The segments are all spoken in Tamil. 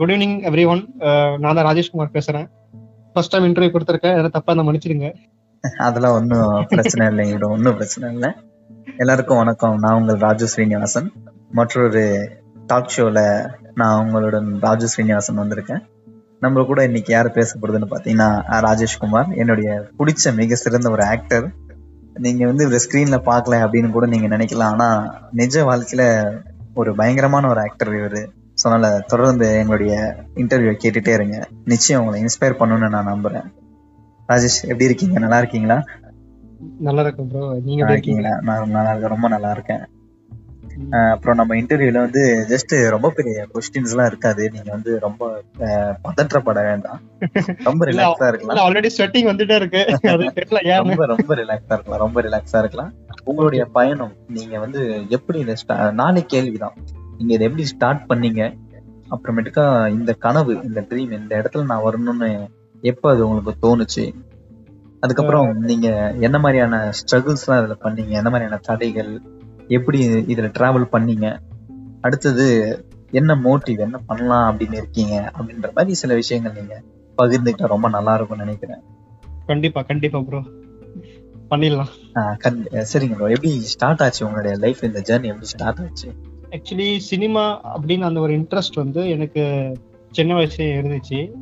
குட் ஈவினிங் எவ்ரி ஒன் நான் தான் ராஜேஷ்குமார் பேசுறேன். ஃபர்ஸ்ட் டைம் இன்டர்வியூ கொடுத்துருக்கேன். எதாவது தப்பா தான் மன்னிச்சிடுங்க. அதெல்லாம் ஒன்றும் பிரச்சனை இல்லை இடம் ஒன்றும் பிரச்சனை இல்லை. எல்லாருக்கும் வணக்கம். நான் உங்கள் ராஜு ஸ்ரீனிவாசன். மற்றொரு டாக் ஷோல நான் உங்களுடன் ராஜு ஸ்ரீனிவாசன் வந்திருக்கேன். நம்ம கூட இன்னைக்கு யார் பேச போறதுன்னு பார்த்தீங்கன்னா ராஜேஷ்குமார் என்னுடைய பிடிச்ச மிக சிறந்த ஒரு ஆக்டர் நீங்க வந்து இந்த ஸ்கிரீன்ல பார்க்கல அப்படின்னு கூட நீங்க நினைக்கலாம். ஆனா நிஜ வாழ்க்கையில ஒரு பயங்கரமான ஒரு ஆக்டர் இவர். ஸோ அதனால தொடர்ந்து எங்களுடைய இன்டர்வியூ கேட்டுட்டே இருங்க. நிச்சயம் உங்களை இன்ஸ்பயர் பண்ணணும்னு நான் நம்புறேன். ராஜேஷ் எப்படி இருக்கீங்க? நல்லா இருக்கீங்களா? நல்லா இருக்கும் ப்ரோ நீங்க இருக்கீங்களா? நான் நல்லா இருக்கேன். ரொம்ப நல்லா இருக்கேன். அப்புறம் நம்ம இன்டர்வியூல வந்து ஜஸ்ட் ரொம்ப பெரிய கொஸ்டின்ஸ் எல்லாம் இருக்காது. நீங்க வந்து ரொம்ப பதற்றப்பட வேண்டாம். ரொம்ப ரிலாக்ஸா இருக்கலாம். ஆல்ரெடி ஸ்வெட்டிங் வந்துட்டே இருக்கு. ரொம்ப ரொம்ப ரிலாக்ஸா இருக்கலாம். ரொம்ப ரிலாக்ஸா இருக்கலாம். உங்களுடைய பயணம் நீங்க வந்து எப்படி இந்த நாளை கேள்விதான். நீங்க இதை எப்படி ஸ்டார்ட் பண்ணீங்க? அப்புறமேட்டுக்கா இந்த கனவு இந்த ட்ரீம் இந்த இடத்துல நான் வரணும்னு எப்ப அது உங்களுக்கு தோணுச்சு? அதுக்கப்புறம் நீங்க என்ன மாதிரியான ஸ்ட்ரகிள்ஸ் எல்லாம் இதுல பண்ணீங்க? என்ன மாதிரியான தடைகள்? எப்படி இதுல டிராவல் பண்ணீங்க? அடுத்தது என்ன மோட்டிவ் என்ன பண்ணலாம் அப்படின்னு இருக்கீங்க? அப்படின்ற மாதிரி சில விஷயங்கள் நீங்க பகிர்ந்துக்கிட்டா ரொம்ப நல்லா இருக்கும்னு நினைக்கிறேன். கண்டிப்பா கண்டிப்பா ப்ரோ பண்ணிடலாம். சரிங்க ப்ரோ எப்படி ஸ்டார்ட் ஆச்சு உங்களுடைய லைஃப் இந்த ஜேர்னி எப்படி ஸ்டார்ட் ஆச்சு? ஆக்சுவலி சினிமா அப்படின்னு அந்த ஒரு இன்ட்ரெஸ்ட் வந்து எனக்கு சின்ன வயசுல இருந்துச்சு.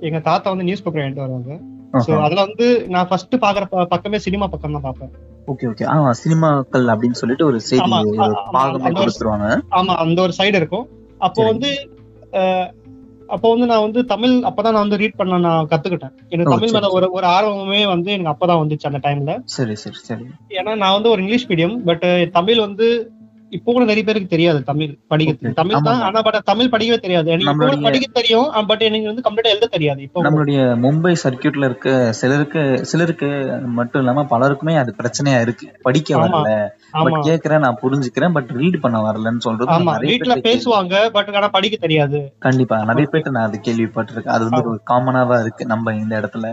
எங்க தாத்தா வந்து நியூஸ் பேப்பர் வாங்கிட்டு வருவாங்க. சோ. அதுல வந்து நான் ஃபர்ஸ்ட் பாக்குற பக்கமே சினிமா பக்கம் தான் பாப்பேன் ஓகே ஓகே ஆ சினிமாக்கள் அப்படின்னு சொல்லிட்டு ஒரு செய்தி ஆமா, ஆமா, அந்த ஒரு- கொடுத்துருவாங்க. ஆமா அந்த ஒரு சைடு இருக்கும். அப்போ. வந்து அப்போ வந்து நான் வந்து தமிழ் அப்பதான் நான் வந்து ரீட் பண்ண நான் கத்துக்கிட்டேன். எனக்கு தமிழ் மேல ஒரு ஒரு ஆர்வமே வந்து எனக்கு அப்பதான் வந்துச்சு அந்த டைம்ல சரி சரி சரி. ஏன்னா நான் வந்து ஒரு இங்கிலீஷ் மீடியம் பட் தமிழ் வந்து இப்போ கூட நிறைய பேருக்கு தெரியாது தமிழ் Okay. தமிழ் தான். ஆனா பட் தமிழ் படிக்கவே தெரியாது. எனக்கு படிக்க தெரியும் பட் எனக்கு வந்து கம்ப்ளீட்டா எழுத தெரியாது. இப்போ நம்மளுடைய மும்பை சர்க்கியூட்ல இருக்க சிலருக்கு சிலருக்கு மட்டும் இல்லாம பலருக்குமே அது பிரச்சனையா இருக்கு. படிக்க. வரல. பட் கேக்குறேன் நான் புரிஞ்சுக்கிறேன் பட் ரீட் பண்ண வரலன்னு சொல்றது வீட்ல பேசுவாங்க பட் ஆனா படிக்க தெரியாது. கண்டிப்பா. நிறைய பேர்ட்ட நான் அது கேள்விப்பட்டிருக்கேன். அது வந்து ஒரு காமனா தான் இருக்கு நம்ம இந்த இடத்துல.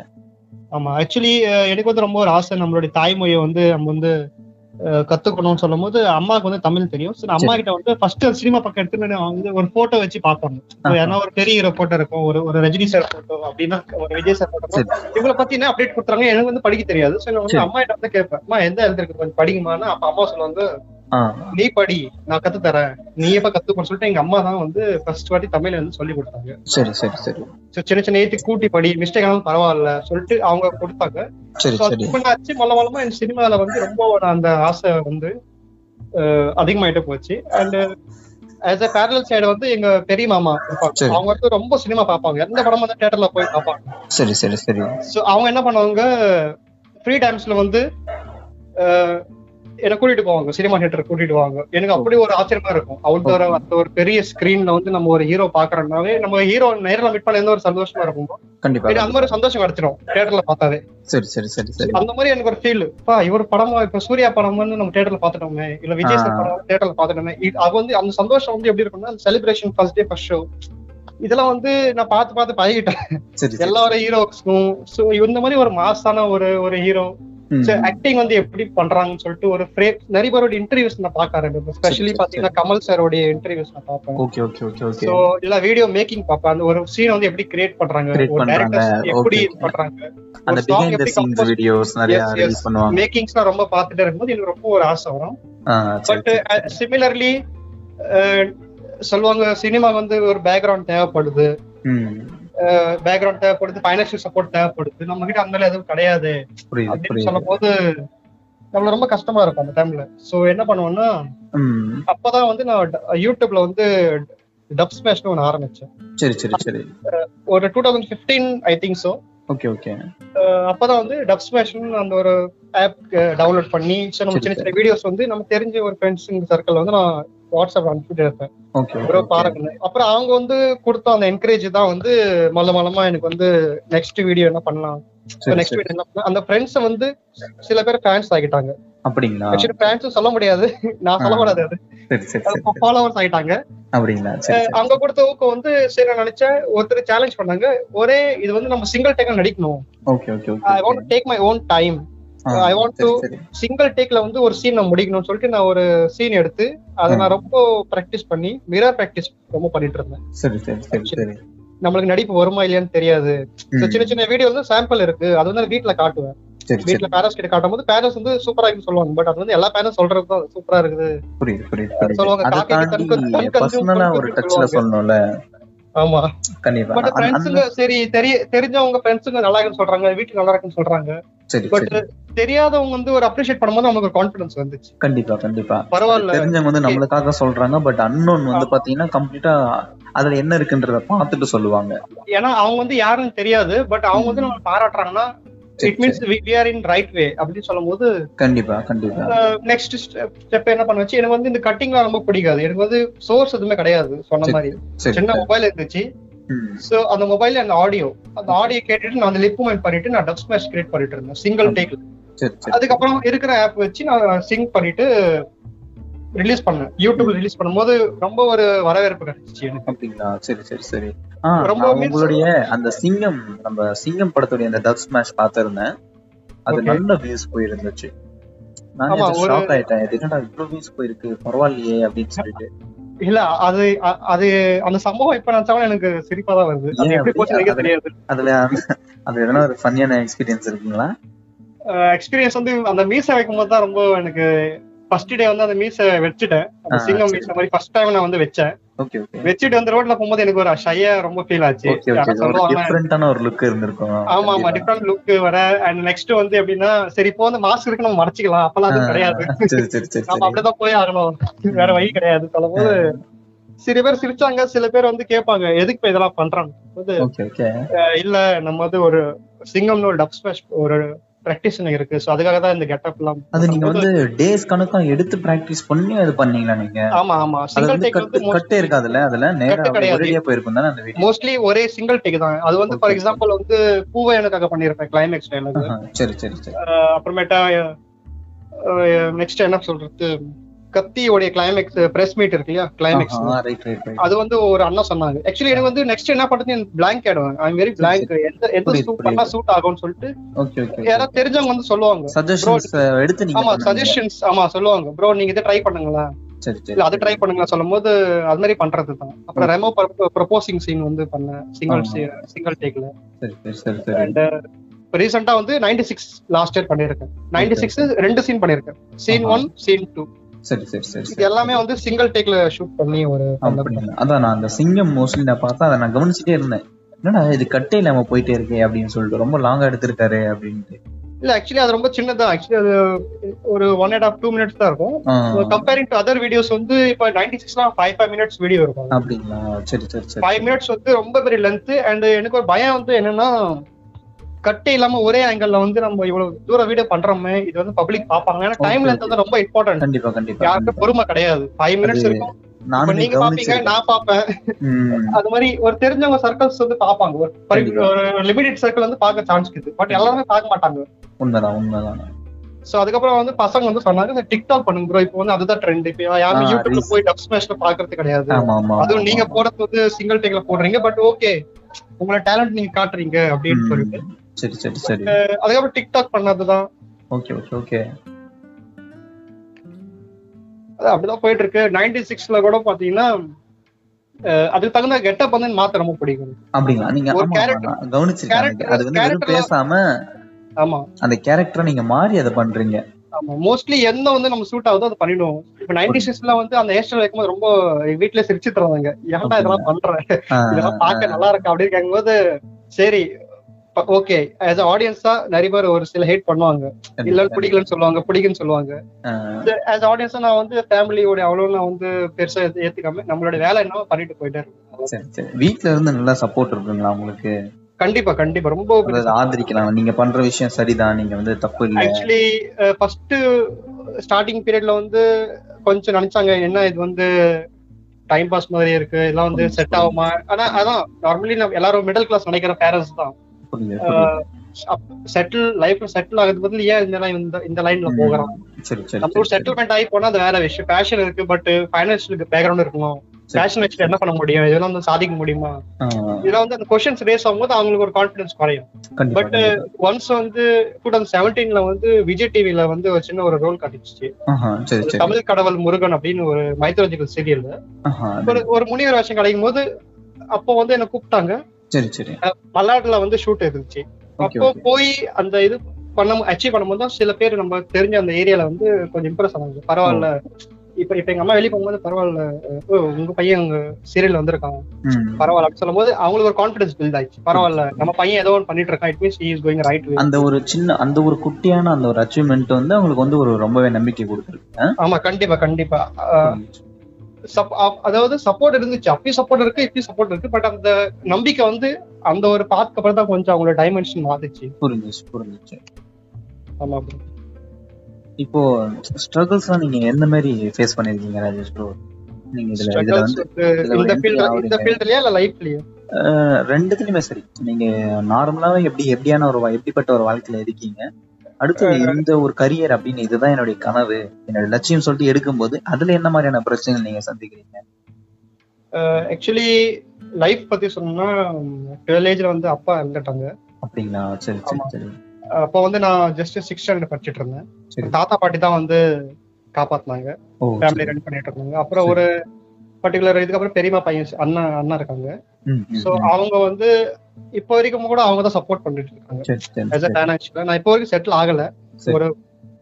ஆமா. ஆக்சுவலி எனக்கு வந்து ரொம்ப ஒரு ஆசை. நம்மளுடைய தாய்மொழியை வந்து நம்ம வந்து கத்துக்கணும்னு சொல்லும் போது அம்மாவுக்கு வந்து தமிழ் தெரியும் நான் அம்மா சரி. கிட்ட வந்து ஃபர்ஸ்ட் சினிமா பக்கம் எடுத்து நான் வந்து ஒரு போட்டோ வச்சு ஆஹா. ஏன்னா ஒரு பெரிய ஹீரோ போட்டோ இருக்கும் ஒரு ஒரு ரஜினி சார் போட்டோ அப்படின்னா ஒரு விஜய் சார் போட்டோ சரி. இவங்களை பத்தி என்ன அப்டேட் கொடுத்தாங்க எனக்கு வந்து படிக்க தெரியாது சோ நான் வந்து சரி. அம்மா கிட்ட வந்து கேட்பேன் அம்மா எந்த எழுதிருக்கு கொஞ்சம் படிக்குமான்னு அப்ப அம்மா சொல்லுவாங்க ஆ நீ படி நான் கத்து தரேன் நீ எப்ப கத்துக்கணும்னு சொல்லிட்டு எங்க அம்மா தான் வந்து ஃபர்ஸ்ட் வாட்டி தமிழ் வந்து சொல்லி கொடுத்தாங்க. சரி சரி சரி. சின்ன சின்ன ஏத்தி கூட்டி படி மிஸ்டேக் ஆனாலும் பரவாயில்ல சொல்லிட்டு அவங்க கொடுத்தாங்க. என்னாச்சு மல்ல மல்லமா என் சினிமால வந்து ரொம்ப அந்த ஆசை வந்து அதிகமாயிட்டே போச்சு. And as a parallel side வந்து எங்க பெரிய மாமா இருப்பாங்க. அவங்க வந்து ரொம்ப சினிமா பார்ப்பாங்க. எந்த படம் வந்து தியேட்டர்ல போய் பார்ப்பாங்க. சரி சரி சரி. சோ அவங்க என்ன பண்ணுவாங்க ஃப்ரீ டைம்ஸ்ல வந்து என்னை கூட்டிட்டு போவாங்க சினிமா தியேட்டர் கூட்டிட்டு போவாங்க. எனக்கு அப்படி ஒரு ஆச்சரியமா இருக்கும். அவுட்டோர் அந்த ஒரு பெரிய ஸ்கிரீன்ல வந்து நம்ம ஒரு ஹீரோ பாக்குறோம்னாவே நம்ம ஹீரோ நேரில் மீட் பண்ண எந்த ஒரு சந்தோஷமா இருக்கும் கண்டிப்பா அந்த மாதிரி சந்தோஷம் கிடைச்சிடும் தியேட்டர்ல பார்த்தாவே. சரி சரி சரி சரி. அந்த மாதிரி எனக்கு ஒரு ஃபீல் பா இவர் படமா இப்ப சூர்யா படம் வந்து நம்ம தியேட்டர்ல பாத்துட்டோமே இல்ல விஜய் சார். படம் தியேட்டர்ல பாத்துட்டோமே அது வந்து அந்த சந்தோஷம் வந்து எப்படி இருக்கும்னா celebration first day first show இதெல்லாம் வந்து நான் பார்த்து பார்த்து பழகிட்டேன். எல்லா ஒரு ஹீரோஸ்க்கும் இந்த மாதிரி ஒரு மாசான ஒரு ஒரு ஹீரோ. ஆக்டிங் வந்து எப்படி பண்றாங்கன்னு சொல்லிட்டு ஒரு frame- நிறைய பேரோட இன்டர்வியூஸ் நான் பார்க்க ஆரம்பிப்பேன். ஸ்பெஷலி பாத்தீங்கன்னா கமல் சாரோடைய இன்டர்வியூஸ் நான் பார்ப்பேன். Okay okay okay okay. So இல்ல வீடியோ மேக்கிங் பார்ப்பேன். அந்த ஒரு சீன் வந்து எப்படி கிரியேட் பண்றாங்க ஒரு. டேரக்டர்ஸ் எப்படி பண்றாங்க அந்த பிஹைண்ட் த சீன்ஸ் வீடியோஸ் நிறைய. ரிலீஸ் பண்ணுவாங்க. மேக்கிங்ஸ்லாம் ரொம்ப பார்த்துட்டே இருக்கும்போது எனக்கு ரொம்ப ஒரு ஆசை வரும். பட். சிமிலர்லி சொல்லுவாங்க சினிமா வந்து ஒரு பேக்ரவுண்ட் தேவைப்படுது. பேக்ரவுண்ட் தேவைப்படுது ஃபைனான்சியல் சப்போர்ட் தேவைப்படுது. நம்ம கிட்ட அந்த மாதிரி எதுவும் கிடையாது. அப்படின்னு சொல்லும் போது நம்மள ரொம்ப கஷ்டமா இருக்கும் அந்த டைம்ல சோ என்ன பண்ணுவோம்னா. அப்பதான் வந்து நான் யூடியூப்ல வந்து டப் ஸ்மேஷ்னு ஒன்று ஆரம்பிச்சேன். சரி சரி சரி. ஒரு two thousand fifteen I think so okay okay அப்பதான் வந்து டப் ஸ்மேஷ்னு அந்த ஒரு ஆப் டவுன்லோட் பண்ணி நம்ம சின்ன சின்ன வீடியோஸ் வந்து நம்ம தெரிஞ்ச ஒரு ஃப்ரெண்ட்ஸ் சர்க்கிள் வந்து நான் வாட்ஸ்அப் அனுப்பிட்டு இருப்பேன். பாருங்க. அப்புறம் அவங்க வந்து கொடுத்த அந்த என்கரேஜ் தான் வந்து மல்ல மல்லமா எனக்கு வந்து நெக்ஸ்ட் வீடியோ என்ன பண்ணலாம். நெக்ஸ்ட் வீடியோ என்ன பண்ணலாம். அந்த ஃப்ரெண்ட்ஸ் வந்து சில பேர் ஃபேன்ஸ் ஆகிட்டாங்க. அப்படிங்களா? ஆக்சுவலி ஃபேன்ஸும் சொல்ல முடியாது. நான் சொல்ல. முடியாது அது. சரி சரி சரி ஃபாலோவர்ஸ் ஆயிட்டாங்க. அப்படிங்களா? அவங்க கொடுத்த ஊக்கம் வந்து சரி நான் நினைச்சேன் ஒருத்தர் சேலஞ்ச் பண்ணாங்க. ஒரே இது வந்து நம்ம சிங்கிள் டேக்கா நடிக்கணும். Okay okay I want take my own time I want to single டேக்ல வந்து ஒரு சீன் நான் முடிக்கணும்னு சொல்லிட்டு நான் ஒரு சீன் எடுத்து அதை நான் ரொம்ப ப்ராக்டிஸ் பண்ணி மிரர் ப்ராக்டிஸ் ரொம்ப பண்ணிட்டு இருந்தேன். சரி சரி சரி சரி. நம்மளுக்கு நடிப்பு வருமா இல்லையான்னு தெரியாது. சின்ன சின்ன வீடியோ வந்து சாம்பிள் இருக்கு. அது வந்து வீட்ல காட்டுவேன். வீட்ல பேரண்ட்ஸ் கிட்ட காட்டும் போது பேரண்ட்ஸ் வந்து சூப்பரா இருக்குன்னு சொல்லுவாங்க. பட் அது வந்து எல்லா பேரண்ட்ஸ் சொல்றது சூப்பரா இருக்குது. புரியுது புரியுது சொல்லுவாங்க, ஒரு டச்ல. சொல்லணும்ல. ஆமா. கண்டிப்பா. பட் ஃப்ரெண்ட்ஸுங்க சரி தெரிய தெரிஞ்சவங்க ஃப்ரெண்ட்ஸுங்க நல்லா இருக்குன்னு சொல்றாங்க வீட்டுக்கு நல்லா இருக்குன்னு சொல்றாங்க. பட் தெரியாதவங்க வந்து ஒரு அப்ரிஷியேட் பண்ணும்போது நமக்கு ஒரு கான்பிடன்ஸ் வந்துச்சு. கண்டிப்பா கண்டிப்பா. பரவாயில்ல. தெரிஞ்சவங்க வந்து நம்மளுக்காக சொல்றாங்க பட் அன்னோன் வந்து பாத்தீங்கன்னா கம்ப்ளீட்டா அதுல என்ன இருக்குன்றத பார்த்துட்டு சொல்லுவாங்க. ஏன்னா அவங்க வந்து யாருன்னு தெரியாது பட் அவங்க வந்து நம்ம பாராட்டுறாங்கன்னா it means we are in right way அப்படின்னு சொல்லும் போது கண்டிப்பா. கண்டிப்பா நெக்ஸ்ட் ஸ்டெப் என்ன பண்ண வச்சு எனக்கு வந்து இந்த கட்டிங்லாம் ரொம்ப பிடிக்காது. எனக்கு வந்து சோர்ஸ் எதுவுமே கிடையாது சொன்ன. மாதிரி. சின்ன மொபைல் இருந்துச்சு. சோ அந்த மொபைல்ல அந்த ஆடியோ அந்த ஆடியோ கேட்டுட்டு நான் அந்த லிப் மூமெண்ட் பண்ணிட்டு நான் டப் ஸ்மாஷ் கிரியேட் பண்ணிட்டு இருந்தேன் சிங்கிள் டேக்ல சரி அதுக்கப்புறம் இருக்கிற ஆப் வச்சு நான் சிங்க் பண்ணிட்டு ரிலீஸ் பண்ணேன். யூடியூப்ல ரிலீஸ் பண்ணும்போது ரொம்ப ஒரு வரவேற்பு கிடைச்சிச்சு எனக்கு. அப்படிங்களா? சரி சரி சரி. ரொம்ப உங்களுடைய அந்த சிங்கம் நம்ம சிங்கம் படத்துடைய அந்த டப் ஸ்மாஷ் பார்த்திருந்தேன். அது. நல்ல வியூஸ் போயிருந்துச்சு. நான் ஷாக் ஆயிட்டேன். இது என்னடா இவ்வளவு வியூஸ் போயிருக்கு? பரவாயில்லையே அப்படின்னு சொல்லிட்டு. இல்ல அது அது அந்த சம்பவம் இப்ப நினைச்சாலும் எனக்கு சிரிப்பா தான் வருது. எப்படி? போச்சு தெரியாது. அதுல அது எதனா ஒரு ஃபன்னியான எக்ஸ்பீரியன்ஸ் இருக்குங்களா? எக்ஸ்பீரியன்ஸ் வந்து அந்த மீச வைக்கும் போது தான் ரொம்ப எனக்கு ஃபர்ஸ்ட் டே வந்து அந்த மீச வச்சுட்டேன். அந்த சிங்கம். மீச மாதிரி ஃபர்ஸ்ட் டைம் நான் வந்து வச்சேன். வச்சுட்டு அந்த ரோட்ல போகும்போது எனக்கு ஒரு ஷையா ரொம்ப ஃபீல் ஆச்சு. ஆமா ஆமா. டிஃப்ரெண்ட் லுக் வர. அண்ட் நெக்ஸ்ட் வந்து எப்படின்னா சரி இப்போ வந்து மாஸ்க் இருக்கு நம்ம மறைச்சிக்கலாம். அப்பெல்லாம் அது கிடையாது. நம்ம அப்படிதான் போய் ஆகணும். வேற வழி கிடையாது. சொல்லும் போது சில பேர் சிரிச்சாங்க சில பேர் வந்து கேட்பாங்க எதுக்கு இதெல்லாம் பண்றாங்க? வந்து இல்ல நம்ம வந்து ஒரு சிங்கம்னு ஒரு டப் ஸ்மாஷ் ஒரு பிராக்டிஸ் இருக்கு. சோ அதுக்காக தான் இந்த கெட்டப் எல்லாம் அது நீங்க வந்து டேஸ் கணக்கா எடுத்து பிராக்டிஸ் பண்ணி அது பண்ணீங்களா நீங்க? ஆமா ஆமா. சிங்கிள் டேக் வந்து கட்டே இருக்காதுல்ல? அதுல நேரா. ஒரேடியா போயிருக்கும் தானே அந்த வீடியோ மோஸ்ட்லி ஒரே சிங்கிள் டேக் தான். அது வந்து ஃபார். எக்ஸாம்பிள் வந்து பூவை எனக்காக பண்ணிருப்பேன் கிளைமேக்ஸ் எனக்கு சரி சரி சரி. அப்புறமேட்டா நெக்ஸ்ட் என்ன சொல்றது? கத்தியோடைய கிளைமேக்ஸ் பிரஸ் மீட் இருக்கு இல்லையா? கிளைமேக்ஸ் அது வந்து ஒரு அண்ணா சொன்னாங்க. ஆக்சுவலி எனக்கு வந்து நெக்ஸ்ட் என்ன பண்றது பிளாங்க் ஆயிடுவேன் ஐ வெரி பிளாங்க் எந்த எந்த சூட் பண்ணா சூட் ஆகும்னு சொல்லிட்டு யாராவது தெரிஞ்சவங்க வந்து சொல்லுவாங்க. ஆமா. சஜஷன்ஸ் ஆமா சொல்லுவாங்க. ப்ரோ நீங்க இதை ட்ரை பண்ணுங்களேன். இல்ல அது ட்ரை பண்ணுங்களா சொல்லும் போது அது மாதிரி பண்றது தான். அப்புறம் ரெமோ ப்ரொபோசிங் சீன் வந்து பண்ணேன். சிங்கிள் சிங்கிள் டேக்ல ரீசெண்டா வந்து நைன்டி சிக்ஸ் லாஸ்ட் இயர் பண்ணிருக்கேன் நைன்டி சிக்ஸ் ரெண்டு சீன் பண்ணிருக்கேன் சீன். ஒன் சீன் டூ சரி சரி சரி இது எல்லாமே வந்து சிங்கிள் டேக்ல ஷூட் பண்ணி ஒரு? அதான் நான் அந்த சிங்கம் மோஸ்ட்லி நான் பார்த்தா அதை நான் கவனிச்சுட்டே இருந்தேன். என்னடா இது கட்டே இல்லாம போயிட்டே இருக்கே அப்படின்னு சொல்லிட்டு ரொம்ப லாங்கா எடுத்திருக்காரு அப்படின்ட்டு. இல்ல ஆக்சுவலி அது ரொம்ப சின்னதா ஆக்சுவலி அது ஒரு one and half two minutes தான் இருக்கும். கம்பேரிங் டு அதர் வீடியோஸ் வந்து இப்ப நைன்டி சிக்ஸ்லாம் ஃபைவ் ஃபைவ் மினிட்ஸ் வீடியோ இருக்கும். அப்படிங்களா? சரி சரி ஃபைவ் மினிட்ஸ் வந்து ரொம்ப பெரிய லென்த் அண்ட் எனக்கு ஒரு பயம் வந்து என்னன்னா கட்டே இல்லாம ஒரே ஆங்கிள் வந்து நம்ம இவ்வளவு தூரம் வீடியோ பண்றோமே இது வந்து பப்ளிக் பாப்பாங்க ஏன்னா டைம் லென்த் வந்து ரொம்ப இம்பார்ட்டன்ட் கண்டிப்பா கண்டிப்பா யாருக்கும் பொறுமை கிடையாது. ஃபைவ் மினிட்ஸ் இருக்கும். நீங்க பாப்பீங்க நான் பாப்பேன் அது மாதிரி ஒரு தெரிஞ்சவங்க சர்க்கிள்ஸ் வந்து பாப்பாங்க ஒரு லிமிடெட் சர்க்கிள் வந்து பார்க்க சான்ஸ் இருக்குது. பட் எல்லாருமே பார்க்க மாட்டாங்க. உண்மைதான் உண்மைதான். சோ அதுக்கப்புறம் வந்து பசங்க வந்து சொன்னாங்க டிக்டாக் பண்ணுங்க ப்ரோ இப்போ வந்து அதுதான் ட்ரெண்ட் இப்போ யாரும் யூடியூப்ல. போய் டப் ஸ்மாஷ்ல பாக்குறது கிடையாது. அதுவும் நீங்க போறது வந்து சிங்கிள் டேக்ல போடுறீங்க. பட் ஓகே உங்களோட டேலண்ட் நீங்க காட்டுறீங்க. அப்படின்னு சொல்லிட்டு சரி சரி சரி. அதுக்கப்புறம் டிக்டாக் பண்ணதுதான். Okay okay okay. அது அப்படிதான் போயிட்டு இருக்கு நைன்டி சிக்ஸ்ல கூட பாத்தீங்கன்னா அதுக்கு தகுந்த கெட்டப் வந்து மாத்த ரொம்ப பிடிக்கும். அப்படிங்களா? நீங்க அது வந்து வெறும் character- பேசாம ஆமா. அந்த கேரக்டரை நீங்க மாறி அதை பண்றீங்க. ஆமா. மோஸ்ட்லி என்ன வந்து நம்ம சூட் ஆகுதோ அதை பண்ணிடுவோம். இப்ப நைன்டி சிக்ஸ்ல வந்து அந்த ஹேர் ஸ்டைல் வைக்கும்போது ரொம்ப வீட்டுல சிரிச்சு தருவாங்க ஏன்டா இதெல்லாம் பண்ற? இதெல்லாம் பார்க்க நல்லா இருக்கு? அப்படின்னு கேட்கும்போது சரி ஓகே ஆஸ் ஆடியன்ஸா நிறைய பேர் ஒரு சில ஹேட் பண்ணுவாங்க. இல்லன்னு பிடிக்கலன்னு சொல்லுவாங்க பிடிக்குன்னு சொல்லுவாங்க. ஆஸ் ஆடியன்ஸா நான் வந்து ஃபேமிலியோட அவ்வளவு நான் வந்து பெருசா ஏத்து- ஏத்துக்காம நம்மளோட வேலை என்னவோ பண்ணிட்டு சரி வீட்ல இருந்து நல்லா சப்போர்ட் இருக்குங்களா உங்களுக்கு? கண்டிப்பா கண்டிப்பா. ரொம்ப ஆதரிக்கலாம். நீங்க பண்ற விஷயம் சரிதான். நீங்க வந்து தப்பு இல்ல. ஆக்சுவலி ஃபர்ஸ்ட் ஸ்டார்டிங் பீரியட்ல வந்து கொஞ்சம் நினைச்சாங்க என்ன இது வந்து டைம் பாஸ் மாதிரி இருக்கு. இதெல்லாம் வந்து செட் ஆகுமா? ஆனா அதான் நார்மலி நம்ம எல்லாரும் மிடில் கிளாஸ் நினைக்கிற பேரண்ட்ஸ் தான். செட்டில் லைஃப்ல செட்டில் ஆகுறது பதில் ஏன் இந்த line இந்த இந்த லைன்ல சரி நம்ம ஒரு செட்டில்மெண்ட் ஆகி போனா அது வேற விஷயம். பேஷன் இருக்கு பட் ஃபைனான்சியலுக்கு பேக்ரவுண்ட் இருக்கணும். பேஷன் வச்சுட்டு என்ன பண்ண முடியும்? இதெல்லாம் வந்து சாதிக்க முடியுமா? இதெல்லாம் வந்து அந்த கொஸ்டின்ஸ் ரேஸ் ஆகும்போது அவங்களுக்கு ஒரு கான்பிடன்ஸ் குறையும். பட் ஒன்ஸ் வந்து டூ தௌசண்ட் செவன்டீன்ல வந்து விஜய் டிவில வந்து ஒரு சின்ன ஒரு ரோல் காட்டிச்சு தமிழ் கடவுள் முருகன் அப்படின்னு ஒரு மைத்தாலஜிக்கல் சீரியல் ஆஹா, ஒரு ஒரு முனிவர் வேஷம் கிடைக்கும் போது அப்போ வந்து என்ன கூப்பிட்டாங்க. சரி சரி. மல்லாடுல வந்து ஷூட் இருந்துச்சு. அப்போ போய் அந்த இது பண்ண அச்சீவ் பண்ணும்போது தான் சில பேர் நம்ம தெரிஞ்ச அந்த ஏரியால வந்து கொஞ்சம் இம்ப்ரெஸ் ஆனாங்க பரவாயில்ல. இப்ப இப்ப எங்க அம்மா வெளியே போகும்போது பரவாயில்ல. உங்க பையன் உங்க சீரியல் வந்திருக்கான். ம். பரவாயில்ல அப்படின்னு சொல்லும்போது அவங்களுக்கு ஒரு கான்பிடன்ஸ் பில்ட் ஆயிடுச்சு. பரவாயில்ல. நம்ம பையன் ஏதோ ஒன்று பண்ணிட்டு இருக்கான். It means is going right அந்த ஒரு சின்ன அந்த ஒரு குட்டியான அந்த ஒரு அச்சீவ்மெண்ட் வந்து அவங்களுக்கு வந்து ஒரு ரொம்பவே நம்பிக்கை கொடுத்துருக்கு ஆமா கண்டிப்பா கண்டிப்பா. அதாவது சப்போர்ட் இருந்துச்சு. அப்பயும் சப்போர்ட் இருக்கு இப்பயும் சப்போர்ட் இருக்கு. பட் அந்த நம்பிக்கை வந்து அந்த ஒரு பாத்துக்கு அப்புறம் தான் கொஞ்சம் அவங்களோட டைமென்ஷன் மாத்துச்சு புரிஞ்சிச்சு புரிஞ்சிச்சு. ஆமா. இப்போ ஸ்ட்ரகிள்ஸ்லாம் நீங்க எந்த மாதிரி ஃபேஸ் பண்ணிருக்கீங்க ராஜேஷ் ப்ரோ நீங்க இதுல இதுல வந்து இந்த entry ஃபீல்ட் இந்த. ஃபீல்ட்லயா இல்ல லைஃப்லயா ரெண்டுத்துலயுமே சரி. நீங்க நார்மலாவே எப்படி எப்படியான ஒரு எப்படிப்பட்ட ஒரு வாழ்க்கையில இருக்கீங்க? அடுத்து இந்த ஒரு கரியர் அப்படின்னு இதுதான் என்னுடைய கனவு. என்னோட லட்சியம் சொல்லிட்டு எடுக்கும்போது அதுல என்ன மாதிரியான பிரச்சனைகள் நீங்க சந்திக்கிறீங்க? ஆக்சுவலி லைஃப் பத்தி சொன்னா டுவெல் ஏஜ்ல வந்து அப்பா இறந்துட்டாங்க. அப்படிங்களா? சரி சரி. சரி. அப்போ வந்து நான் ஜஸ்ட் சிக்ஸ் ஸ்டாண்டர்ட் படிச்சிட்டு இருந்தேன். சரி. தாத்தா பாட்டி தான் வந்து காப்பாத்துனாங்க. ஃபேமிலி ரன் பண்ணிட்டு இருந்தாங்க. அப்புறம் ஒரு பர்டிகுலர் இதுக்கப்புறம் பெரியம்மா பையன் அண்ணா அண்ணா இருக்காங்க சோ. அவங்க வந்து இப்போ வரைக்கும் கூட அவங்க தான் சப்போர்ட் பண்ணிட்டு இருக்காங்க நான் இப்போ வரைக்கும் செட்டில் ஆகல. ஒரு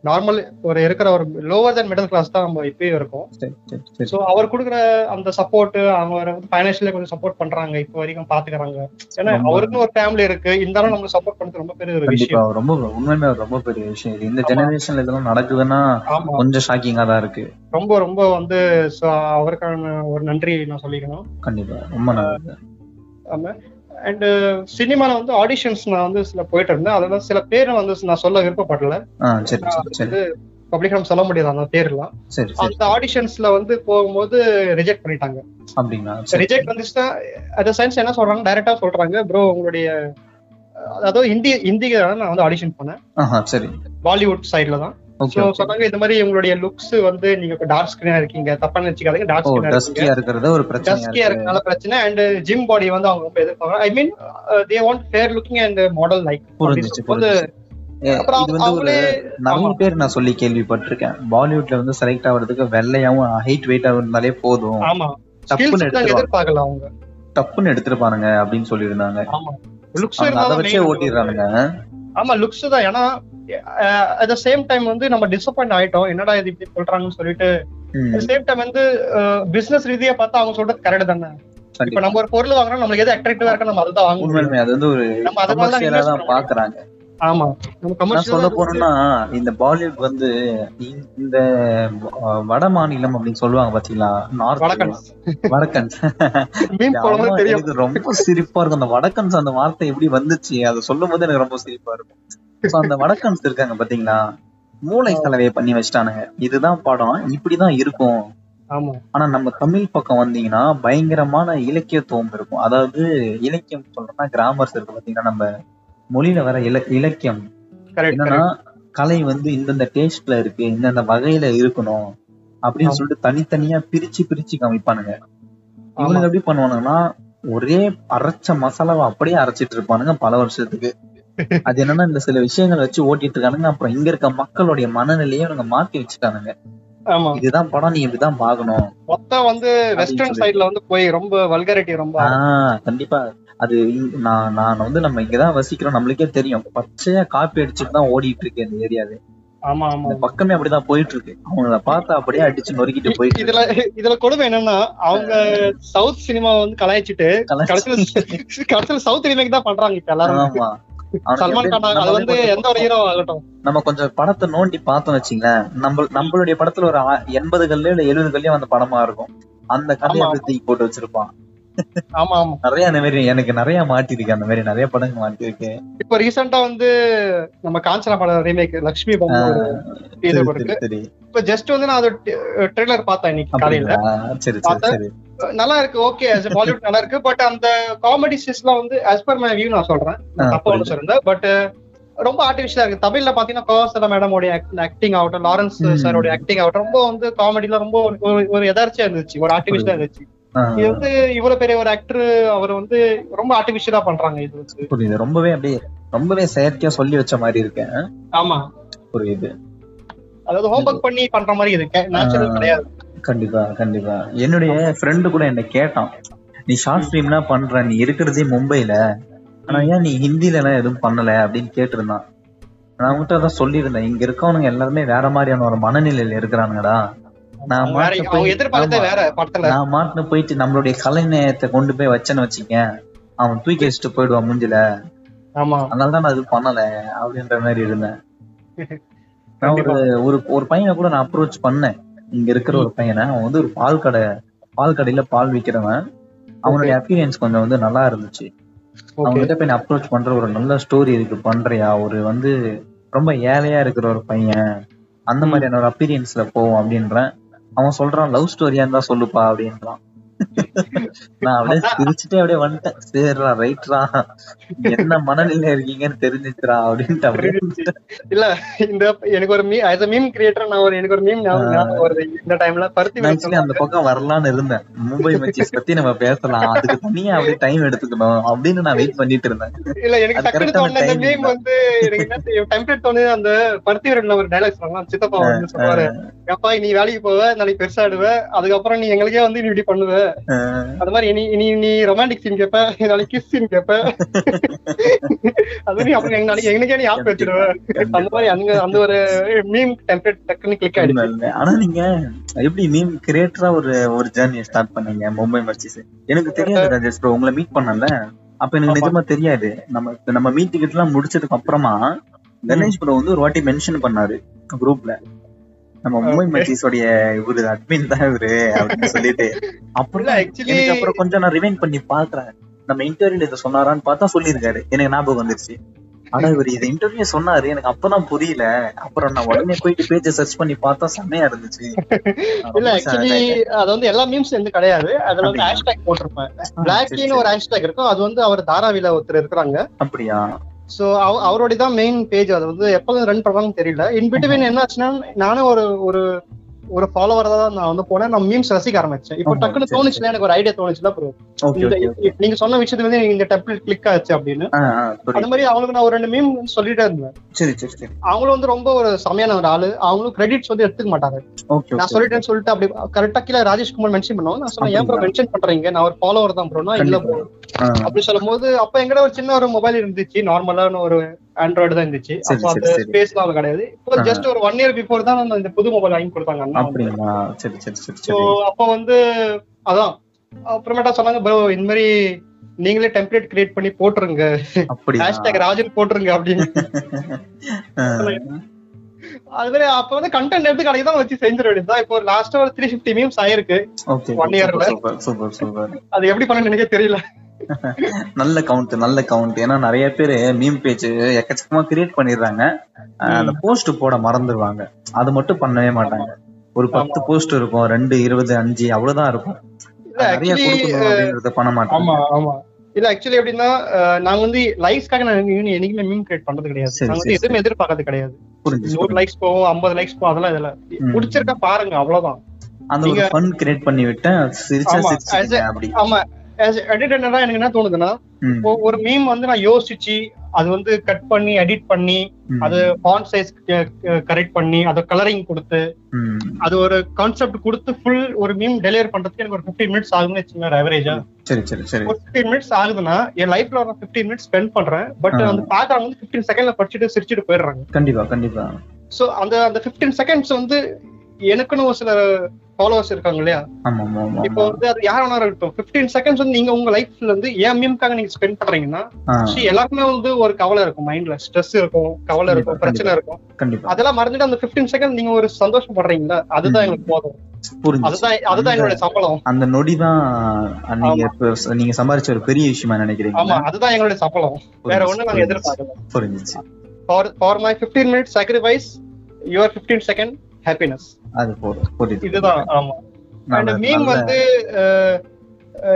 நார்மல் ஒரு இருக்கிற ஒரு லோவர் தென் மிடில் கிளாஸ் தான் நம்ம இப்பயும் இருக்கோம். சோ அவர் கொடுக்குற அந்த சப்போர்ட் அவங்க வந்து ஃபைனான்சியலா கொஞ்சம் சப்போர்ட் பண்றாங்க இப்போ வரைக்கும் பாத்துக்கறாங்க. ஏன்னா அவருக்குன்னு ஒரு ஃபேமிலி இருக்கு. இருந்தாலும் நம்மளுக்கு சப்போர்ட் பண்றது ரொம்ப பெரிய ஒரு விஷயம். ரொம்ப உண்மையுமே ரொம்ப பெரிய விஷயம். இது இந்த. ஜெனரேஷன்ல இதெல்லாம் நடக்குதுன்னா கொஞ்சம் ஷாக்கிங்கா தான் இருக்கு. ரொம்ப ரொம்ப வந்து அவருக்கான ஒரு நன்றி நான் சொல்லிக்கணும். கண்டிப்பா ரொம்ப நல்லது ஆமா. அண்ட் சினிமால வந்து ஆடிஷன்ஸ் நான் வந்து சில போயிட்டு இருந்தேன் அதனால சில பேர் வந்து நான் சொல்ல விருப்பப்படல. வந்து பப்ளிக் நம்ம சொல்ல முடியாது அந்த பேர்லாம். அந்த ஆடிஷன்ஸ்ல வந்து போகும்போது ரிஜெக்ட் பண்ணிட்டாங்க. ரிஜெக்ட் வந்துச்சுன்னா அட் சயின்ஸ் என்ன சொல்றாங்க? டைரக்டா சொல்றாங்க. ப்ரோ உங்களுடைய அதாவது ஹிந்தி ஹிந்திக்கு நான் வந்து ஆடிஷன் பண்ணேன். ஆஹா சரி. பாலிவுட் சைட்ல தான். ஓகே சொன்னாங்க இந்த மாதிரி உங்களுடைய லுக்ஸ் வந்து நீங்க டார்க் ஸ்கிரீனா இருக்கீங்க. தப்பா நினைச்சுக்காதீங்க டார்க் இருக்கீங்க. டஸ்கியா இருக்கிறது ஒரு பிரச்சனையா டஸ்கியா இருக்கு. இருக்கனால பிரச்சனை. அண்ட் ஜிம் பாடி வந்து அவங்க ரொம்ப எதிர்பார்க்கறாங்க I mean they want fair looking and model like புரிஞ்சுச்சு இது வந்து ஒரு நிறைய. பேர் நான் சொல்லி கேள்விப்பட்டிருக்கேன். பாலிவுட்ல வந்து செலக்ட் ஆகுறதுக்கு வெள்ளையாவும் ஹைட் வெயிட்டா இருந்தாலே போதும். ஆமா. டப்புன்னு எடுத்துருவாங்க. டப்புன்னு எடுத்துருப்பானுங்க அப்படின்னு சொல்லியிருந்தாங்க. ஆமா. லுக்ஸ் அவங்க அதை வச்சே ஓட்டிடுறானுங்க. ஆமா லுக்ஸ் தான். ஏன்னா அட் த சேம் டைம் வந்து நம்ம டிசப்பாயிண்ட் ஆயிட்டோம். என்னடா இது இப்படி சொல்றாங்கன்னு சொல்லிட்டு சேம் டைம் வந்து பிசினஸ் ரீதியா பார்த்தா அவங்க சொல்றது கரெக்ட் தானே? இப்ப. நம்ம ஒரு பொருள் வாங்குறோம் நம்மளுக்கு எது அட்ராக்டிவா இருக்கு நம்ம அதுதான் வாங்க முடியும் உண்மையுமே அது வந்து ஒரு நம்ம அதனால தான் பாக்குறாங்க ஆமா. சொல்ல போனோம்னா இந்த பாலிவுட் வந்து இந்த வட மாநிலம் அப்படின்னு சொல்லுவாங்க பாத்தீங்களா? நார்த் வடக்கன்ஸ் தெரியும். எனக்கு ரொம்ப சிரிப்பா இருக்கும். அந்த வடக்கன்ஸ் அந்த வார்த்தை எப்படி வந்துச்சு? அதை சொல்லும் போது எனக்கு ரொம்ப சிரிப்பா இருக்கும். அந்த வடக்கன்ஸ் இருக்காங்க பாத்தீங்களா? மூளை கலவையை பண்ணி வச்சுட்டானுங்க. இதுதான் படம். இப்படிதான் இருக்கும். ஆனா நம்ம தமிழ் பக்கம் வந்தீங்கன்னா பயங்கரமான இலக்கியத்துவம் இருக்கும். அதாவது இலக்கியம் சொல்றோம்னா கிராமர்ஸ் இருக்கு பாத்தீங்கன்னா நம்ம மொழியில வர இல இலக்கியம். என்னன்னா கலை வந்து இந்தந்த டேஸ்ட்ல இருக்கு இந்தந்த வகையில இருக்கணும் அப்படின்னு. சொல்லிட்டு தனித்தனியா பிரிச்சு பிரிச்சு காமிப்பானுங்க. ஆமா. இவனுங்க எப்படி பண்ணுவானுங்கன்னா ஒரே அரைச்ச மசாலாவை அப்படியே அரைச்சிட்டு இருப்பானுங்க பல வருஷத்துக்கு. அது என்னன்னா இந்த சில விஷயங்கள் வச்சு ஓட்டிட்டு இருக்கானுங்க. அப்புறம் இங்க இருக்க மக்களுடைய மனநிலையை இவனுங்க மாத்தி வச்சுட்டானுங்க. ஆமா. இதுதான் படம் நீ இப்படிதான் பாக்கணும் மொத்தம் வந்து வெஸ்டர்ன். சைடுல வந்து போய் ரொம்ப வல்கரிட்டி ரொம்ப கண்டிப்பா. அது நான் நான் வந்து நம்ம இங்கதான் வசிக்கிறோம். நம்மளுக்கே தெரியும். பச்சையா காப்பி அடிச்சுட்டு தான் ஓடிட்டு இருக்கு இந்த ஏரியாவே. ஆமா ஆமா இந்த பக்கமே அப்படிதான் போயிட்டு இருக்கு. அவங்கள பார்த்தா அப்படியே அடிச்சு நொறுக்கிட்டு போயிட்டு இதுல இதுல கொடுமை என்னன்னா அவங்க சவுத் சினிமா வந்து கலாய்ச்சிட்டு கலாய்ச்சி- கடைசியில கடைசியில சவுத் ரீமேக் தான் பண்றாங்க இப்ப எல்லாரும். நம்ம கொஞ்சம் படத்தை நோண்டி பார்த்தோம் வச்சுங்களேன் நம்ம நம்மளுடைய படத்துல ஒரு எண்பதுகள்லயோ இல்ல எழுபதுகள்லயோ வந்த படமா இருக்கும். அந்த கதையை தூக்கி போட்டு வச்சிருப்பான். ஆமா ஆமா. நிறைய அந்த மாதிரி எனக்கு நிறைய மாட்டிருக்கு அந்த மாதிரி நிறைய படங்கள் மாட்டிருக்கு இப்ப ரீசெண்டா வந்து நம்ம காஞ்சனா படம் ரீமேக் இருக்கு சரி. இப்ப ஜஸ்ட் வந்து நான் அது ட்ரெய்லர் பார்த்தேன் இன்னைக்கு காலையில. நல்லா இருக்கு ஓகே பாலிவுட் நல்லா இருக்கு. பட் அந்த காமெடி எல்லாம் வந்து as per my view நான் சொல்றேன். தப்பா ஒண்ணு சொல்றேன். பட் ரொம்ப ஆர்டிபிஷியலா இருக்கு. தமிழ்ல பாத்தீங்கன்னா கோவசல மேடமோட ஆக்டிங் ஆகட்டும் லாரன்ஸ் ம். சாரோட ஆக்டிங் ஆகட்டும் ரொம்ப வந்து காமெடில ரொம்ப ஒரு- எதார்ச்சியா இருந்துச்சு. ஒரு ஆர்டிபிஷியலா இருந்துச்சு. இது வந்து இவ்வளவு பெரிய ஒரு ஆக்டர் அவர் வந்து ரொம்ப ஆர்டிபிஷியலா பண்றாங்க இது வந்து. புரியுது. ரொம்பவே அப்படியே ரொம்பவே செயற்கையா சொல்லி வச்ச மாதிரி இருக்கேன். ஆமா. புரியுது. அதாவது ஹோம்ஒர்க் பண்ணி பண்ற மாதிரி இது. நேச்சுரல். கிடையாது. கண்டிப்பா கண்டிப்பா. என்னுடைய ஃப்ரெண்டு கூட என்ன கேட்டான். நீ ஷார்ட் ஃபிலிம்லாம் பண்ற நீ இருக்கிறதே மும்பைல. ஆனா ஏன் நீ ஹிந்தில எல்லாம் எதுவும் பண்ணல அப்படின்னு கேட்டிருந்தான். நான் அவங்ககிட்ட அதான் சொல்லியிருந்தேன். இங்க இருக்கவனுங்க எல்லாருமே வேற மாதிரியான ஒரு மனநிலையில இருக்கிறானுங்கடா. நான் மாட்டுன போயிட்டு நம்மளுடைய கலை நேயத்தை கொண்டு போய் வச்சேன்னு வச்சுக்கேன். அவன் தூக்கி வச்சுட்டு போயிடுவான் மூஞ்சில. ஆமா. அதனால தான் நான் இது பண்ணல அப்படின்ற மாதிரி இருந்தேன். நான் ஒரு ஒரு ஒரு பையனை கூட நான் அப்ரோச் பண்ணேன். இங்க இருக்கிற ஒரு பையனை. அவன் வந்து ஒரு பால் கடை பால் கடையில பால் விக்கிறவன். அவனுடைய அப்பியரன்ஸ் கொஞ்சம் வந்து நல்லா இருந்துச்சு. ஓகே. அவன்கிட்ட போய் அப்ரோச் பண்ற ஒரு நல்ல ஸ்டோரி இருக்கு. பண்றியா? ஒரு வந்து ரொம்ப ஏழையா இருக்கிற ஒரு பையன். அந்த மாதிரியான ஒரு அப்பீரியன்ஸ்ல போவோம் அப்படின்றேன். அவன் சொல்றான் லவ் ஸ்டோரியா இருந்தா சொல்லுப்பா அப்படின்றான். நான் அப்படியே சிரிச்சுட்டே அப்படியே வந்துட்டேன். சரிடா ரைட்ரா. என்ன மனநிலையில இருக்கீங்கன்னு தெரிஞ்சிச்சுடா அப்படின்ட்டு. இல்ல இந்த எனக்கு ஒரு மீ a மீம் கிரியேட்டர் நான் ஒரு எனக்கு ஒரு மீம் ஞாபகம் வருது. இந்த டைம்ல பருத்தி அந்த பக்கம் வரலாம்னு இருந்தேன். மும்பை மச்சீஸ் பத்தி நம்ம பேசலாம். அதுக்கு தனியா அப்படியே டைம் எடுத்துக்கணும் அப்படின்னு நான் வெயிட் பண்ணிட்டு இருந்தேன். இல்ல எனக்கு டக்குனு தோணுன timing மீம் வந்து எனக்கு என்ன டெம்ப்ளேட் தோணுது அந்த பருத்தி விரல்ல ஒரு டைலாக் சொல்லலாம் சித்தப்பா வந்து சொல்லுவாரு அப்பா நீ வேலைக்கு போவ நாளைக்கு பெருசாடுவ அதுக்கப்புறம் நீ எங்களுக்கே வந்து நீ இப்படி பண்ணுவ அது மாதிரி இனி இனி நீ ரொமான்டிக் சீன் கேப்ப நாளைக்கு கிஸ் சீன் கேப்ப. அது நீ அப்புறம் நாளைக்கு எங்களுக்கே நீ ஆப் வச்சிடுவ அந்த மாதிரி அங்க அந்த ஒரு மீம் டெம்ப்ளேட் டக்குனு கிளிக் ஆயிடுச்சு. ஆனா நீங்க எப்படி மீம் கிரியேட்டரா ஒரு ஒரு ஜேர்னியை ஸ்டார்ட் பண்ணீங்க மும்பை மர்ச்சிஸ் எனக்கு தெரியாது ராஜேஷ் ப்ரோ உங்களை மீட் பண்ணல அப்ப எனக்கு. நிஜமா தெரியாது. நம்ம நம்ம மீட் டிக்கெட் எல்லாம் முடிச்சதுக்கு அப்புறமா கணேஷ் ப்ரோ வந்து ஒரு வாட்டி மென்ஷன் பண்ணாரு குரூப்ல நம்ம மும்பை. மர்ச்சிஸோடைய இவரு அட்மின் தான் இவரு அப்படின்னு சொல்லிட்டு. அப்புறம் இல்ல ஆக்சுவலி அப்புறம் கொஞ்சம் நான் ரிவைண்ட் பண்ணி பாக்குறேன். நம்ம இன்டர்வியூல இதை சொன்னாரான்னு பார்த்தா சொல்லியிருக்காரு. எனக்கு ஞாபகம் வந்துருச்சு. ஆனா இவர் இதை இன்டர்வியூ சொன்னாரு. எனக்கு அப்பதான் புரியல. அப்புறம் நான் உடனே போயிட்டு பேஜை சர்ச் பண்ணி பார்த்தா செம்மையா இருந்துச்சு. இல்ல ஆக்சுவலி. அது வந்து எல்லா மீம்ஸ் வந்து கிடையாது. அதுல வந்து? ஹேஷ்டேக் போட்டிருப்பேன். பிளாக்கின்னு ஒரு ஹேஷ்டேக் இருக்கும். அது வந்து அவர் தாராவில ஒருத்தர் இருக்கிறாங்க. அப்படியா? சோ அவரோட தான் மெயின் பேஜ் அது வந்து எப்போதும் ரன் பண்ணுவாங்கன்னு தெரியல. இன் பிட்வீன் என்ன ஆச்சுன்னா நானும் ஒரு ஒரு ஒரு ஃபாலோவர் தான் நான் வந்து போனேன். நான் மீம்ஸ் ரசிக்க ஆரம்பிச்சேன். இப்போ ஆமா, டக்குனு சரி, தோணுச்சுல எனக்கு ஒரு ஐடியா தோணுச்சுல ஓகே நீங்க சொன்ன விஷயத்துல வந்து இந்த டெம்ப்ளேட் கிளிக் ஆச்சு அப்படின்னு. அந்த மாதிரி அவங்களுக்கு நான் ஒரு ரெண்டு மீம் சொல்லிட்டே இருந்தேன். சரி சரி அவங்களும் வந்து ரொம்ப ஒரு செமையான ஒரு ஆளு. அவங்களும் கிரெடிட்ஸ் வந்து எடுத்துக்க மாட்டாங்க. நான் சொல்லிட்டேன்னு சொல்லிட்டு அப்படி கரெக்டா கீழே ராஜேஷ்குமார் மென்ஷன் பண்ணுவோம் நான் சொன்னேன் ஏன் ப்ரோ மென்ஷன் பண்றீங்க? நான் ஒரு ஃபாலோவர் தான் ப்ரோனா இல்ல bro. அப்படி சொல்லும் போது அப்ப எங்கிட்ட ஒரு சின்ன ஒரு மொபைல் இருந்துச்சு நார்மலான ஒரு ஆண்ட்ராய்டு தான் இருந்துச்சு. அப்போ அந்த. ஸ்பேஸ் தான் கிடையாது. இப்போ. ஜஸ்ட் ஒரு ஒன் இயர் பிஃபோர் தான் இந்த புது மொபைல் வாங்கி கொடுத்தாங்க அண்ணா அப்படிங்களா? சரி சரி சரி சோ அப்போ வந்து அதான். அப்புறமேட்டா சொன்னாங்க ப்ரோ இந்த மாதிரி நீங்களே டெம்ப்ளேட் கிரியேட் பண்ணி போட்டுருங்க. ஹேஷ்டேக் ராஜன் போட்டுருங்க அப்படின்னு. அது மாதிரி அப்ப வந்து கண்டென்ட் எடுத்து கடைக்கு தான் வச்சு செஞ்சிட வேண்டியதுதான் இப்போ லாஸ்டா ஒரு த்ரீ ஃபிஃப்டி மீம்ஸ் ஆயிருக்கு. சூப்பர் சூப்பர் அது எப்படி பண்ணணும்னு எனக்கே தெரியல. நல்ல கவுண்ட் நல்ல கவுண்ட் ஏன்னா நிறைய பேர் மீம் பேஜ் எக்கச்சக்கமா கிரியேட் பண்ணிடுறாங்க. அந்த போஸ்ட் போட மறந்துடுவாங்க. அது மட்டும் பண்ணவே மாட்டாங்க. ஒரு பத்து போஸ்ட் இருக்கும். ரெண்டு இருபது அஞ்சு அவ்வளவுதான் இருக்கும். நிறைய பண்ண மாட்டாங்க. இல்ல ஆக்சுவலி எப்படின்னா நாங்க வந்து லைக்ஸ்க்காக இன்னும் என்னைக்குமே மீம் கிரியேட் பண்றது கிடையாது. நாங்க வந்து எதுவுமே எதிர்பார்க்கறது கிடையாது. நூறு லைக்ஸ் போகும் ஐம்பது லைக்ஸ் போகும் அதெல்லாம் இதுல. பிடிச்சிருக்கா பாருங்க அவ்வளவுதான். அந்த ஃபன் கிரியேட் பண்ணி விட்டேன். சிரிச்சா அப்படி. ஆமா எடிட்டர்னா எனக்கு என்ன தோணுதுன்னா ஒரு மீம் வந்து நான் யோசிச்சு அது வந்து கட் பண்ணி எடிட் பண்ணி அது ஃபாண்ட் சைஸ் கரெக்ட் பண்ணி அதை கலரிங் கொடுத்து. அது ஒரு கான்செப்ட் கொடுத்து ஃபுல் ஒரு மீம் டெலிவர் பண்றதுக்கு எனக்கு ஒரு 15 மினிட்ஸ் ஆகும்னு வச்சுக்கோங்க ஆவரேஜா சரி சரி சரி. ஒரு 15 மினிட்ஸ் ஆகுதுன்னா என் லைஃப்ல ஒரு 15 மினிட்ஸ் ஸ்பெண்ட் பண்றேன் பட் ஆ. வந்து பாக்குறவங்க வந்து 15 செகண்ட்ல படிச்சுட்டு சிரிச்சுட்டு போயிடுறாங்க. கண்டிப்பா கண்டிப்பா. சோ அந்த அந்த 15 செகண்ட்ஸ் வந்து எனக்குன்னு ஒரு சில ஃபாலோவர்ஸ் இருக்காங்க இல்லையா? இப்போ வந்து அது யார் வேணா இருக்கட்டும். 15 செகண்ட்ஸ் வந்து நீங்க உங்க லைஃப்ல வந்து ஏன் மீம்காக நீங்க ஸ்பெண்ட் பண்றீங்கன்னா எல்லாருக்குமே வந்து ஒரு கவலை இருக்கும். மைண்ட்ல ஸ்ட்ரெஸ் இருக்கும் கவலை இருக்கும் பிரச்சனை இருக்கும். அதெல்லாம் மறந்துட்டு அந்த 15 செகண்ட் நீங்க ஒரு சந்தோஷப்படுறீங்களா? அதுதான் எங்களுக்கு போதும். அந்த நீங்க இப்ப நீங்க சம்பாரிச்ச ஒரு பெரிய விஷயமா நினைக்கிறீங்க ஆமா அதுதான் எங்களுடைய சம்பளம். வேற ஒண்ணு நாங்க எதிர்பார்க்கல. புரிஞ்சுச்சு. For for my 15 minutes sacrifice your 15 second happiness அது போதும் இதுதான் ஆமா. அண்ட் மீம் வந்து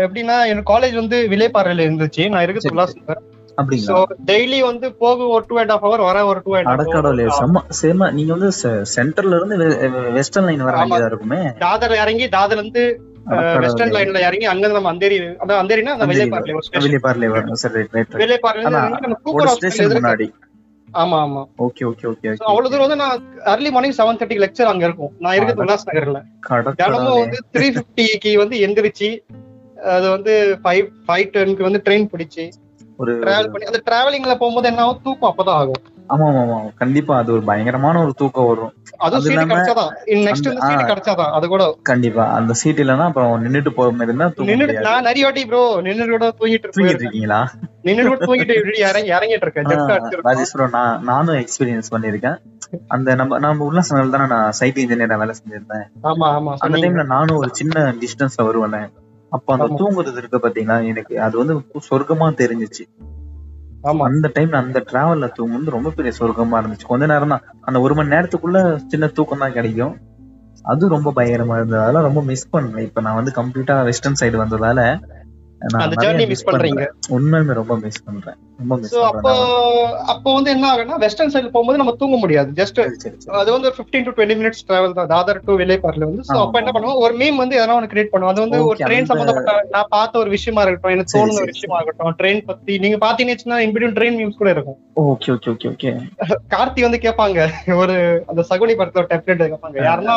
எப்படின்னா எனக்கு காலேஜ் வந்து விலைப்பாறையில இருந்துச்சு. நான் சரி, இருக்கிறது உல்லாசம் அப்படிங்களா? சோ டெய்லி வந்து போக ஒரு டூ அண்ட் ஹாஃப் ஹவர் வர ஒரு டூ அண்ட் அடக்கடவுளே செம்ம சேம நீங்க வந்து சென்டர்ல இருந்து வெஸ்டர்ன் லைன் வர. வேண்டியதா இருக்குமே? தாதர் இறங்கி தாதர்ல இருந்து வெஸ்டர்ன் லைன்ல இறங்கி அங்க நம்ம அந்தேரி அதான் அந்தேரினா அந்த வெளியே பார்ல வரும் சரி ரைட் ரைட் நம்ம ஹாஸ்பிட்டல் முன்னாடி. ஆமா ஆமா. ஓகே ஓகே ஓகே அவ்வளவு தூரம் வந்து நான் early morning seven thirty lecture அங்க இருக்கும். நான் இருக்கிறது உல்லாஸ் நகர்ல. தினமும் வந்து த்ரீ பிப்டிக்கு வந்து எந்திரிச்சு அது வந்து ஃபைவ் ஃபைவ் டென்க்கு வந்து ட்ரெயின் பிடிச்சி ஒரு டிராவல் பண்ணி அந்த டிராவலிங்ல போகும்போது என்ன ஆகும்? தூக்கம் அப்பதான் ஆகும். ஆமா ஆமா ஆமா கண்டிப்பா அது ஒரு பயங்கரமான ஒரு தூக்கம் வரும். அது கிடைச்சாதான். அது கூட கண்டிப்பா. அந்த சீட் இல்லைன்னா அப்புறம் நின்னுட்டு போற மாதிரி இருந்தா நின்னுட்டு நான் நிறைய வாட்டி ப்ரோ நின்னுட்டு கூட தூங்கிட்டு தூங்கிட்டு இருக்கீங்களா? நின்னுட்டு கூட தூங்கிட்டு இறங்கி இறங்கிட்டு இருக்கேன். அடிச்சிருக்கோம் ராஜேஸ்வரம் நான் நானும் எக்ஸ்பீரியன்ஸ் பண்ணிருக்கேன் அந்த நம்ம நம்ம உல்லாசனால தானே நான் சைட் இன்ஜினியரா வேலை செஞ்சிருந்தேன். ஆமா ஆமா. அந்த டைம்ல நானும் ஒரு சின்ன டிஸ்டன்ஸ்ல வருவேன். அப்ப அந்த. தூங்குறது இருக்கு பாத்தீங்களா? எனக்கு அது வந்து சொர்க்கமா தெரிஞ்சுச்சு. அந்த டைம்ல அந்த டிராவல்ல தூங்குறது ரொம்ப பெரிய சொர்க்கமா இருந்துச்சு. கொஞ்ச நேரம் தான். அந்த ஒரு மணி நேரத்துக்குள்ள சின்ன தூக்கம் தான் கிடைக்கும். அது ரொம்ப பயங்கரமா இருந்தது. அதெல்லாம் ரொம்ப மிஸ் பண்ணேன் இப்ப நான் வந்து கம்ப்ளீட்டா வெஸ்டர்ன் சைடு வந்ததால அந்த ஜர்னி மிஸ் பண்றீங்க பண்றேன். உண்மையுமே ரொம்ப மிஸ் பண்றேன். ரொம்ப மிஸ் சோ அப்போ அப்போ வந்து என்ன ஆகும்னா வெஸ்டர்ன் சைடு போகும்போது நம்ம தூங்க முடியாது. ஜஸ்ட் அது வந்து fifteen to twenty minutes travel தான். தாதர் டு வில்லேபார்ல வந்து. சோ ஆமா, அப்ப என்ன பண்ணுவோம்? ஒரு மீம் வந்து எதனா ஒன்று கிரியேட் பண்ணுவோம். அது வந்து ஒரு ட்ரெயின் சம்பந்தப்பட்ட நான் பார்த்த ஒரு விஷயமா இருக்கட்டும் எனக்கு சரி, தோணுன ஒரு விஷயமா இருக்கட்டும். ட்ரெயின் பத்தி நீங்க பாத்தீங்கன்னா இன்பிட்வீன் ட்ரெயின் மீம்ஸ் கூட இருக்கும். Okay okay okay okay Karthi வந்து கேட்பாங்க. ஒரு அந்த சகுனி படத்துல டெப்லெட் கேட்பாங்க. யாருன்னா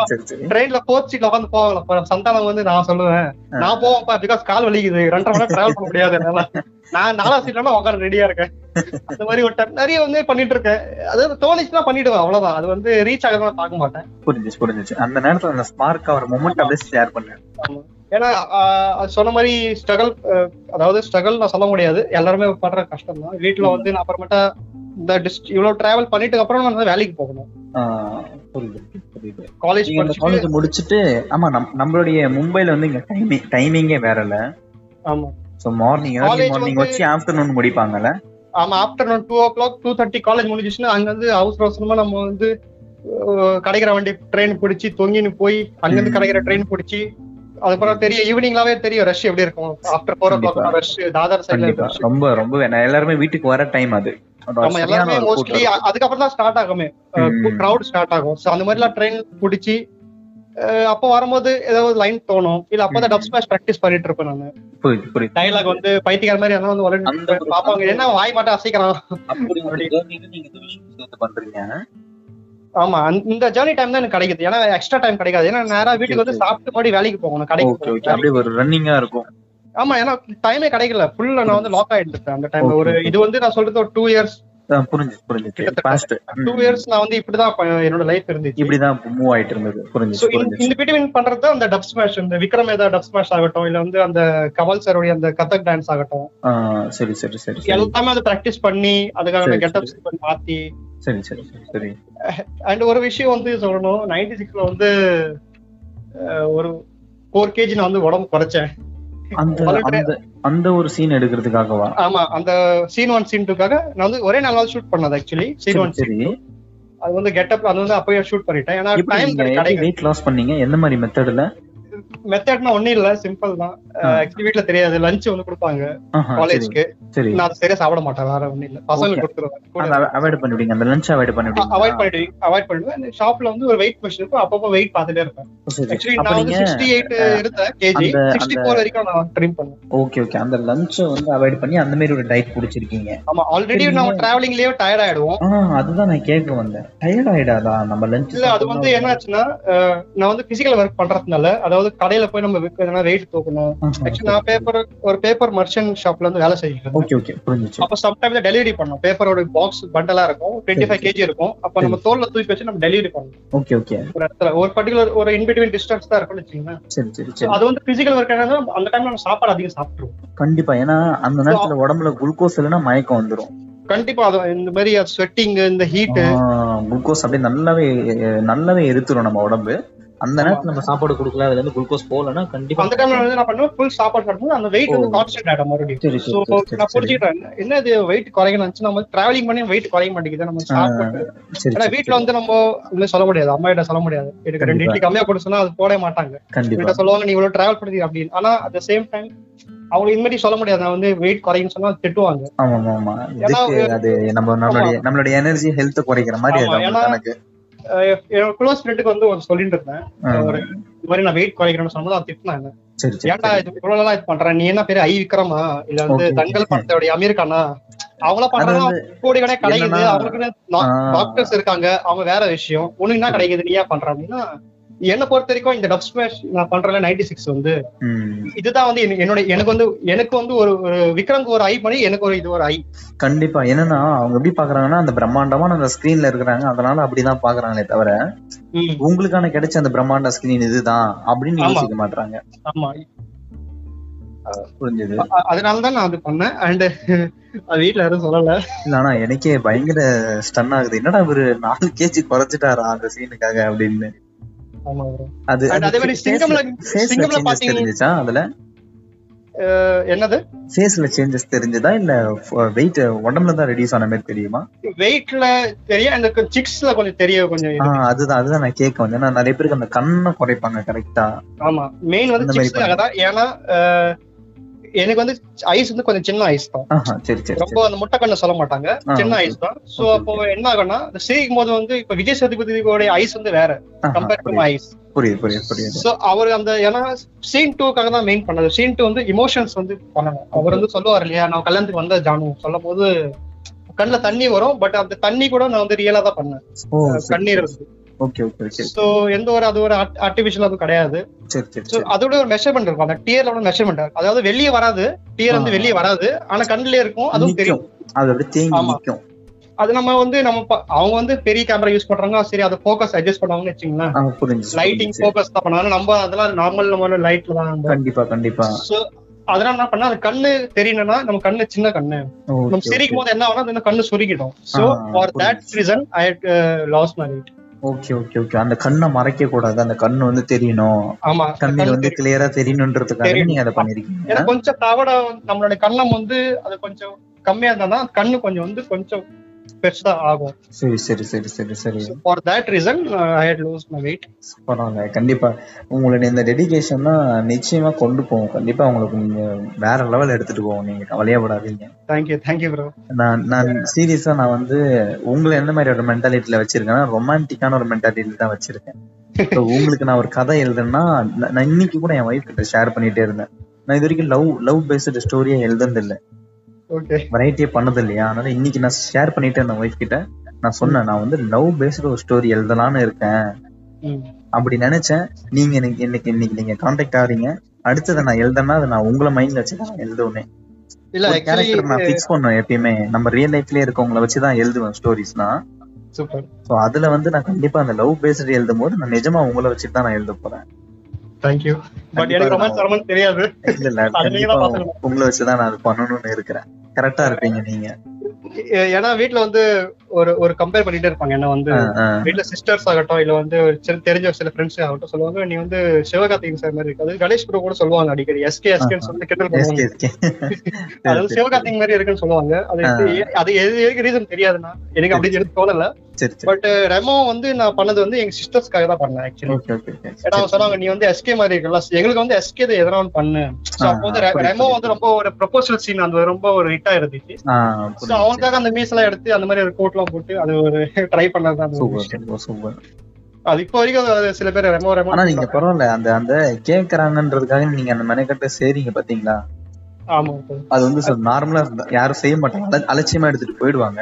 ட்ரெயின்ல போர்ட் சீட்ல உட்காந்து சந்தானம் வந்து நான் சொல்லுவேன். நான் போவேன்ப்பா பிகாஸ் கால் வலிக்குது. நேரம் டிராவல் பண்ண முடியாது என்னால. நான் நாலாம் சீட்ல உட்காந்து ரெடியா இருக்கேன். அந்த மாதிரி ஒரு time நிறைய வந்து பண்ணிட்டு இருக்கேன். அதாவது தோணிச்சுன்னா பண்ணிடுவேன் அவ்வளவுதான். அது வந்து ரீச் ஆகுதுன்னு பார்க்க மாட்டேன். புரிஞ்சுச்சு புரிஞ்சுச்சு. அந்த நேரத்துல அந்த ஸ்பார்க் ஒரு மொமெண்ட் அப்படியே ஷேர் பண்ணேன் ஏன்னா சொன்ன மாதிரி ஸ்ட்ரகிள் அதாவது ஸ்ட்ரகிள் நான் சொல்ல முடியாது. எல்லாருமே படுற கஷ்டம் தான். வீட்டுல வந்து நான் அப்புறமேட்டா இந்த டிஸ்ட் இவ்வளவு டிராவல் பண்ணிட்டு அப்புறம் நான் வேலைக்கு போகணும். காலேஜ் காலேஜ் முடிச்சிட்டு ஆமா நம் நம்மளுடைய மும்பைல வந்து இங்க டைமிங் டைமிங்கே வேற இல்ல ஆமா. சோ மார்னிங் மார்னிங் வச்சு ஆஃப்டர்நூன் முடிப்பாங்கல்ல? ஆமா afternoon two o'clock two thirty college முடிஞ்சிச்சுன்னா அங்க வந்து அவசர அவசரமா நம்ம வந்து கிடைக்கிற வண்டி ட்ரெயின் பிடிச்சி தொங்கின்னு போய் அங்கிருந்து. கிடைக்கிற ட்ரெயின் பிடிச்சி அதுக்கப்புறம் தெரியும் ஈவினிங்லாவே தெரியும் ரஷ் எப்படி இருக்கும்? After four o'clock. Rush Dadar சைட்ல ரொம்ப ரொம்ப எல்லாருமே வீட்டுக்கு வர டைம் அது. சரியான எல்லாருமே மோஸ்ட்லி. அதுக்கப்புறம் தான் ஸ்டார்ட் ஆகுமே. ம். கிரவுட் ஸ்டார்ட் ஆகும். சோ அந்த மாதிரி எல்லாம் ட்ரெயின் பிடிச்சி அப்போ வரும்போது ஏதாவது லைன் தோணும். இல்ல அப்பதான். டப் ஸ்மாஷ் ப்ராக்டிஸ் பண்ணிட்டு இருப்பேன் நான். டைலாக் வந்து பைத்தியக்கார மாதிரி எல்லாம் வந்து பாப்பாங்க என்ன வாய் மாட்டா அசைக்கிறான்? பண்றீங்க? ஆமா இந்த ஜேர்னி டைம் தான் எனக்கு கிடைக்குது. ஏன்னா எக்ஸ்ட்ரா டைம் கிடைக்காது. ஏன்னா நேரா வீட்டுக்கு வந்து. சாப்பிட்டு மறுபடியும் வேலைக்கு போகணும் கடைக்கு. அப்படியே ஒரு ரன்னிங்கா இருக்கும். ஆமா ஏன்னா டைமே கிடைக்கல. ஃபுல்லா நான் வந்து லாக் ஆயிட்டு அந்த டைம்ல ஒரு. இது வந்து நான் சொல்றது ஒரு டூ இயர்ஸ் கிட்டத்தட்ட. பாஸ்ட் டூ இயர்ஸ் நான் வந்து இப்படிதான் என்னோட லைஃப் இருந்துச்சு. இப்படிதான் மூவ் ஆயிட்டு இருந்தது. இந்த பிட்வீன் பண்றது அந்த டப் ஸ்மாஷ் இந்த விக்ரம் ஏதா டப் ஸ்மாஷ் ஆகட்டும் இல்ல வந்து அந்த கமல் சாரோடைய அந்த கதக் டான்ஸ் ஆகட்டும். சரி சரி சரி எல்லாமே அதை பிராக்டிஸ் பண்ணி அதுக்கான சரி, கெட்டப்ஸ் மாத்தி. சரி சரி சரி அண்ட் ஒரு விஷயம் வந்து சொல்லணும் நைன்டி சிக்ஸ்ல வந்து ஒரு ஃபோர் கேஜி நான் வந்து உடம்பு குறைச்சேன். அந்த அந்த ஒரு சீன் எடுக்கிறதுக்காகவா? ஆமா அந்த சீன் ஒன் சீன் டூக்காக நான் வந்து ஒரே நாள் ஷூட் பண்ணது ஆக்சுவலி சீன் ஒன் சரி. அது வந்து கெட்டப் அது வந்து அப்பயே ஷூட் பண்ணிட்டேன். ஏன்னா டைம் வெயிட் லாஸ் பண்ணீங்க? எந்த மாதிரி மெத்தட்ல மெத்தட்னா ஒண்ணும் இல்ல சிம்பிள் தான். ஆக்சுவலி வீட்ல தெரியாது. லஞ்ச் வந்து கொடுப்பாங்க. காலேஜ்க்கு நான் அதை சரியா சாப்பிட மாட்டேன் வேற ஒண்ணும் இல்ல. பசங்களுக்கு. கொடுத்துருவேன் அவாய்ட் பண்ணிவிடுங்க அந்த லஞ்ச் அவாய்ட் அவாய்ட் பண்ணிவிடுங்க பண்ணிட்டு அவாய்ட் பண்ணிடுவேன் ஷாப்ல வந்து ஒரு வெயிட் மிஷின் இருக்கும். அப்பப்போ வெயிட் பார்த்துட்டே இருப்பேன். ஆக்சுவலி நான் வந்து நீங்க சிக்ஸ்டி எயிட் இருந்தேன் கேஜி அந்த- சிக்ஸ்டி அந்த- ஃபோர் வரைக்கும் நான் ட்ரிம் பண்ணேன் ஓகே ஓகே அந்த லஞ்ச் வந்து அவாய்ட் பண்ணி அந்த மாதிரி ஒரு டயட் புடிச்சிருக்கீங்க ஆமா ஆல்ரெடி நம்ம டிராவலிங்லயே டயர்ட் ஆயிடுவோம். அதுதான் நான் கேட்க வந்தேன். டயர்ட் ஆயிடாதா? நம்ம லஞ்ச் இல்ல அது வந்து என்ன ஆச்சுன்னா நான் வந்து பிசிக்கல் ஒர்க் பண்றதுனால அதாவது கடையில போய் நம்ம எதனா வெயிட் தூக்கணும். ஆக்சுவலி நான் பேப்பர் ஒரு பேப்பர் மர்ச்சன்ட் ஷாப்ல இருந்து வேலை புரிஞ்சுச்சு. அப்ப சம்டைம்ஸ் டெலிவரி பண்ணோம் பேப்பரோட பாக்ஸ் பண்டலா இருக்கும். டுவெண்ட்டி ஃபைவ் கேஜி இருக்கும். அப்ப நம்ம தோல்ல தூக்கி வச்சு நம்ம டெலிவரி பண்ணணும். ஓகே ஓகே ஒரு இடத்துல ஒரு பர்டிகுலர் ஒரு இன்பிட்வீன் டிஸ்டன்ஸ் தான் இருக்கும்னு சரி அது வந்து பிசிக்கல் ஒர்க் அந்த டைம்ல நம்ம சாப்பாடு அதிகம் சாப்பிட்டுருவோம். கண்டிப்பா. ஏன்னா அந்த நேரத்துல உடம்புல குளுக்கோஸ் இல்லைன்னா மயக்கம் வந்துரும். கண்டிப்பா அது இந்த மாதிரி ஸ்வெட்டிங் இந்த ஹீட் குளுக்கோஸ் அப்படியே நல்லாவே நல்லாவே எரித்துரும் நம்ம உடம்பு. அந்த நேரத்துல நம்ம சாப்பாடு கொடுக்கல அதுல இருந்து குளுக்கோஸ் போகலன்னா கண்டிப்பா அந்த டைம்ல வந்து நான் பண்ணுவேன் ஃபுல் சாப்பாடு சாப்பிடும்போது அந்த வெயிட் வந்து. கான்ஸ்டன்ட் ஆயிடும் மறுபடியும். சோ நான் புரிஞ்சுக்கிட்டேன். என்ன இது வெயிட் நினைச்சு நம்ம டிராவலிங் பண்ணி வெயிட் குறைய மாட்டேங்குது. நம்ம சாப்பிட்டு சரி ஏன்னா வீட்ல வந்து நம்ம ஒண்ணும் சொல்ல முடியாது. அம்மா கிட்ட சொல்ல முடியாது. எனக்கு ரெண்டு. இட்லி கம்மியா கொடுத்து சொன்னா அது போடவே மாட்டாங்க. கண்டிப்பா. சொல்லுவாங்க நீ இவ்வளவு டிராவல் பண்ணி அப்படின்னு. ஆனா அட் சேம் டைம் அவங்க இந்த மாதிரி சொல்ல முடியாது. நான் வந்து வெயிட் குறையுன்னு சொன்னா திட்டுவாங்க. ஆமா ஆமா அது நம்ம நம்மளுடைய நம்மளுடைய எனர்ஜி ஹெல்த் குறைக்கிற மாதிரி ஆமா, க்ளோஸ் ஃப்ரெண்டுக்கு வந்து ஒரு சொல்லிட்டு இருந்தேன். ஒரு இந்த மாதிரி நான் வெயிட் குறைக்கிறேன்னு சொன்னது அவன் திட்டினாங்க. ஏன்டா இது இவ்வளவு நாளா இது பண்ற? நீ என்ன பெரிய ஐ விக்ரமா? இல்ல வந்து. தங்கல் படத்தோடைய அமீர் கானா அவங்கள அது பண்றாங்க வந்து கோடி கடை கிடைக்குது. அவங்களுக்கு. டாக்டர்ஸ் இருக்காங்க. அவங்க வேற விஷயம். உனக்கு என்ன கிடைக்குது? நீ ஏன் பண்ற? அப்படின்னா என்ன பொறுத்த வரைக்கும் இந்த டப் ஸ்மாஷ் நான் பண்றேன் நைன்டி சிக்ஸ் வந்து இதுதான் வந்து என்னோட எனக்கு வந்து எனக்கு வந்து ஒரு ஒரு விக்ரம்க்கு ஒரு ஐ பண்ணி எனக்கு ஒரு இது ஒரு ஐ கண்டிப்பா. என்னன்னா அவங்க எப்படி பாக்குறாங்கன்னா அந்த பிரம்மாண்டமான அந்த ஸ்கிரீன்ல இருக்கிறாங்க. அதனால அப்படிதான் பாக்குறாங்களே தவிர உங்களுக்கான கிடைச்ச அந்த பிரம்மாண்ட ஸ்கிரீன் இதுதான் அப்படின்னு. யோசிக்க மாட்டாங்க ஆமா. புரிஞ்சது. அதனாலதான் நான் அது பண்ணேன். அண்ட் அது வீட்ல யாரும் சொல்லல. இல்ல ஆனா எனக்கே பயங்கர ஸ்டன் ஆகுது. என்னடா இவரு நாலு கேஜி குறைச்சிட்டாரா அந்த சீனுக்காக அப்படின்னு. அது அதே மாதிரி சிங்கம்ல சிங்கம்ல அதுல? என்னது? ஃபேஸ்ல சேஞ்சஸ் தெரிஞ்சதா? இல்ல வெயிட் உடம்புல தான் ரெடியூஸ் ஆன மாதிரி தெரியுமா? வெயிட்ல தெரியும். அந்த சிக்ஸ்ல கொஞ்சம் தெரிய கொஞ்சம் அதுதான் அதுதான் நான் கேட்க வந்தேன். ஏன்னா நிறைய பேருக்கு அந்த கண்ணை குறைப்பாங்க கரெக்டா ஆமா. மெயின் வந்து சிக்ஸ்ல தான். ஏன்னா அஹ், எனக்கு வந்து ஐஸ் வந்து கொஞ்சம் சின்ன ஐஸ் தான். ரொம்ப அந்த முட்டை கண்ணு சொல்ல மாட்டாங்க. சின்ன. ஐஸ் தான். சோ அப்போ என்ன ஆகும்னா சிரிக்கும் போது வந்து இப்ப விஜய் சேதுபதியோட ஐஸ் வந்து வேற. கம்பேர் டு ஐஸ் சோ அவர் அந்த ஏன்னா சீன் டூக்காக தான் மெயின் பண்ணது. சீன் டூ வந்து இமோஷன்ஸ் வந்து பண்ணணும். அவர் வந்து சொல்லுவார் இல்லையா நான் கல்யாணத்துக்கு வந்த ஜானு. சொல்லும் போது கண்ணுல தண்ணி வரும் பட் அந்த தண்ணி கூட நான் வந்து ரியலா தான் பண்ணேன். கண்ணீர் இருக்கு ஓகே ஓகே ஓகே சோ எந்த ஒரு அது ஒரு ஆர்டிபிஷியல் அது கிடையாது. அதோட ஒரு மெஷர்மெண்ட் இருக்கும். அந்த டியர்ல மெஷர்மெண்ட் அதாவது வெளியே வராது. டியர் வந்து. வெளியே வராது. ஆனா கண்ணுல இருக்கும். அதுவும் தெரியும். அது அப்படியே தேங்கி. நிக்கும். அது நம்ம வந்து நம்ம அவங்க வந்து பெரிய கேமரா யூஸ் பண்றாங்க. சரி அதை ஃபோக்கஸ் அட்ஜஸ்ட் பண்ணுவாங்கன்னு வச்சுங்களேன் லைட்டிங். ஃபோக்கஸ் தான் பண்ணுவாங்க. நம்ம அதெல்லாம் நார்மல் நம்ம லைட்ல தான் கண்டிப்பா கண்டிப்பா. சோ அதனால என்ன பண்ணா அது கண்ணு தெரியணும்னா நம்ம கண்ணு சின்ன கண்ணு. நம்ம. சிரிக்கும் போது என்ன ஆகும் அந்த கண்ணு சுருக்கிடும். So for that. Reason I loss my weight okay okay okay அந்த கண்ணை மறைக்க கூடாது அந்த கண்ணு வந்து தெரியணும் ஆமா கண்ணில் கண்ணு வந்து. கிளியரா தெரியணுன்றதுக்காக தெரியும். நீங்க அதை பண்ணிருக்கீங்க ஏன்னா கொஞ்சம் தவட நம்மளோட கண்ணம் வந்து அது கொஞ்சம் கம்மியா இருந்தா கண்ணு கொஞ்சம் வந்து கொஞ்சம் பெருசா ஆகும் சரி சரி சரி சரி சரி. For that reason I had lose my weight பரவாயில்ல கண்டிப்பா. உங்களுடைய இந்த டெடிகேஷன் தான் நிச்சயமா கொண்டு போகும். கண்டிப்பா உங்களுக்கு நீங்க வேற லெவல் எடுத்துட்டு போவோம் நீங்க கவலையப்படாதீங்க தேங்க்யூ தேங்க்யூ ப்ரோ நான் நான் சீரியஸா நான் வந்து உங்களை எந்த மாதிரி ஒரு மென்டாலிட்டியில வச்சிருக்கேன்னா ரொமான்டிக்கான ஒரு மென்டாலிட்டி தான் வச்சிருக்கேன். உங்களுக்கு நான் ஒரு கதை எழுதுனா நான் இன்னைக்கு கூட என் ஒய்ஃப் கிட்ட ஷேர் பண்ணிட்டே இருந்தேன். நான் இது வரைக்கும் லவ் லவ் பேஸ்டு ஸ்டோரியை எழுதுனது இல்ல ஓகே வெரைட்டியே பண்ணது இல்லையா அதனால இன்னைக்கு நான் ஷேர் பண்ணிட்டேன் அந்த ஒய்ஃப் கிட்ட. நான் சொன்னேன் நான் வந்து லவ் பேஸ்டு ஒரு ஸ்டோரி எழுதலாம்னு இருக்கேன். அப்படி நினைச்சேன். நீங்க எனக்கு இன்னைக்கு இன்னைக்கு நீங்க கான்டாக்ட் ஆறீங்க அடுத்ததை நான் எழுதனா அதை நான் உங்களை மைண்ட்ல வச்சு தான் எழுதுவேன். இல்ல கேரக்டர் நான் ஃபிக்ஸ் பண்ணுவேன் எப்பயுமே. நம்ம ரியல் லைஃப்லயே இருக்கவங்கள வச்சு தான் எழுதுவேன் ஸ்டோரிஸ்னா சூப்பர் சோ அதுல வந்து நான் கண்டிப்பா அந்த லவ் பேஸ்டு எழுதும் போது நான் நிஜமா உங்களை வச்சு தான் நான் எழுத போறேன். தேங்க்யூ பட் எனக்கு ரொமான்ஸ் தெரியாது. இல்ல இல்ல அது நீங்க கண்டிப்பா தான் பாத்துக்கணும். உங்களை வச்சுதான் நான் அது பண்ணணும்னு இருக்கிறேன். கரெக்டா இருப்பீங்க நீங்க. ஏன்னா வீட்ல வந்து ஒரு ஒரு கம்பேர் பண்ணிட்டே இருப்பாங்க. என்ன வந்து. வீட்ல சிஸ்டர்ஸ் ஆகட்டும் இல்ல வந்து தெரிஞ்ச சில ஃப்ரெண்ட்ஸ் ஆகட்டும் சொல்லுவாங்க. நீ வந்து சிவகார்த்திகேயன் சார் மாதிரி இருக்காது. கணேஷ் ப்ரோ கூட சொல்லுவாங்க அடிக்கடி. எஸ்கே எஸ்கே சொல்லி கிண்டல் பண்ணுவாங்க SK, SK. அது வந்து சிவகார்த்திகேயன் மாதிரி இருக்குன்னு சொல்லுவாங்க. அது அது எது எதுக்கு ரீசன் தெரியாதுன்னா எனக்கு அப்படி தோணல. பட் ரெமோ வந்து நான் பண்ணது வந்து எங்க சிஸ்டர்ஸ்க்காக தான் பண்ணேன் ஆக்சுவலி ஏன்னா அவங்க சொன்னாங்க நீ வந்து எஸ்கே மாதிரி இருக்கல. எங்களுக்கு வந்து எஸ்கே எதனா ஒன்று பண்ணு. அப்போ வந்து ரெமோ வந்து ரொம்ப ஒரு ப்ரொபோசல் சீன் அந்த ரொம்ப ஒரு ஹிட்டா இருந்துச்சு புரியுது. அவங்களுக்காக அந்த மீஸ் எல்லாம் எடுத்து அந்த மாதிரி ஒரு கோட் எல்லாம் போட்டு அது ஒரு ட்ரை பண்ணது தான் அது இப்போ வரைக்கும் அது சில பேர் ரெமோ ரெமோ ஆனா நீங்க பரவாயில்ல அந்த அந்த கேக்குறாங்கன்றதுக்காக நீங்க அந்த மெனக்கட்ட செய்றீங்க பாத்தீங்களா. அது வந்து நார்மலா யாரும் செய்ய மாட்டாங்க. அல- அலட்சியமா எடுத்துட்டு போயிடுவாங்க.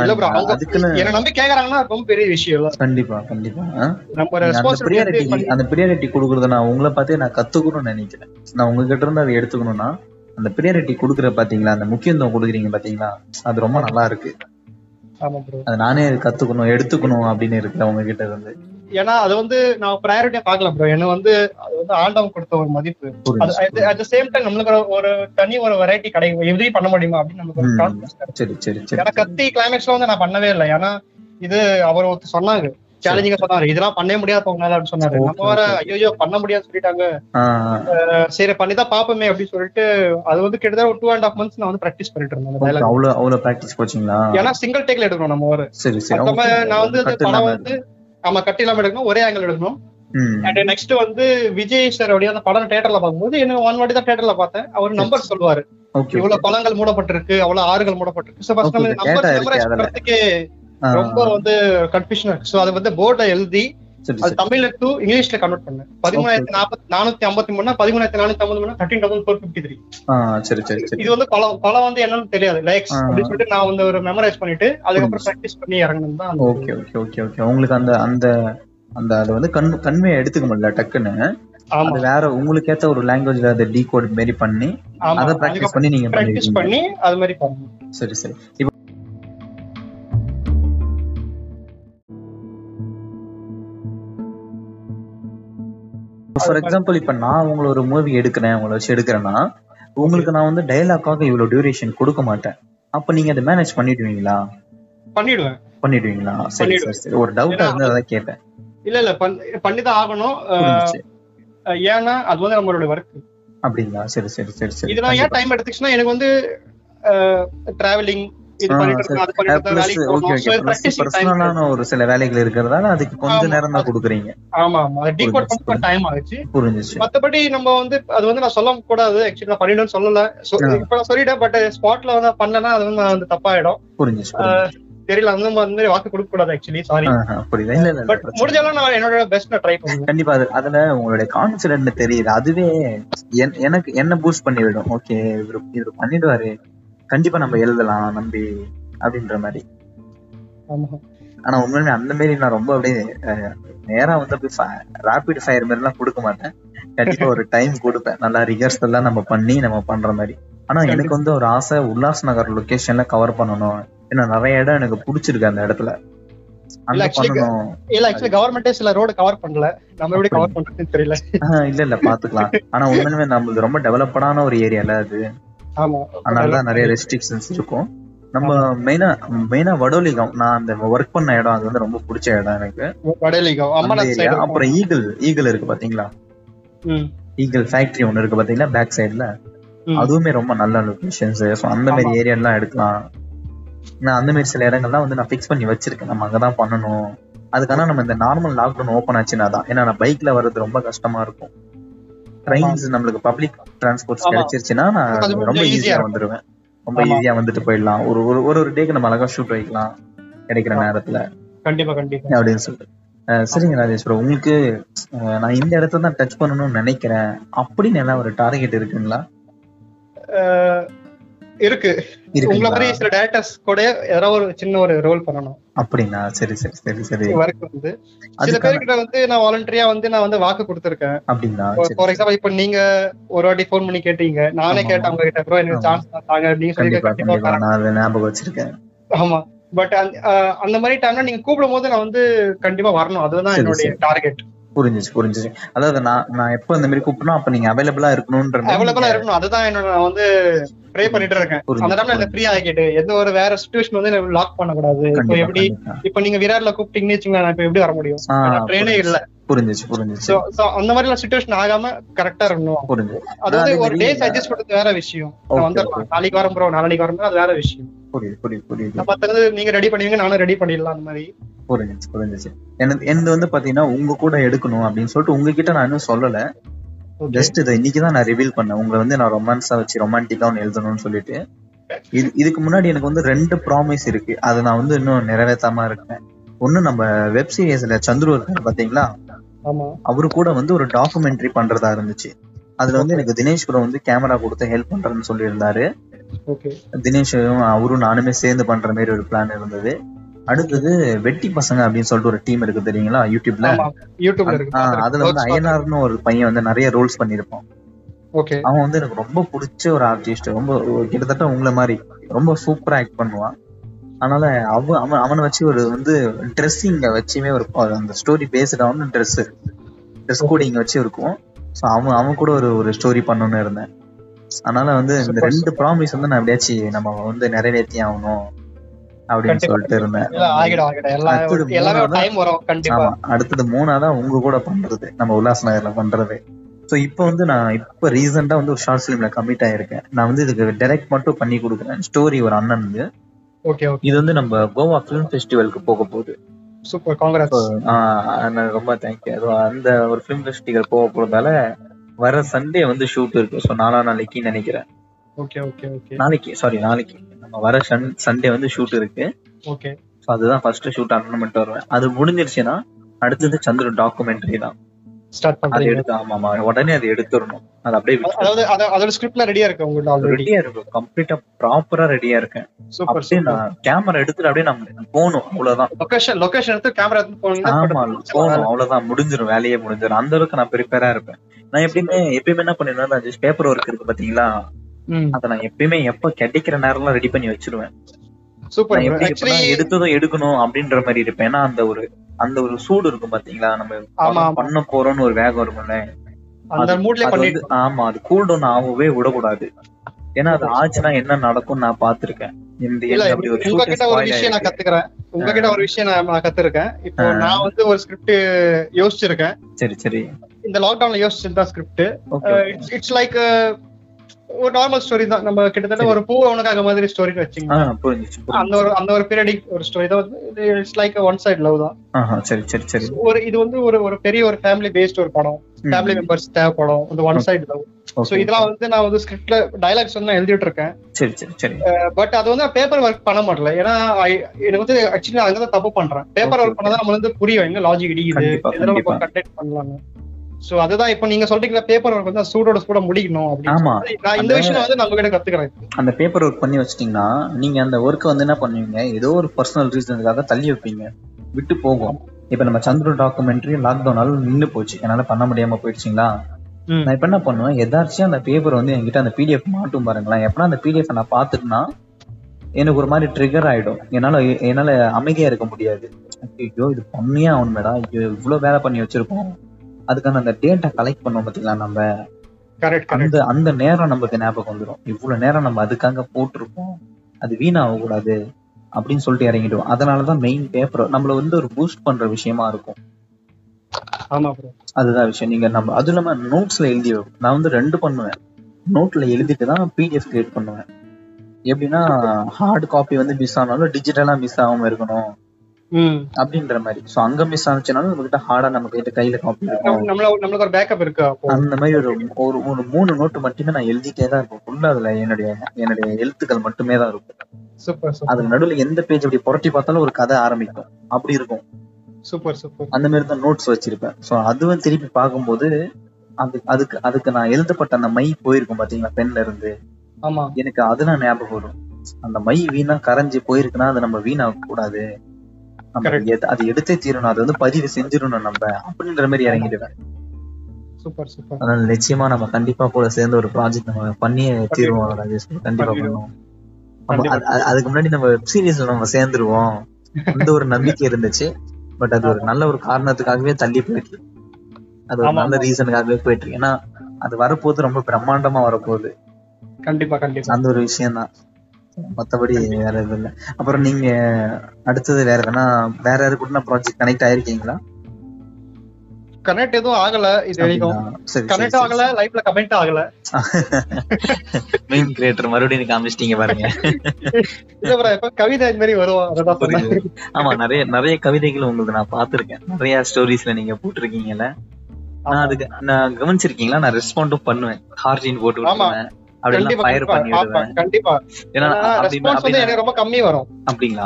இல்ல bro, அவங்க என்ன நம்பி கேக்குறாங்கன்னா அது ரொம்ப பெரிய விஷயம் இல்ல. கண்டிப்பா கண்டிப்பா. ஆ? நம்ம ஒரு நீங்க அந்த ரெஸ்பான்சிபிலிட்டி ப்ரியாரிட்டி அந்த ப்ரியாரிட்டி கொடுக்கறத நான் உங்களை பார்த்தே நான் கத்துக்கணும்னு நினைக்கிறேன். நான் உங்ககிட்ட இருந்து அதை எடுத்துக்கணும்னா அந்த ப்ரியாரிட்டி கொடுக்குற பாத்தீங்களா அந்த முக்கியத்துவம் கொடுக்குறீங்க பாத்தீங்களா அது ரொம்ப நல்லா இருக்கு. ப்ரோ அது நானே கத்துக்கணும் எடுத்துக்கணும் அப்படின்னு இருக்கு அவங்க கிட்ட இருந்து. ஏன்னா அது வந்து நான் ப்ரையாரிட்டியா பார்க்கல ப்ரோ என்ன வந்து அது வந்து ஆண்டவன் கொடுத்த ஒரு மதிப்பு. அட் த சேம் டைம் நம்மளுக்கு ஒரு- தனி ஒரு வெரைட்டி கிடைக்கும். எப்படி பண்ண முடியுமா அப்படின்னு நமக்கு ஒரு ஏன்னா கத்தி கிளைமேக்ஸ்ல வந்து நான் பண்ணவே இல்லை. ஏன்னா இது அவர் ஒருத்தர் சொன்னாங்க சேலஞ்சிங்கா சொன்னாரு. இதெல்லாம் பண்ணவே முடியாது உங்களால அப்படின்னு சொன்னாரு. நம்ம வர ஐயோ பண்ண முடியாது சொல்லிட்டாங்க. சரி பண்ணி தான் பாப்போமே அப்படின்னு சொல்லிட்டு அது வந்து கிட்டத்தட்ட ஒரு டூ அண்ட் ஹாஃப் மந்த்ஸ் நான் வந்து ப்ராக்டிஸ் பண்ணிட்டு இருந்தேன். அவ்வளவு அவ்வளவு பிராக்டிஸ் போச்சீங்களா? ஏன்னா சிங்கிள் டேக்ல எடுக்கணும் நம்ம ஒரு. சரி சரி. நான் வந்து படம் வந்து ஆமா கட்டி இல்லாம எடுக்கணும் ஒரே ஆங்கிள் எடுக்கணும். அண்ட் நெக்ஸ்ட் வந்து விஜய் சார் அப்படியே அந்த படம் தியேட்டர்ல பார்க்கும்போது என்ன ஒன் வாட்டி தான் தியேட்டர்ல பார்த்தேன். அவர் நம்பர் சொல்லுவாரு. இவ்வளவு குளங்கள் மூடப்பட்டிருக்கு அவ்வளவு ஆறுகள் மூடப்பட்டிருக்கு. சோ ஃபர்ஸ்ட் நம்ம நம்பர் ரொம்ப வந்து கன்ஃபியூஷன் இருக்கு. சோ அது வந்து போர்டை எழுதி அது தமிழ்ல டு இங்கிலீஷ்ல கன்வெர்ட் பண்ணேன் பதிமூணாயிரத்தி நாற்பத்தி நானூத்தி ஐம்பத்தி மூணு பதிமூணாயிரத்தி நானூத்தி ஐம்பது மூணு thirteen thousand four fifty three சரி சரி இது வந்து கொலம் கொலம் வந்து என்னன்னு தெரியாது. லைக்ஸ். அப்படின்னு சொல்லிட்டு நான் வந்து ஒரு மெமரைஸ் பண்ணிட்டு அதுக்கப்புறம் ப்ராக்டிஸ் பண்ணி இறங்கணும் தான் ஓகே ஓகே ஓகே ஓகே உங்களுக்கு அந்த அந்த அந்த அது வந்து கண் கண்மையை எடுத்துக்க முடியல டக்குன்னு. அது வேற உங்களுக்கு ஏத்த ஒரு லாங்குவேஜ்ல அதை டீகோட் மாரி பண்ணி அதை பிராக்டிஸ் பண்ணி நீங்க ப்ராக்டிஸ் பண்ணி அது மாதிரி சரி சரி. ஃபார் எக்ஸாம்பிள் இப்ப நான் உங்களை ஒரு மூவி எடுக்கிறேன் உங்களை வச்சு எடுக்கிறேன்னா உங்களுக்கு நான் வந்து டயலாக்காக இவ்வளவு டியூரேஷன் கொடுக்க மாட்டேன். அப்ப நீங்க அதை மேனேஜ் பண்ணிடுவீங்களா? பண்ணிடுவேன். பண்ணிடுவீங்களா? சரி சரி ஒரு டவுட்டா இருந்து அதான் கேட்டேன். இல்ல இல்ல பண்ணி தான் ஆகணும். ஏன்னா அது வந்து நம்மளோட ஒர்க் அப்படிங்களா? சரி சரி சரி சரி. இதெல்லாம் ஏன் டைம் எடுத்துச்சுன்னா எனக்கு வந்து டிராவலிங் ஒரு சில வேலைகள் இருக்கிறதால அதுக்கு கொஞ்ச. நேரம் தான் கொடுக்குறீங்க. ஆமா ஆமா. டீகோட் பண்ண டைம் ஆகுச்சு புரிஞ்சுச்சு. மத்தபடி நம்ம வந்து அது வந்து நான் சொல்ல கூடாது. ஆக்சுவலி நான் பண்ணிடுன்னு சொல்லல. இப்ப நான் சொல்லிட்டேன் பட் ஸ்பாட்ல வந்து பண்ணனா அது வந்து வந்து தப்பாயிடும். புரிஞ்சுச்சு. தெரியல அந்த மாதிரி வாக்கு கொடுக்க கூடாது ஆக்சுவலி சாரி புரியுது. இல்ல இல்ல, பட் முடிஞ்சாலும் நான் என்னோட பெஸ்ட் நான் ட்ரை பண்ணுவேன். கண்டிப்பா அது அதுல உங்களுடைய கான்பிடன்ட் தெரியுது. அதுவே என்- எனக்கு என்ன பூஸ்ட் பண்ணி விடும் ஓகே இவரு இவரு பண்ணிடுவாரு. கண்டிப்பா நம்ம எழுதலாம் நம்பி அப்படின்ற மாதிரி. ஆனா உண்மையுமே அந்த மாதிரி நான் ரொம்ப அப்படியே நேரா வந்து அப்படியே ரேபிட் ஃபயர் மாதிரி எல்லாம் கொடுக்க மாட்டேன். கண்டிப்பா ஒரு டைம் கொடுப்பேன். நல்லா ரிகர்ஸ் எல்லாம் நம்ம பண்ணி நம்ம பண்ற மாதிரி. ஆனா எனக்கு வந்து ஒரு ஆசை உல்லாஸ் நகர் லொகேஷன்ல கவர் பண்ணணும். ஏன்னா நிறைய இடம் எனக்கு பிடிச்சிருக்கு அந்த இடத்துல. இல்ல, ஆக்சுவலி கவர்மெண்டே சில ரோடு கவர் பண்ணல. நம்ம எப்படி கவர் பண்றதுன்னு தெரியல. இல்ல இல்ல பாத்துக்கலாம். ஆனா உண்மையுமே நம்மளுக்கு ரொம்ப டெவலப்படான ஒரு ஏரியால அது. ஆமா. அதனாலதான் நிறைய ரெஸ்ட்ரிக்ஷன்ஸ் இருக்கும். நம்ம மெயினா மெயினா வடோலிகம். நான் அந்த ஒர்க் பண்ண இடம் அது வந்து ரொம்ப பிடிச்ச இடம் எனக்கு. வடலிகம் அப்புறம் ஈகிள் ஈகிள் இருக்கு பாத்தீங்களா? ஈகிள் ஃபேக்டரி ஒன்னு இருக்கு பாத்தீங்களா? பேக் சைடுல அதுவுமே ரொம்ப நல்ல லொகேஷன்ஸ் ஸோ அந்த மாதிரி ஏரியா எல்லாம் எடுக்கலாம். நான் அந்த மாதிரி சில இடங்கள்லாம் வந்து நான் ஃபிக்ஸ் பண்ணி வச்சிருக்கேன். நம்ம அங்கதான் பண்ணணும். அதுக்கான நம்ம இந்த நார்மல் லாக்டவுன் ஓப்பன் ஆச்சுன்னா தான். ஏன்னா நான் பைக்ல வர்றது ரொம்ப கஷ்டமா இருக்கும். ட்ரெயின்ஸ் நம்மளுக்கு பப்ளிக் டிரான்ஸ்போர்ட்ஸ். கிடைச்சிருச்சுன்னா நான் ரொம்ப ஈஸியா. வந்துருவேன். ரொம்ப. ஈஸியா வந்துட்டு போயிடலாம். ஒரு ஒரு ஒரு டேக்கு நம்ம அழகா ஷூட் வைக்கலாம். கிடைக்கிற. நேரத்துல. கண்டிப்பா கண்டிப்பா. அப்படின்னு சொல்லிட்டு. சரிங்க ராஜேஸ்வரம் உங்களுக்கு அஹ் நான் இந்த இடத்த தான் டச் பண்ணணும்னு நினைக்கிறேன். அப்படின்னு எல்லாம் ஒரு டார்கெட் இருக்குங்களா? இருக்கு. உங்களை மாதிரி சில டேரக்டர்ஸ் கூட ஏதாவது ஒரு சின்ன ஒரு ரோல் பண்ணணும். அப்படிங்களா? சரி சரி சரி சரி. ஒர்க் வந்து. சில பேர்கிட்ட வந்து நான் வாலண்டரியா வந்து நான் வந்து வாக்கு கொடுத்திருக்கேன். சரி ஃபார் எக்ஸாம்பிள் இப்ப நீங்க ஒரு வாட்டி ஃபோன் பண்ணி கேட்டீங்க. நானே. கேட்டேன் உங்க கிட்ட ப்ரோ எனக்கு. சான்ஸ் தாங்க நீங்க சொல்லி. நான் ஞாபகம் வச்சிருக்கேன். ஆமா. பட் அந்த மாதிரி டைம்ல நீங்க கூப்பிடும் போது நான் வந்து கண்டிப்பா வரணும். அதுதான் என்னுடைய. டார்கெட் புரிஞ்சுச்சு புரிஞ்சுச்சு. அதாவது நான் நான் எப்போ இந்த மாதிரி கூப்பிட்டனோ அப்ப நீங்க அவைலபிளா இருக்கணும்ன்ற அவைலபிளா இருக்கணும். அதுதான் என்னோட நான் வந்து ப்ரே பண்ணிட்டு இருக்கேன். அந்த டைம்ல என்ன ஃப்ரீ ஆகிட்டு எந்த ஒரு வேற சுச்சுவேஷன் வந்து லாக் பண்ணக்கூடாது இப்போ கண்டிப்பா, எப்படி. இப்ப நீங்க விராட்ல கூப்பிட்டீங்கன்னு நான் இப்ப எப்படி வர முடியும்? ட்ரெயினே. இல்ல. புரிஞ்சுச்சு புரிஞ்சுச்சு சோ அந்த மாதிரி சுச்சுவேஷன் ஆகாம கரெக்டா இருக்கணும். புரிஞ்சுச்சு அதாவது அதே ஒரு டேஸ் அட்ஜஸ்ட் பண்றது வேற விஷயம். வந்துடலாம். நாளைக்கு வரோம் ப்ரோ நாளைக்கு வரோம் அது வேற விஷயம். புரியுது புரியுது புரியுது. மத்தது நீங்க ரெடி பண்ணுவீங்க நானும் ரெடி பண்ணிடலாம் அந்த மாதிரி. புரிஞ்சுச்சு புரிஞ்சுச்சு எனக்கு என்னது வந்து பாத்தீங்கன்னா உங்க கூட எடுக்கணும் அப்படின்னு சொல்லிட்டு உங்ககிட்ட நான் இன்னும் சொல்லல. ஜஸ்ட் இதை இன்னைக்கு தான் நான் ரிவீல் பண்ணேன். உங்களை வந்து நான் ரொமான்ஸா வச்சு ரொமான்டிக்கா ஒன்று எழுதணும்னு சொல்லிட்டு. இது இதுக்கு முன்னாடி எனக்கு வந்து ரெண்டு ப்ராமிஸ் இருக்கு. அதை நான் வந்து இன்னும் நிறைவேற்றாம இருக்கேன். ஒண்ணு நம்ம வெப் சீரிஸ்ல சந்துரு இருக்காரு பாத்தீங்களா அவரு கூட வந்து ஒரு டாக்குமெண்ட்ரி பண்றதா இருந்துச்சு. அதுல வந்து எனக்கு தினேஷ் ப்ரோ வந்து கேமரா கொடுத்து ஹெல்ப் பண்றேன்னு சொல்லியிருந்தாரு. ஓகே தினேஷும் அவரும் நானுமே சேர்ந்து பண்ற மாதிரி ஒரு பிளான் இருந்தது. அடுத்தது வெட்டி பசங்க அப்படின்னு சொல்லிட்டு ஒரு டீம் இருக்கு தெரியுங்களா? யூடியூப்ல யூடியூப்ல இருக்கு. அதுல வந்து அயனார்னு ஒரு பையன் வந்து நிறைய ரோல்ஸ் பண்ணிருப்பான் அவன் வந்து எனக்கு ரொம்ப பிடிச்ச ஒரு ஆர்டிஸ்ட் ரொம்ப கிட்டத்தட்ட உங்களை மாதிரி. ரொம்ப சூப்பரா ஆக்ட் பண்ணுவான். அதனால அவன் அவன் அவனை வச்சு ஒரு வந்து ட்ரெஸ்ஸிங்க வச்சுமே ஒரு அந்த ஸ்டோரி பேஸ்டான ட்ரெஸ் ட்ரெஸ் கோடிங் வச்சு இருக்கும். ஸோ அவன் அவன் கூட ஒரு ஒரு ஸ்டோரி பண்ணணும்னு இருந்தேன். அதனால வந்து இந்த ரெண்டு ப்ராமிஸ் வந்து நான் எப்படியாச்சும் நம்ம வந்து நிறைவேற்றி ஆகணும். அப்படின்னு. சொல்லிட்டு இருந்தேன். அடுத்தது மூணாதான் உங்க கூட பண்றது நம்ம உல்லாஸ் நகர்ல பண்றது. சோ இப்போ வந்து நான் இப்ப ரீசெண்டா வந்து ஒரு ஷார்ட் ஃபிலிம்ல கமிட் ஆயிருக்கேன். நான் வந்து இதுக்கு டைரக்ட் மட்டும் பண்ணி கொடுக்குறேன். ஸ்டோரி ஒரு அண்ணன் ஓகே ஓகே இது வந்து நம்ம கோவா ஃபிலிம் ஃபெஸ்டிவலுக்கு போக போகுது. சூப்பர் காங்கிரஸ் ரொம்ப தேங்க்யூ அந்த ஒரு ஃபிலிம் ஃபெஸ்டிவல் போக போறதால வர சண்டே வந்து ஷூட் இருக்கு. ஸோ நாலா நாளைக்கு நினைக்கிறேன். ஓகே ஓகே ஓகே நாளைக்கு சாரி நாளைக்கு. நம்ம வர சண்டே வந்து ஷூட் இருக்கு. ஓகே ஸோ அதுதான் ஃபர்ஸ்ட் ஷூட் அட்டன் பண்ணிட்டு வருவேன். அது முடிஞ்சிருச்சுன்னா அடுத்தது சந்திரன் டாக்குமெண்ட்ரி தான். ஸ்டார்ட் அது எடுத்து ஆமாமா உடனே அது எடுத்துடணும். அது அப்படியே அதாவது அத- அதோட ஸ்கிரிப்ட்ல ரெடியா இருக்கு உங்கள்ட்ட ஆல்ரெடி ரெடியா இருக்கும் கம்ப்ளீட்டா ப்ராப்பரா ரெடியா இருக்கேன். சூப்பர் அப்படியே நான் கேமரா எடுத்துட்டு அப்படியே நம்ம போகணும் அவ்வளவுதான். லொகேஷன் லொகேஷன் எடுத்து கேமரா எடுத்து போனீங்கன்னா ஆமா போகணும் அவ்வளவுதான். முடிஞ்சிரும் வேலையே முடிஞ்சிரும். அந்த அளவுக்கு நான் ப்ரிப்பேரா இருப்பேன். நான் எப்பயுமே எப்பயுமே என்ன பண்ணிடுவேன் ராஜேஷ் பேப்பர் ஒர்க் இருக்கு பாத்தீங்களா? அதை நான் எப்பயுமே எப்ப கிடைக்கிற நேரம்லாம் ரெடி பண்ணி வச்சிருவேன். சூப்பர் நான் எப்படி எடுத்ததும் எடுக்கணும் அப்படின்ற மாதிரி இருப்பேன். ஏன்னா அந்த ஒரு அந்த ஒரு சூடு இருக்கும் பாத்தீங்களா? நம்ம. பண்ண போறோம்னு ஒரு வேகம் இருக்கும்ல. அந்த மூட்லயே அது பண்ணிட்டு வந்து ஆமா அது கூல் டவுன் ஆகவே விடக்கூடாது. ஏன்னா அது ஆச்சுன்னா என்ன நடக்கும் நான் பாத்திருக்கேன் உங்ககிட்ட ஒரு விஷயம் நான். கத்துக்கிறேன். உங்ககிட்ட ஒரு விஷயம் நான் கத்துருக்கேன். இப்போ. நான் வந்து ஒரு ஸ்கிரிப்ட் யோசிச்சிருக்கேன். சரி சரி. இந்த லாக்டவுன்ல யோசிச்சிருந்தா ஸ்கிரிப்ட் இட்ஸ் லைக் ஒரு நார்மல் ஸ்டோரி தான். நம்ம கிட்டத்தட்ட. ஒரு பூ உனக்காக மாதிரி ஸ்டோரி வச்சுங்க. அந்த ஒரு அந்த ஒரு பீரியடிக் ஒரு ஸ்டோரி தான். வந்து it's like one side love தான். சரி சரி சரி. ஒரு இது வந்து ஒரு ஒரு பெரிய ஒரு ஃபேமிலி பேஸ்ட் ஒரு படம். ஃபேமிலி மெம்பர்ஸ் தேவைப்படும். அந்த ஒன் சைடு லவ் சோ. இதெல்லாம் வந்து நான் வந்து ஸ்கிரிப்ட்ல டைலாக்ஸ் வந்து நான் எழுதிட்டு இருக்கேன். சரி சரி சரி. பட் அது வந்து பேப்பர் ஒர்க் பண்ண மாட்டல ஏன்னா எனக்கு வந்து ஆக்சுவலி அங்கதான் தப்பு பண்றேன். பேப்பர் ஒர்க் பண்ணதான் நம்ம வந்து புரியும். எங்க லாஜிக் இடிக்குது? நம்ம. கண்டெக்ட் பண்ணலாங்க சோ அதுதான் இப்போ நீங்க சொல்றீங்களா பேப்பர் ஒர்க் வந்து சூடோட சூட முடிக்கணும் அப்படின்னு நான் இந்த விஷயம் வந்து நான் உங்ககிட்ட கத்துக்கிறேன். அந்த பேப்பர் ஒர்க் பண்ணி வச்சிட்டீங்கன்னா நீங்க அந்த ஒர்க்கை வந்து என்ன பண்ணுவீங்க? ஏதோ ஒரு பர்சனல் ரீசனுக்காக தள்ளி வைப்பீங்க. விட்டு போகும். இப்ப நம்ம சந்திர டாக்குமெண்ட்ரி லாக்டவுனால நின்னு போச்சு. என்னால பண்ண முடியாம போயிடுச்சுங்களா. நான் இப்ப என்ன பண்ணுவேன்? எதாச்சும் அந்த பேப்பர் வந்து என்கிட்ட அந்த பிடிஎஃப் மாட்டும் பாருங்களேன். எப்பனா அந்த பிடிஎஃப் நான் பாத்துட்டுனா எனக்கு ஒரு மாதிரி ட்ரிகர் ஆயிடும். என்னால என்னால அமைதியா இருக்க முடியாது. ஐயோ இது பண்ணியே ஆகணுமேடா. ஐயோ இவ்வளவு வேலை பண்ணி வச்சிருக்கோம். அதுக்கான அந்த டேட்டா கலெக்ட் பண்ணோம் பாத்தீங்களா நம்ம? அந்த அந்த நேரம் நமக்கு ஞாபகம் வந்துடும் இவ்வளவு நேரம் நம்ம அதுக்காக போட்டிருக்கோம். அது வீணாக கூடாது அப்படின்னு சொல்லிட்டு இறங்கிடுவோம். அதனாலதான் மெயின் பேப்பர் நம்மள வந்து ஒரு பூஸ்ட் பண்ற விஷயமா இருக்கும். அதுதான் விஷயம். நீங்க நம்ம அது இல்லாம நோட்ஸ்ல எழுதி. நான் வந்து ரெண்டு பண்ணுவேன். நோட்ல எழுதிட்டு தான் பிடிஎஃப் கிரியேட் பண்ணுவேன். எப்படின்னா ஹார்ட் காப்பி வந்து மிஸ் ஆனாலும் டிஜிட்டலா மிஸ் ஆகாம இருக்கணும். அப்படின்ற மாதிரி. சோ அங்க மிஸ் ஆனிச்சுனாலும் நம்ம கிட்ட ஹார்டா நம்ம கிட்ட கையில காப்பி இருக்கும் நம்ம- நம்மள நம்மளுக்கு ஒரு பேக்கப் இருக்கு அந்த மாதிரி ஒரு ஒரு ஒரு மூணு நோட்டு மட்டுமே நான் எழுதிட்டே தான் இருப்பேன். ஃபுல்லா அதுல என்னுடைய என்னுடைய எழுத்துக்கள் மட்டுமே தான் இருக்கும். சூப்பர் சூப்பர் அதுல நடுவுல எந்த பேஜ் அப்படி புரட்டி பார்த்தாலும் ஒரு கதை ஆரம்பிக்கும். அப்படி இருக்கும். சூப்பர் சூப்பர் அந்த மாதிரி தான் நோட்ஸ் வச்சிருப்பேன். சோ அதுவும் திருப்பி பார்க்கும்போது அது அதுக்கு அதுக்கு நான் எழுதப்பட்ட அந்த மை போயிருக்கும் பாத்தீங்களா? பென்ல இருந்து. ஆமா. எனக்கு அதெல்லாம் ஞாபகம் வரும். அந்த மை வீணா கரைஞ்சு போயிருக்குன்னா அதை நம்ம வீணாக்க கூடாது அது எடுத்தே தீரணும். அது வந்து பதிவு செஞ்சிடணும் நம்ம. அப்படின்ற மாதிரி இறங்கிடுவேன். சூப்பர் சூப்பர் அதனால நிச்சயமா நம்ம கண்டிப்பா கூட சேர்ந்து ஒரு ப்ராஜெக்ட் நம்ம பண்ணியே தீருவோம் ராஜேஷ். கண்டிப்பா. பண்ணுவோம். அதுக்கு முன்னாடி நம்ம வெப் சீரிஸ்ல நம்ம சேர்ந்துருவோம். அந்த ஒரு நம்பிக்கை இருந்துச்சு. பட் அது ஒரு நல்ல ஒரு காரணத்துக்காகவே தள்ளி போயிட்டு. அது ஒரு நல்ல. ரீசனுக்காகவே போயிட்டு இருக்கு. ஏன்னா அது வரப்போது ரொம்ப பிரம்மாண்டமா வரப்போகுது. கண்டிப்பா கண்டிப்பா. அந்த ஒரு விஷயம் தான் மத்தபடி வேற எதுவும் இல்ல. அப்புறம் நீங்க அடுத்தது வேற எதனா வேற யாரு கூட ப்ராஜெக்ட் கனெக்ட் ஆயிருக்கீங்களா? கனெக்ட் எதுவும் ஆகல இது வரைக்கும். கனெக்ட் ஆகல லைஃப்ல கமெண்ட் ஆகல. மெயின் கிரியேட்டர் மறுபடியும் காமிச்சிட்டீங்க பாருங்க. எப்ப கவிதை இந்த மாதிரி வரும். ஆமா நிறைய நிறைய கவிதைகள் உங்களுக்கு நான் பாத்திருக்கேன் நிறைய ஸ்டோரிஸ்ல நீங்க போட்டிருக்கீங்கல்ல. நான் அதுக்கு நான் கவனிச்சிருக்கீங்களா? நான் ரெஸ்பாண்டும் பண்ணுவேன். ஹார்ஜின் போட்டு அப்படி கண்டிப்பா அப்படி அப்படி எனக்கு ரொம்ப கம்மி வரும். அப்படிங்களா?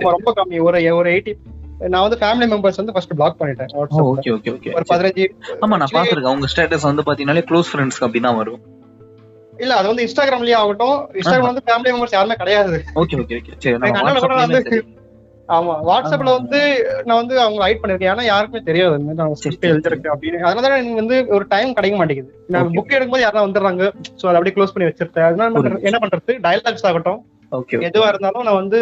ரொம்ப கம்மி. ஒரு ஒரு எயிட்டி நான் வந்து ஃபேமிலி மெம்பர்ஸ் வந்து ஃபர்ஸ்ட் பிளாக் பண்ணிட்டேன். ஓகே ஓகே ஓகே ஒரு ஆமா நான் பாத்திருக்கேன் உங்க ஸ்டேட்டஸ் வந்து பாத்தீங்கன்னாலே க்ளோஸ் ஃப்ரெண்ட்ஸ்க்கு அப்படிதான் வரும். இல்ல அது வந்து இன்ஸ்டாகிராம்லயே ஆகட்டும். இன்ஸ்டாகிராம் வந்து ஃபேமிலி மெம்பர்ஸ் யாருமே கிடையாது. ஓகே ஓகே ஓகே நம்ம வந்து- சரி. ஆமா வாட்ஸ்அப்ல வந்து நான் வந்து அவங்க ஹைட் பண்ணிருக்கேன். ஏன்னா யாருக்குமே தெரியாது இந்த நான் ஸ்கிரிப்ட். எழுதிருக்கேன் அப்படின்னு. அதனால தான் எனக்கு வந்து ஒரு டைம் கிடைக்க மாட்டேங்குது. நான். புக் எடுக்கும்போது யாரா வந்துடுறாங்க. சோ அதை அப்படியே க்ளோஸ் பண்ணி வச்சிருக்கேன் அதனால. என்ன பண்றது? டயலாக்ஸ் ஆகட்டும். ஓகே எதுவா இருந்தாலும் நான் வந்து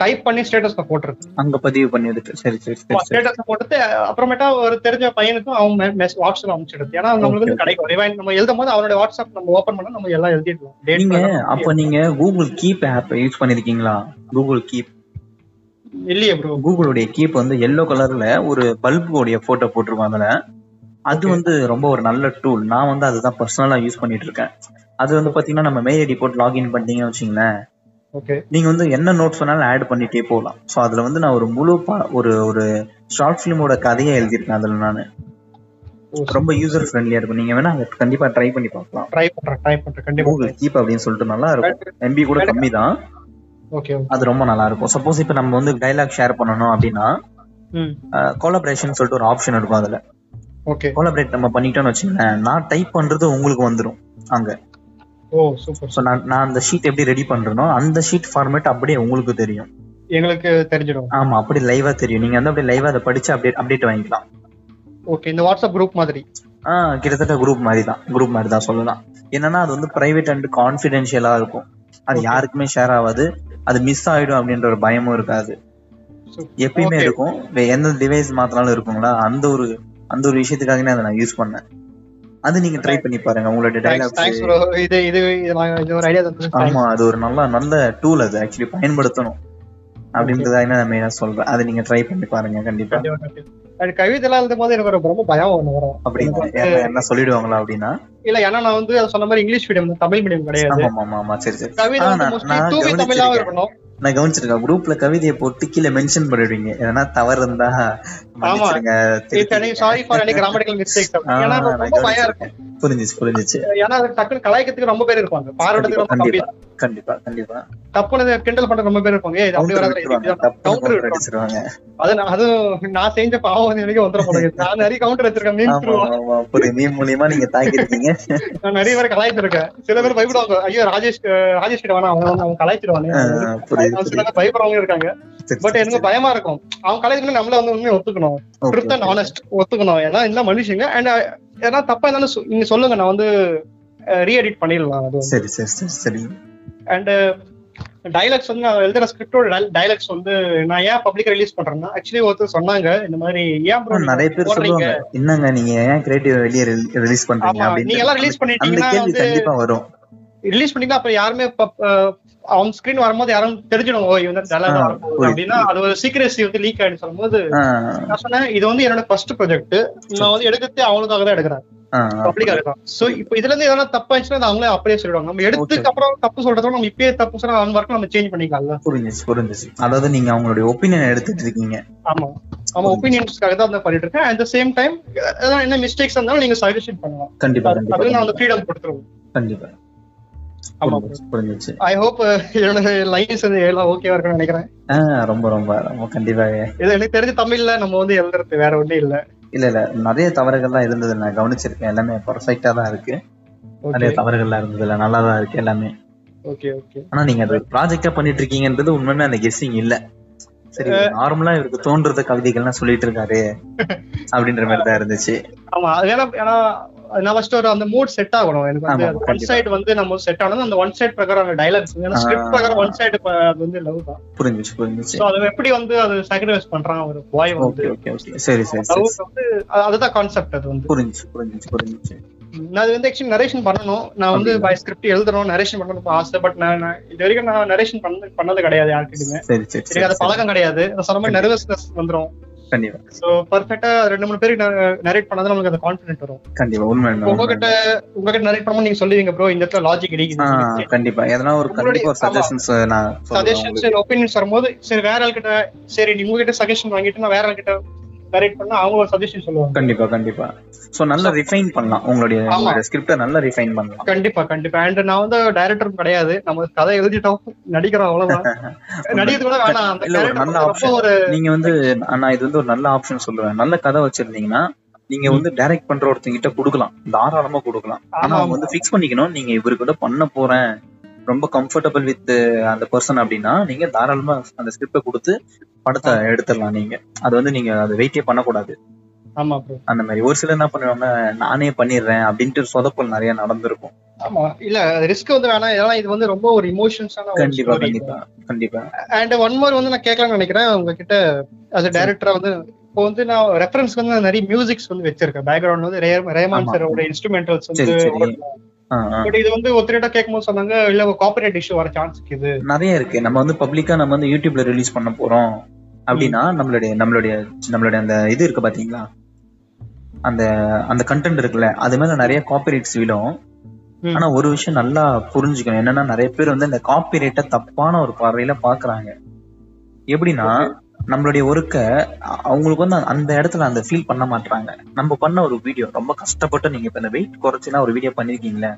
டைப் பண்ணி ஸ்டேட்டஸ்ல போட்டுருக்கேன் அங்க பதிவு பண்ணி எடுத்து. சரி சரி சரி சரி. ஸ்டேட்டஸ் போட்டு அப்புறமேட்டா ஒரு தெரிஞ்ச பையனுக்கும் அவன் வாட்ஸ்அப் அனுப்பிச்சிடுது ஏன்னா நம்மளுக்கு வந்து கிடைக்கும். ரிவைன் நம்ம எழுதும் போது அவனோட வாட்ஸ்அப் நம்ம ஓபன் பண்ணா நம்ம எல்லாம் எழுதிடலாம். நீங்க அப்ப நீங்க கூகுள் கீப் ஆப் யூஸ் பண்ணிருக்கீங்களா? கூகுள் கீப் இல்லையே ப்ரோ கூகுளுடைய கீப் வந்து எல்லோ கலர்ல ஒரு பல்புடைய போட்டோ போட்டிருக்கும் அதுல. அது. வந்து ரொம்ப ஒரு நல்ல டூல் நான் வந்து அதுதான் பர்சனலா யூஸ் பண்ணிட்டு இருக்கேன். அது வந்து பாத்தீங்கன்னா நம்ம மெயில் ஐடி போட்டு லாகின் பண்ணிட்டீங்கன்னு வச்சுங்களேன் ஓகே நீங்க வந்து என்ன நோட்ஸ் வேணாலும் ஆட் பண்ணிட்டே போகலாம். ஸோ அதுல வந்து நான் ஒரு முழு ஒரு ஒரு ஷார்ட் ஃபிலிமோட கதையை எழுதியிருக்கேன் அதுல நான். ரொம்ப யூசர் ஃப்ரெண்ட்லியா இருக்கும். நீங்க வேணா அதை கண்டிப்பா ட்ரை பண்ணி பார்க்கலாம். ட்ரை பண்றேன் ட்ரை பண்றேன். கண்டிப்பா. கூகுள் கீப் அப்படின்னு சொல்லிட்டு நல்லா இருக்கும். எம்பி கூட கம்மி தான் அது ரொம்ப நல்லா இருக்கும் சப்போஸ் இப்ப நம்ம வந்து டைலாக் ஷேர் பண்ணணும் அப்படின்னா கோலபரேஷன் சொல்லிட்டு ஒரு ஆப்ஷன் இருக்கும் அதுல. ஓகே கோலபரேட் நம்ம பண்ணிட்டோம்னு வச்சுங்களேன் நான் டைப் பண்றது உங்களுக்கு வந்துரும் அங்க. ஓ சூப்பர் ஸோ நான் நான் அந்த ஷீட் எப்படி ரெடி பண்றேனோ அந்த ஷீட் ஃபார்மேட் அப்படியே உங்களுக்கு தெரியும். எங்களுக்கு தெரிஞ்சிடும். ஆமா அப்படி லைவா தெரியும். நீங்க வந்து அப்படியே லைவா அதை படிச்சு அப்டேட் அப்டேட் வாங்கிக்கலாம். ஓகே இந்த வாட்ஸ்அப் குரூப் மாதிரி. ஆஹ் கிட்டத்தட்ட குரூப் மாதிரி தான் குரூப் மாதிரி தான் சொல்லலாம். என்னன்னா அது வந்து பிரைவேட் அண்ட் கான்ஃபிடென்ஷியலா இருக்கும். அது யாருக்குமே ஷேர் ஆகாது. அது மிஸ் ஆயிடும் அப்படின்ற ஒரு பயமும் இருக்காது. எப்பயுமே. இருக்கும். எந்த டிவைஸ் மாத்தினாலும் இருக்குங்களா? அந்த ஒரு அந்த ஒரு விஷயத்துக்காகவே அதை நான் யூஸ் பண்ணேன். அது நீங்க ட்ரை பண்ணி பாருங்க. உங்களோட இது இது இது நான் ஒரு ஐடியா தந்தது ஆமா அது ஒரு நல்ல நல்ல டூல் அது. ஆக்சுவலி பயன்படுத்தணும். அப்படின்றத நான் மெயினா சொல்றேன். அதை நீங்க ட்ரை பண்ணி பாருங்க கண்டிப்பா. அது கவிதைலாம் எழுதும் போது எனக்கு ஒரு ரொம்ப பயம் ஒண்ணு வரும். வந்து- என்ன- சொல்லிடுவாங்களா அப்படின்னா? இல்ல ஏன்னா நான் வந்து அது சொன்ன மாதிரி இங்கிலீஷ் மீடியம் தமிழ் மீடியம் கிடையாது. கவிதை தூவி தமிழாவும். இருக்கணும். நான் கவனிச்சிருக்கேன். குரூப்ல கவிதையை போட்டு கீழே மென்ஷன் பண்ணிடுவீங்க. எதனா தவறு இருந்தா. புரிஞ்சுச்சு புரிஞ்சுச்சு. ஏன்னா அது டக்குன்னு கலாய்க்கிறதுக்கு ரொம்ப பேர் இருப்பாங்க. பாராட்டுறதுக்கு கண்டிப்பா கண்டிப்பா கண்டிப்பா. தப்புனது கிண்டல் பண்ற ரொம்ப பேர் இருப்பாங்க. இது அப்படி வராது. அது நான் செஞ்ச பாவம் எனக்கு வந்துட நான் நிறைய கவுண்டர் வச்சிருக்கேன். மீன் மூலியமா நீங்க தாக்கிருக்கீங்க நான் நிறைய பேர் கலாய்ச்சிருக்கேன் சில பேர் பயப்படுவாங்க. ஐயோ ராஜேஷ் ராஜேஷ் கிட்ட வேணாம். அவன் ஆ, புரியுது, பயப்படுறவங்க இருக்காங்க. பட் எனக்கு. பயமா இருக்கும். அவன் கலாய்க்கு நம்மள வந்து உண்மையை ஒத்துக்கணும். Truth and. ஆனஸ்ட் ஒத்துக்கணும். ஏன்னா இந்த மனுஷங்க அண்ட் ஏன்னா தப்பா இருந்தாலும் நீங்க சொல்லுங்க நான் வந்து ரீஎடிட் பண்ணிடலாம். அது சரி சரி சரி அண்ட் டைலாக்ஸ் வந்து நான் எழுதுற ஸ்கிரிப்டோட டைலாக்ஸ் வந்து நான் ஏன் பப்ளிக் ரிலீஸ் பண்றேன்னா ஆக்சுவலி ஒருத்தர் சொன்னாங்க இந்த மாதிரி ஏன் ஆ, நிறைய பேர்? சொல்லுவாங்க என்னங்க நீங்க ஏன் கிரியேட்டிவ் வெளியே ரிலீஸ் பண்றீங்க? நீங்க எல்லாம் அந்த பண்ணிட்டீங்கன்னா வந்து- கண்டிப்பா வரும். ரிலீஸ் பண்ணிட்டா அப்புறம் யாருமே ஆன் ஸ்கிரீன் வரும்போது யாரும் தெரிஞ்சிடும் ஓ இவன் புரியுது. அப்படின்னா அது ஒரு சீக்கிரசி வந்து லீக் ஆயிடுன்னு சொல்லும்போது நான் சொன்னேன் இது வந்து என்னோட ஃபர்ஸ்ட் ப்ராஜெக்ட் நான் வந்து எடுக்கிறதே அவங்களுக்காக தான் எடுக்கிறேன். சோ இப்போ இதுல இருந்து எதனா அது அவங்களே அப்படியே சொல்லிடுவாங்க. நம்ம. அப்புறம் தப்பு சொல்றதோட நம்ம இப்பயே தப்பு சொன்னா அந்த ஒர்க் நம்ம சேஞ்ச் பண்ணிக்கலாம்ல. புரிஞ்சுச்சு புரிஞ்சுச்சு. அதாவது நீங்க அவங்களுடைய ஒப்பீனியன் எடுத்துட்டு இருக்கீங்க. ஆமா. ஆமா ஒப்பீனியன்ஸ்க்காக தான் பண்ணிட்டு இருக்கேன். அட் த சேம் டைம் என்ன மிஸ்டேக்ஸ் இருந்தாலும் நீங்க சஜஷன் பண்ணலாம். கண்டிப்பா அது நான் வந்து ஃப்ரீடம் கொடுத்துருவோம் கண்டிப்பா. ஐ ஹோப் என்னோட லைன்ஸ் வந்து எல்லாம் ஓகேவா இருக்கும்னு நினைக்கிறேன். ரொம்ப ரொம்ப ரொம்ப கண்டிப்பாக இது எனக்கு தெரிஞ்ச தமிழ்ல நம்ம வந்து எழுதுறது வேற ஒண்ணும் இல்ல. இல்ல இல்ல. நிறைய தவறுகள்லாம் இருந்தது. நான் கவனிச்சிருக்கேன். எல்லாமே பர்ஃபெக்டா தான் இருக்கு. நிறைய தவறுகள்லாம் இருந்தது இல்ல நல்லா தான் இருக்கு எல்லாமே. ஓகே ஓகே ஆனா நீங்க அது ப்ராஜெக்டா பண்ணிட்டு இருக்கீங்கன்றது உண்மையுமே அந்த கெஸ்ஸிங் இல்ல. சரி நார்மலா இவருக்கு தோன்றது கவிதைகள்லாம் சொல்லிட்டு இருக்காரு அப்படின்ற மாதிரி தான் இருந்துச்சு. ஆமா அது ஏன்னா ஏன்னா நான் ஃபர்ஸ்ட் ஒரு அந்த மூட் செட் ஆகணும். எனக்கு வந்து ஒன். சைடு வந்து நம்ம செட் ஆனது அந்த ஒன் சைடு பிரகாரம் டைலாக்ஸ் ஏன்னா. ஸ்கிரிப்ட் பிரகாரம் ஒன் சைடு அது வந்து லவ் தான். புரிஞ்சுச்சு புரிஞ்சுச்சு. சோ அது எப்படி வந்து அது சாக்ரிஃபைஸ் பண்றான் ஒரு பாய் வந்து? சரி சரி வந்து அதுதான் கான்செப்ட் அது வந்து. புரிஞ்சுச்சு புரிஞ்சுச்சு புரிஞ்சுச்சு. நான் அது வந்து ஆக்சுவலி நரேஷன் பண்ணணும். நான் வந்து? பை ஸ்கிரிப்ட் எழுதணும் நரேஷன் பண்ணணும் ஆசை. பட் நான் இது வரைக்கும் நான் நரேஷன் பண்ணது பண்ணது கிடையாது சரி எனக்கு அது பழக்கம் கிடையாது. சொன்ன மாதிரி நர்வஸ்னஸ் வந்துரும். கண்டிப்பா. சோ பர்ஃபெக்ட்டா ரெண்டு மூணு பேருக்கு நரேட் பண்ணாதான் நமக்கு அந்த கான்பிடன்ட் வரும். கண்டிப்பா உண்மை உங்ககிட்ட உங்ககிட்ட நரேட் பண்ணும்போது நீங்க சொல்லுவீங்க ப்ரோ இந்த இடத்துல லாஜிக் ஆ, இடிக்குது கண்டிப்பா. எதனா ஒரு கண்டிப்பா ஒரு. சஜஷன்ஸ் நான் சஜஷன்ஸ். ஒப்பீனியன்ஸ் வரும்போது சரி வேற ஆள் கிட்ட சரி நீ உங்ககிட்ட சஜஷன் வாங்கிட்டு நான் வேற ஆள் நரேட் பண்ணா அவங்க ஒரு சஜஷன் சொல்லுவாங்க. கண்டிப்பா கண்டிப்பா. சோ நல்லா ரிஃபைன் பண்ணலாம். உங்களுடைய ஸ்கிரிப்ட நல்லா ரிஃபைன் பண்ணலாம். கண்டிப்பா கண்டிப்பா. அண்ட் நான் வந்து டைரக்டரும் கிடையாது. நம்ம கதை எழுதிட்டோம். நடிக்கிறோம் அவ்வளவுதான். நடிக்கிறது கூட வேணாம். இல்ல, ஒரு நல்ல வந்து. ஒரு நீங்க வந்து நான் இது வந்து ஒரு நல்ல ஆப்ஷன் சொல்லுவேன் நல்ல கதை வச்சிருந்தீங்கன்னா நீங்க வந்து டைரக்ட் பண்ற ஒருத்தங்க கிட்ட கொடுக்கலாம். தாராளமா கொடுக்கலாம். ஆனா அவங்க வந்து ஃபிக்ஸ் பண்ணிக்கணும். நீங்க இவரு கூட பண்ண போறேன். ரொம்ப கம்ஃபர்டபுள் வித் அந்த பர்சன் அப்படின்னா நீங்க தாராளமா அந்த ஸ்கிரிப்ட கொடுத்து படத்தை எடுத்துடலாம் நீங்க. அது வந்து நீங்க அது வெயிட்டே பண்ணக்கூடாது. ஆமா ப்ரோ அந்த மாதிரி. ஒரு சிலர் என்ன பண்ணுவாங்க நானே பண்ணிடுறேன் அப்படின்ட்டு சொதப்பல் நிறைய நடந்திருக்கும். ஆமா. இல்ல ரிஸ்க் வந்து வேணாம். ஏன்னா இது வந்து ரொம்ப ஒரு இமோஷன்ஸான கண்டிப்பா கண்டிப்பா கண்டிப்பா. அண்ட் ஒன் மோர் வந்து நான் கேட்கலாம்னு நினைக்கிறேன். உங்ககிட்ட as a டைரக்டரா வந்து இப்போ வந்து நான் ரெஃபரன்ஸ் வந்து நிறைய மியூசிக்ஸ் வந்து வச்சிருக்கேன். பேக்ரவுண்ட் வந்து ரேமான். சாரோட இன்ஸ்ட்ருமெண்டல்ஸ் வந்து. பட் இது வந்து ஒருத்தர்கிட்ட கேட்கும்போது சொன்னாங்க இல்ல காப்பரேட் இஷ்யூ வர சான்ஸ் இருக்குது. நிறைய இருக்கு. நம்ம வந்து பப்ளிக்கா நம்ம வந்து யூடியூப்ல ரிலீஸ் பண்ண போறோம். அப்படின்னா நம்மளுடைய நம்மளுடைய நம்மளுடைய அந்த இது இருக்கு பாத்தீங்களா? அந்த அந்த கண்டென்ட் இருக்குல்ல அது மேல நிறைய காப்பிரைட்ஸ் விழும். ஆனா ஒரு விஷயம் நல்லா புரிஞ்சுக்கணும். என்னன்னா நிறைய பேர் வந்து இந்த காப்பிரைட்டை தப்பான ஒரு பார்வையில பாக்குறாங்க. எப்படின்னா நம்மளுடைய ஒர்க்க அவங்களுக்கு வந்து அந்த இடத்துல அந்த ஃபீல் பண்ண மாட்டாங்க நம்ம பண்ண ஒரு வீடியோ ரொம்ப கஷ்டப்பட்டு நீங்க இப்ப இந்த வெயிட் குறைச்சுனா ஒரு வீடியோ பண்ணிருக்கீங்களே.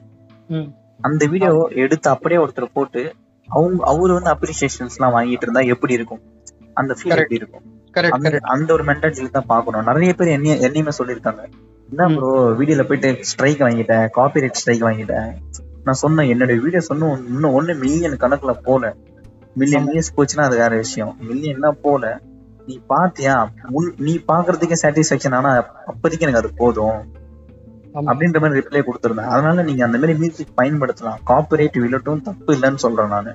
அந்த வீடியோ எடுத்து அப்படியே ஒருத்தர் போட்டு அவங்க அவரு வந்து அப்ரிசியேஷன்ஸ் எல்லாம் வாங்கிட்டு இருந்தா எப்படி இருக்கும்? அந்த ஃபீல். எப்படி இருக்கும்? அந்த ஒரு மென்டாலிட்டி தான் பார்க்கணும். நிறைய பேர் என்னைய என்னையுமே சொல்லியிருக்காங்க. என்ன ப்ரோ வீடியோல போயிட்டு ஸ்ட்ரைக் வாங்கிட்டேன் காப்பிரைட் ஸ்ட்ரைக் வாங்கிட்டேன். நான் சொன்னேன் என்னோட வீடியோ சொன்ன இன்னும் ஒண்ணு மில்லியன் கணக்குல போல. மில்லியன் வியூஸ் போச்சுன்னா அது வேற விஷயம். மில்லியன் தான் போல நீ பாத்தியா? நீ பாக்குறதுக்கே சாட்டிஸ்பாக்சன் ஆனா அப்போதைக்கு எனக்கு அது போதும். அப்படின்ற மாதிரி ரிப்ளை கொடுத்துருந்தேன். அதனால நீங்க அந்த மாதிரி மியூசிக் பயன்படுத்தலாம். காப்பிரைட் விழட்டும் தப்பு இல்லைன்னு சொல்றேன் நானு.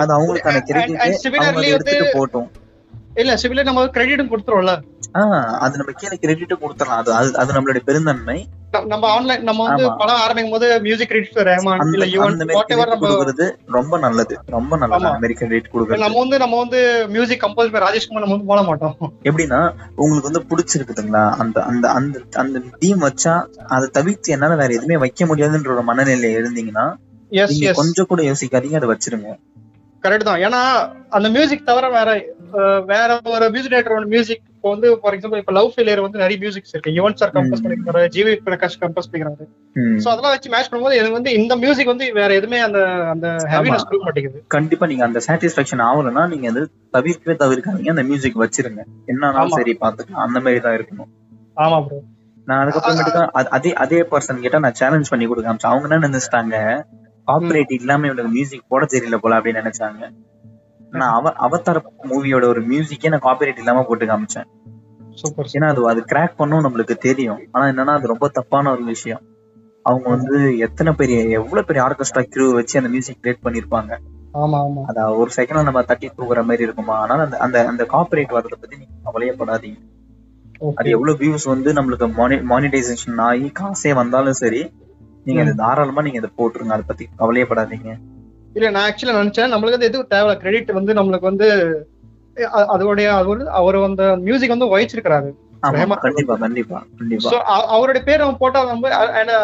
அது அவங்களுக்கான கிரெடிட் அவங்க எடுத்துட்டு போட்டும் இல்ல சிவில நம்ம கிரெடிட்டும் கொடுத்துருவோம்ல. ஆஹ் அது நம்ம கீழே கிரெடிட் கொடுத்துடலாம். அது அது- நம்மளுடைய பெருந்தன்மை. நம்ம ஆன்லைன் நம்ம வந்து. படம் ஆரம்பிக்கும் போது மியூசிக் கிரெடிட் ரஹ்மான் இல்ல யுவன் கொடுக்கறது ரொம்ப நல்லது. ரொம்ப நல்லது. அமெரிக்கன் ரேட் கொடுக்கறது. நம்ம வந்து நம்ம வந்து மியூசிக் கம்போஸ் பை ராஜேஷ்குமார் நம்ம வந்து போட மாட்டோம். எப்படின்னா உங்களுக்கு வந்து பிடிச்சிருக்குதுங்களா? அந்த அந்த அந்த அந்த டீம் வச்சா அதை தவிர்த்து என்னால வேற எதுவுமே வைக்க முடியாதுன்ற ஒரு மனநிலையில இருந்தீங்கன்னா கொஞ்சம் கூட யோசிக்காதீங்க அதை வச்சிருங்க. கரெக்ட் தான். ஏன்னா அந்த மியூசிக் தவிர வேற வேற ஒரு மியூசிக் டைரக்டரோட மியூசிக் இப்போ வந்து ஃபார் எக்ஸாம்பிள் இப்ப லவ் ஃபெயிலியர் வந்து நிறைய மியூசிக்ஸ் இருக்கு. Yuvan sir compose. பண்ணிருக்காரு ஜிவி பிரகாஷ் கம்போஸ் பண்ணிருக்காரு. ம். சோ அதெல்லாம் வச்சு மேட்ச் பண்ணும்போது எனக்கு வந்து இந்த மியூசிக் வந்து வேற எதுவுமே அந்த அந்த ஹெவினஸ் கொடுக்க மாட்டேங்குது. கண்டிப்பா நீங்க அந்த சாட்டிஸ்பாக்சன் ஆகலைன்னா நீங்க அது தவிர்க்கவே தவிர்க்காதீங்க. அந்த மியூசிக் வச்சிருங்க. என்னன்னாலும். சரி பாத்துக்கலாம் அந்த மாதிரி தான் இருக்கணும். ஆமா ப்ரோ நான் அதுக்கப்புறமேட்டு அதே அதே பர்சன் கிட்ட நான் சேலஞ்ச் பண்ணி கொடுக்க அவங்க என்ன நினைச்சிட்டாங்க? காப்பரேட் இல்லாம இவனுக்கு மியூசிக் போட தெரியல போல அப்படின்னு நினைச்சாங்க. நான் அவ அவதார மூவியோட ஒரு மியூசிக்கே நான் காப்பரேட் இல்லாம போட்டு காமிச்சேன். சூப்பர் ஏன்னா அது அது கிராக் பண்ணும் நம்மளுக்கு தெரியும். ஆனா என்னன்னா அது ரொம்ப தப்பான ஒரு விஷயம். அவங்க வந்து எத்தனை பெரிய எவ்வளவு பெரிய ஆர்கெஸ்ட்ரா கிரூ வச்சு அந்த மியூசிக் கிரியேட் பண்ணிருப்பாங்க. ஆமா ஆமா. அத ஒரு செகண்ட்ல நம்ம தட்டி தூக்குற மாதிரி இருக்குமா? அதனால அந்த அந்த அந்த காப்பரேட் வரத பத்தி நீங்க கவலையப்படாதீங்க அது எவ்வளவு வியூஸ் வந்து நம்மளுக்கு மானிடைசேஷன் ஆகி காசே வந்தாலும் சரி நீங்க அது தாராளமா நீங்க அதை போட்டுருங்க. அதை பத்தி கவலையப்படாதீங்க இல்ல நான் ஆக்சுவலா நினைச்சேன் நம்மளுக்கு வந்து எதுவும் தேவை கிரெடிட் வந்து நம்மளுக்கு வந்து அதோடைய அவர் அவர் அந்த மியூசிக் வந்து வகிச்சிருக்கிறாரு அவருடைய பேர் அவன் போட்டா அந்த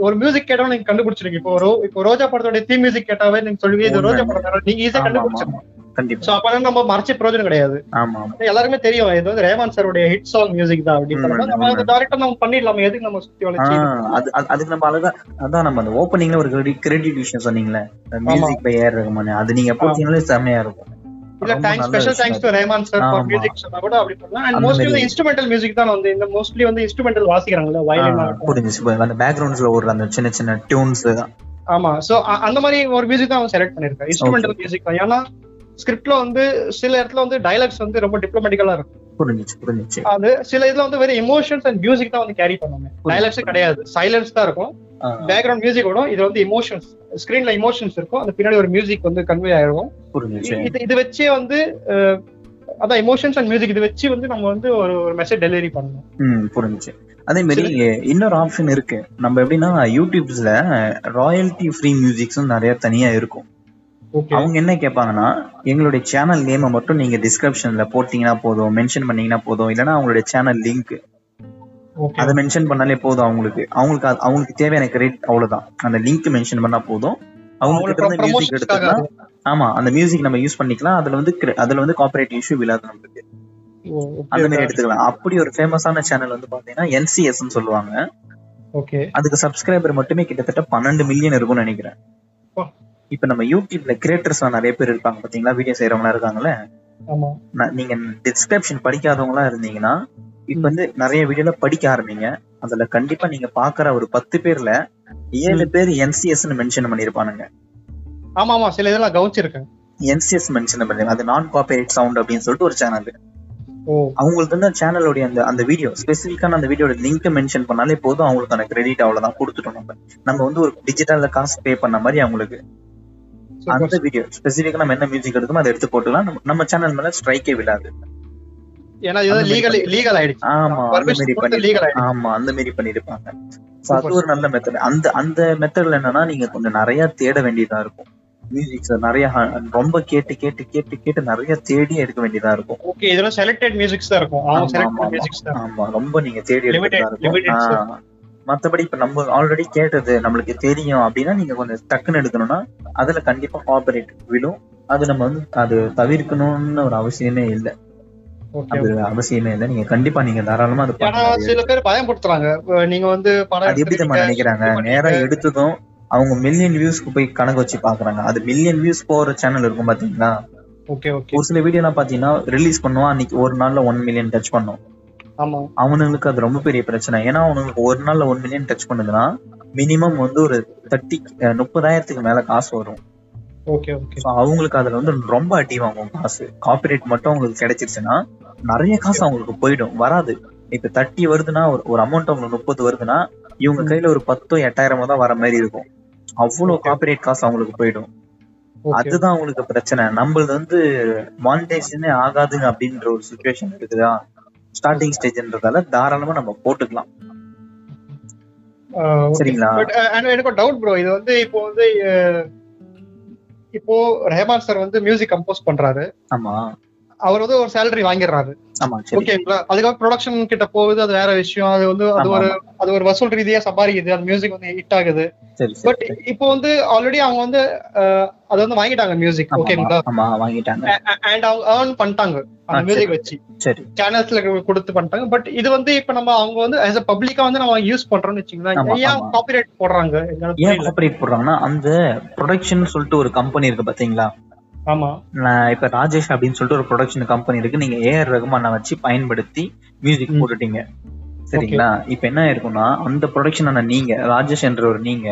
ஒரு மியூசிக் கேட்டா நீங்க கண்டுபிடிச்சிருக்கீங்க இப்போ ரோ இப்போ ரோஜா படத்தோட தீ மியூசிக் கேட்டாவே நீங்க சொல்லுவீங்க இது ரோஜா படம் தானே. நீங்க ஈஸியா கண்டுபிடிச்சிருக்கோம். கண்டிப்பா. சோ அப்ப நம்ம மறைச்ச பிரயோஜனம் கிடையாது. ஆமா எல்லாருமே தெரியும். இது வந்து ரேமான் சாருடைய ஹிட் சாங் மியூசிக் தான் அப்படின்னு நம்ம. டேரக்டா நம்ம பண்ணிடலாம். எதுக்கு நம்ம சுத்தி அது- அதுக்கு நம்ம அழகா அதான் நம்ம அந்த ஓப்பனிங்ல ஒரு கிரெடிட் விஷயம் சொன்னீங்களே. Music by AR Rahman. அது நீங்க போட்டீங்களே செம்மையா இருக்கும். இல்ல thanks special thanks to Rahman sir for. Music சொன்னா கூட அப்படி பண்ணலாம். And mostly. வந்து இன்ஸ்ட்ருமெண்டல் மியூசிக் தான் வந்து இந்த மோஸ்ட்லி வந்து இன்ஸ்ட்ருமெண்டல் வாசிக்கிறாங்கல்ல வயலின் இப்ப அந்த பேக்ரவுண்ட்ஸ்ல ஒரு அந்த சின்ன சின்ன டியூன்ஸ் ஆமா. சோ அந்த மாதிரி ஒரு மியூசிக் தான் அவன் செலக்ட் பண்ணிருக்கான் இன்ஸ்ட்ருமெண்டல் மியூசிக் தான். ஏன்னா ஸ்கிரிப்ட்ல வந்து சில இடத்துல வந்து டைலாக்ஸ் வந்து ரொம்ப டிப்ளமேட்டிக்கலா இருக்கும். புரிஞ்சுச்சு புரிஞ்சுச்சு. அது சில இதுல வந்து வெறும் எமோஷன்ஸ் அண்ட் மியூசிக் தான் வந்து கேரி பண்ணுவாங்க. டைலாக்ஸே கிடையாது. சைலன்ஸ் தான் இருக்கும். பேக்ரவுண்ட் மியூசிக் வரும் இது வந்து இமோஷன்ஸ் ஸ்கிரீன்ல இமோஷன்ஸ் இருக்கும். அந்த பின்னாடி ஒரு மியூசிக் வந்து கன்வே புரிஞ்சுச்சு. இது இது வச்சே வந்து அதான் எமோஷன்ஸ் அண்ட் மியூசிக் இது வச்சு வந்து நம்ம வந்து ஒரு ஒரு மெசேஜ் டெலிவரி பண்ணணும். புரிஞ்சுச்சு. அதே மாதிரி இன்னொரு ஆப்ஷன் இருக்கு. நம்ம எப்படின்னா யூடியூப்ஸ்ல ராயல்டி ஃப்ரீ மியூசிக்ஸும் நிறைய தனியா இருக்கும். அவங்க என்ன கேட்பாங்கன்னா எங்களுடைய சேனல் நேமை மட்டும் நீங்க டிஸ்கிரிப்ஷன்ல போட்டீங்கன்னா போதும் மென்ஷன் பண்ணீங்கன்னா போதும் இல்லைன்னா அவங்களுடைய சேனல் லிங்க் அதை மென்ஷன் பண்ணாலே போதும் அவங்களுக்கு. அவங்களுக்கு அவங்களுக்கு தேவையான கிரெடிட் அவ்வளவுதான். அந்த லிங்க் மென்ஷன் பண்ணா போதும். அவங்க கிட்ட இருந்து மியூசிக் எடுத்துக்கலாம் ஆமா அந்த மியூசிக் நம்ம யூஸ் பண்ணிக்கலாம். அதுல வந்து அதுல வந்து காப்பரேட் இஷ்யூ விழாது நம்மளுக்கு. அந்த மாதிரி எடுத்துக்கலாம். அப்படி ஒரு ஃபேமஸான சேனல் வந்து பாத்தீங்கன்னா என்சிஎஸ் சொல்லுவாங்க. ஓகே அதுக்கு சப்ஸ்கிரைபர் மட்டுமே கிட்டத்தட்ட பன்னெண்டு மில்லியன் இருக்கும்னு நினைக்கிறேன். இப்ப நம்ம யூடியூப்ல கிரியேட்டர்ஸ் நிறைய பேர் இருப்பாங்க பாத்தீங்களா வீடியோ செய்யறவங்களா இருக்காங்கல்ல? நீங்க டிஸ்கிரிப்ஷன் படிக்காதவங்களா இருந்தீங்கன்னா இப்ப வந்து நிறைய வீடியோல படிக்க ஆரம்பிங்க. அதுல கண்டிப்பா நீங்க பாக்குற ஒரு பத்து பேர்ல ஏழு பேர் என்சிஎஸ் மென்ஷன் பண்ணிருப்பானுங்க. ஆமா ஆமா சில இதெல்லாம் கவனிச்சிருக்கேன். என்சிஎஸ் மென்ஷன் பண்ணி அது நான் காப்பரேட் சவுண்ட் அப்படின்னு சொல்லிட்டு ஒரு சேனல் அவங்களுக்கு வந்து சேனலோடைய அந்த அந்த வீடியோ ஸ்பெசிஃபிக்கான அந்த வீடியோட லிங்க் மென்ஷன் பண்ணாலே போதும் அவங்களுக்கான கிரெடிட் அவ்வளவுதான் கொடுத்துட்டோம் நம்ம. நம்ம வந்து ஒரு டிஜிட்டல்ல காசு பே பண்ண மாதிரி அவங்களுக்கு அந்த வீடியோ ஸ்பெசிஃபிக்கா நம்ம என்ன மியூசிக் எடுக்கணுமோ அதை எடுத்து போட்டுக்கலாம். நம்ம- சேனல் மேல ஸ்ட்ரைக்கே விழாது. ஏன்னா இது அந்த லீகல் மாதிரி. லீகல் ஆயிடுச்சு. ஆமா அந்த Permission மாதிரி கொடுத்து பண்ணி. ஆமா அந்த மாதிரி பண்ணிருப்பாங்க. So, அது. ஒரு நல்ல மெத்தட் அந்த அந்த மெத்தட்ல என்னன்னா நீங்க கொஞ்சம் நிறைய தேட வேண்டியதா இருக்கும். மியூசிக்ஸ் நிறைய ரொம்ப கேட்டு கேட்டு கேட்டு கேட்டு நிறைய தேடி எடுக்க வேண்டியதா இருக்கும். ஓகே இதெல்லாம் செலக்டட் மியூசிக்ஸ் தான் இருக்கும். ஆமா, ரொம்ப நீங்க தேடி Limited- எடுக்கிறதா limited இருக்கும் மத்தபடி இப்ப நம்ம ஆல்ரெடி கேட்டது நம்மளுக்கு தெரியும் அப்படின்னா நீங்க கொஞ்சம் டக்குன்னு எடுக்கணும்னா அதுல கண்டிப்பா காப்பரேட் விழும். அது நம்ம வந்து அது தவிர்க்கணும்னு ஒரு அவசியமே இல்ல. அது அவசியமே இல்ல. நீங்க கண்டிப்பா நீங்க தாராளமா அது சில பேர் பயன்படுத்துறாங்க நீங்க வந்து படம் அது எப்படி நம்ம நினைக்கிறாங்க. நேரா. எடுத்ததும் அவங்க மில்லியன் வியூஸ்க்கு போய் கணக்கு வச்சு பாக்குறாங்க. அது மில்லியன் வியூஸ் போற சேனல் இருக்கும் பாத்தீங்களா? ஒரு சில வீடியோ எல்லாம் பாத்தீங்கன்னா ரிலீஸ் பண்ணுவான் அன்னைக்கு ஒரு நாள்ல ஒன் மில்லியன் டச் பண்ணும். அவனுங்களுக்கு அது ரொம்ப பெரிய பிரச்சனை. ஏன்னா அவனுங்களுக்கு ஒரு நாள்ல ஒன் மில்லியன் டச் பண்ணுதுன்னா மினிமம் வந்து ஒரு தேர்ட்டி முப்பதாயிரத்துக்கு மேல காசு வரும். அவங்களுக்கு அதுல வந்து ரொம்ப அடி வாங்கும் காசு. காப்பிரைட் மட்டும் அவங்களுக்கு கிடைச்சிருச்சுன்னா நிறைய காசு அவங்களுக்கு போயிடும். வராது. இப்ப தட்டி வருதுன்னா ஒரு ஒரு அமௌண்ட் அவங்களுக்கு முப்பது வருதுன்னா இவங்க கையில ஒரு பத்தோ எட்டாயிரமோ தான் வர மாதிரி இருக்கும். அவ்வளவு காப்பிரைட் காசு அவங்களுக்கு போயிடும். அதுதான் அவங்களுக்கு பிரச்சனை. நம்மளது வந்து மானிட்டைசேஷனே ஆகாது அப்படின்ற ஒரு சுச்சுவேஷன் இருக்குதா? ஸ்டார்டிங் ஸ்டேஜ்ன்றதால தாராளமா நம்ம போட்டுக்கலாம். சரிங்களா? பட் எனக்கு டவுட் ப்ரோ இது வந்து இப்போ வந்து இப்போ ரெஹமான் சார் வந்து மியூசிக் கம்போஸ் பண்றாரு. ஆமா. அவர் வந்து ஒரு சேலரி வாங்கிடுறாரு. ஓகேங்களா அதுக்கப்புறம் ப்ரொடக்ஷன் கிட்ட போகுது அது வேற விஷயம் அது வந்து அது ஒரு அது ஒரு வசூல் ரீதியா சம்பாதிக்குது அந்த மியூசிக் வந்து ஹிட் ஆகுது. பட் இப்போ வந்து ஆல்ரெடி அவங்க வந்து அது வந்து வாங்கிட்டாங்க மியூசிக் ஓகேங்களா வாங்கிட்டாங்க. அண்ட் அவங்க ஏர்ன் பண்ணிட்டாங்க அந்த மியூசிக் வச்சு. சேனல்ஸ்ல கொடுத்து பண்ணிட்டாங்க. பட் இது வந்து இப்ப நம்ம அவங்க வந்து ஆஸ் அ பப்ளிக்கா வந்து நம்ம யூஸ் பண்றோம்னு வச்சுங்களேன் ஏன். காப்பிரைட் போடுறாங்க? ஏன். காப்பரேட் போடுறாங்கன்னா அந்த ப்ரொடக்ஷன் சொல்லிட்டு ஒரு கம்பெனி இருக்கு பாத்தீங்களா? ஆமா. நான் இப்ப ராஜேஷ் அப்படின்னு சொல்லிட்டு ஒரு ப்ரொடக்ஷன் கம்பெனி இருக்கு. நீங்க ஏஆர் ரகுமானை வச்சு பயன்படுத்தி மியூசிக். போட்டுட்டீங்க. சரிங்களா? இப்ப என்ன இருக்கும்னா அந்த ப்ரொடக்ஷனான நீங்க ராஜேஷ் என்ற ஒரு நீங்க.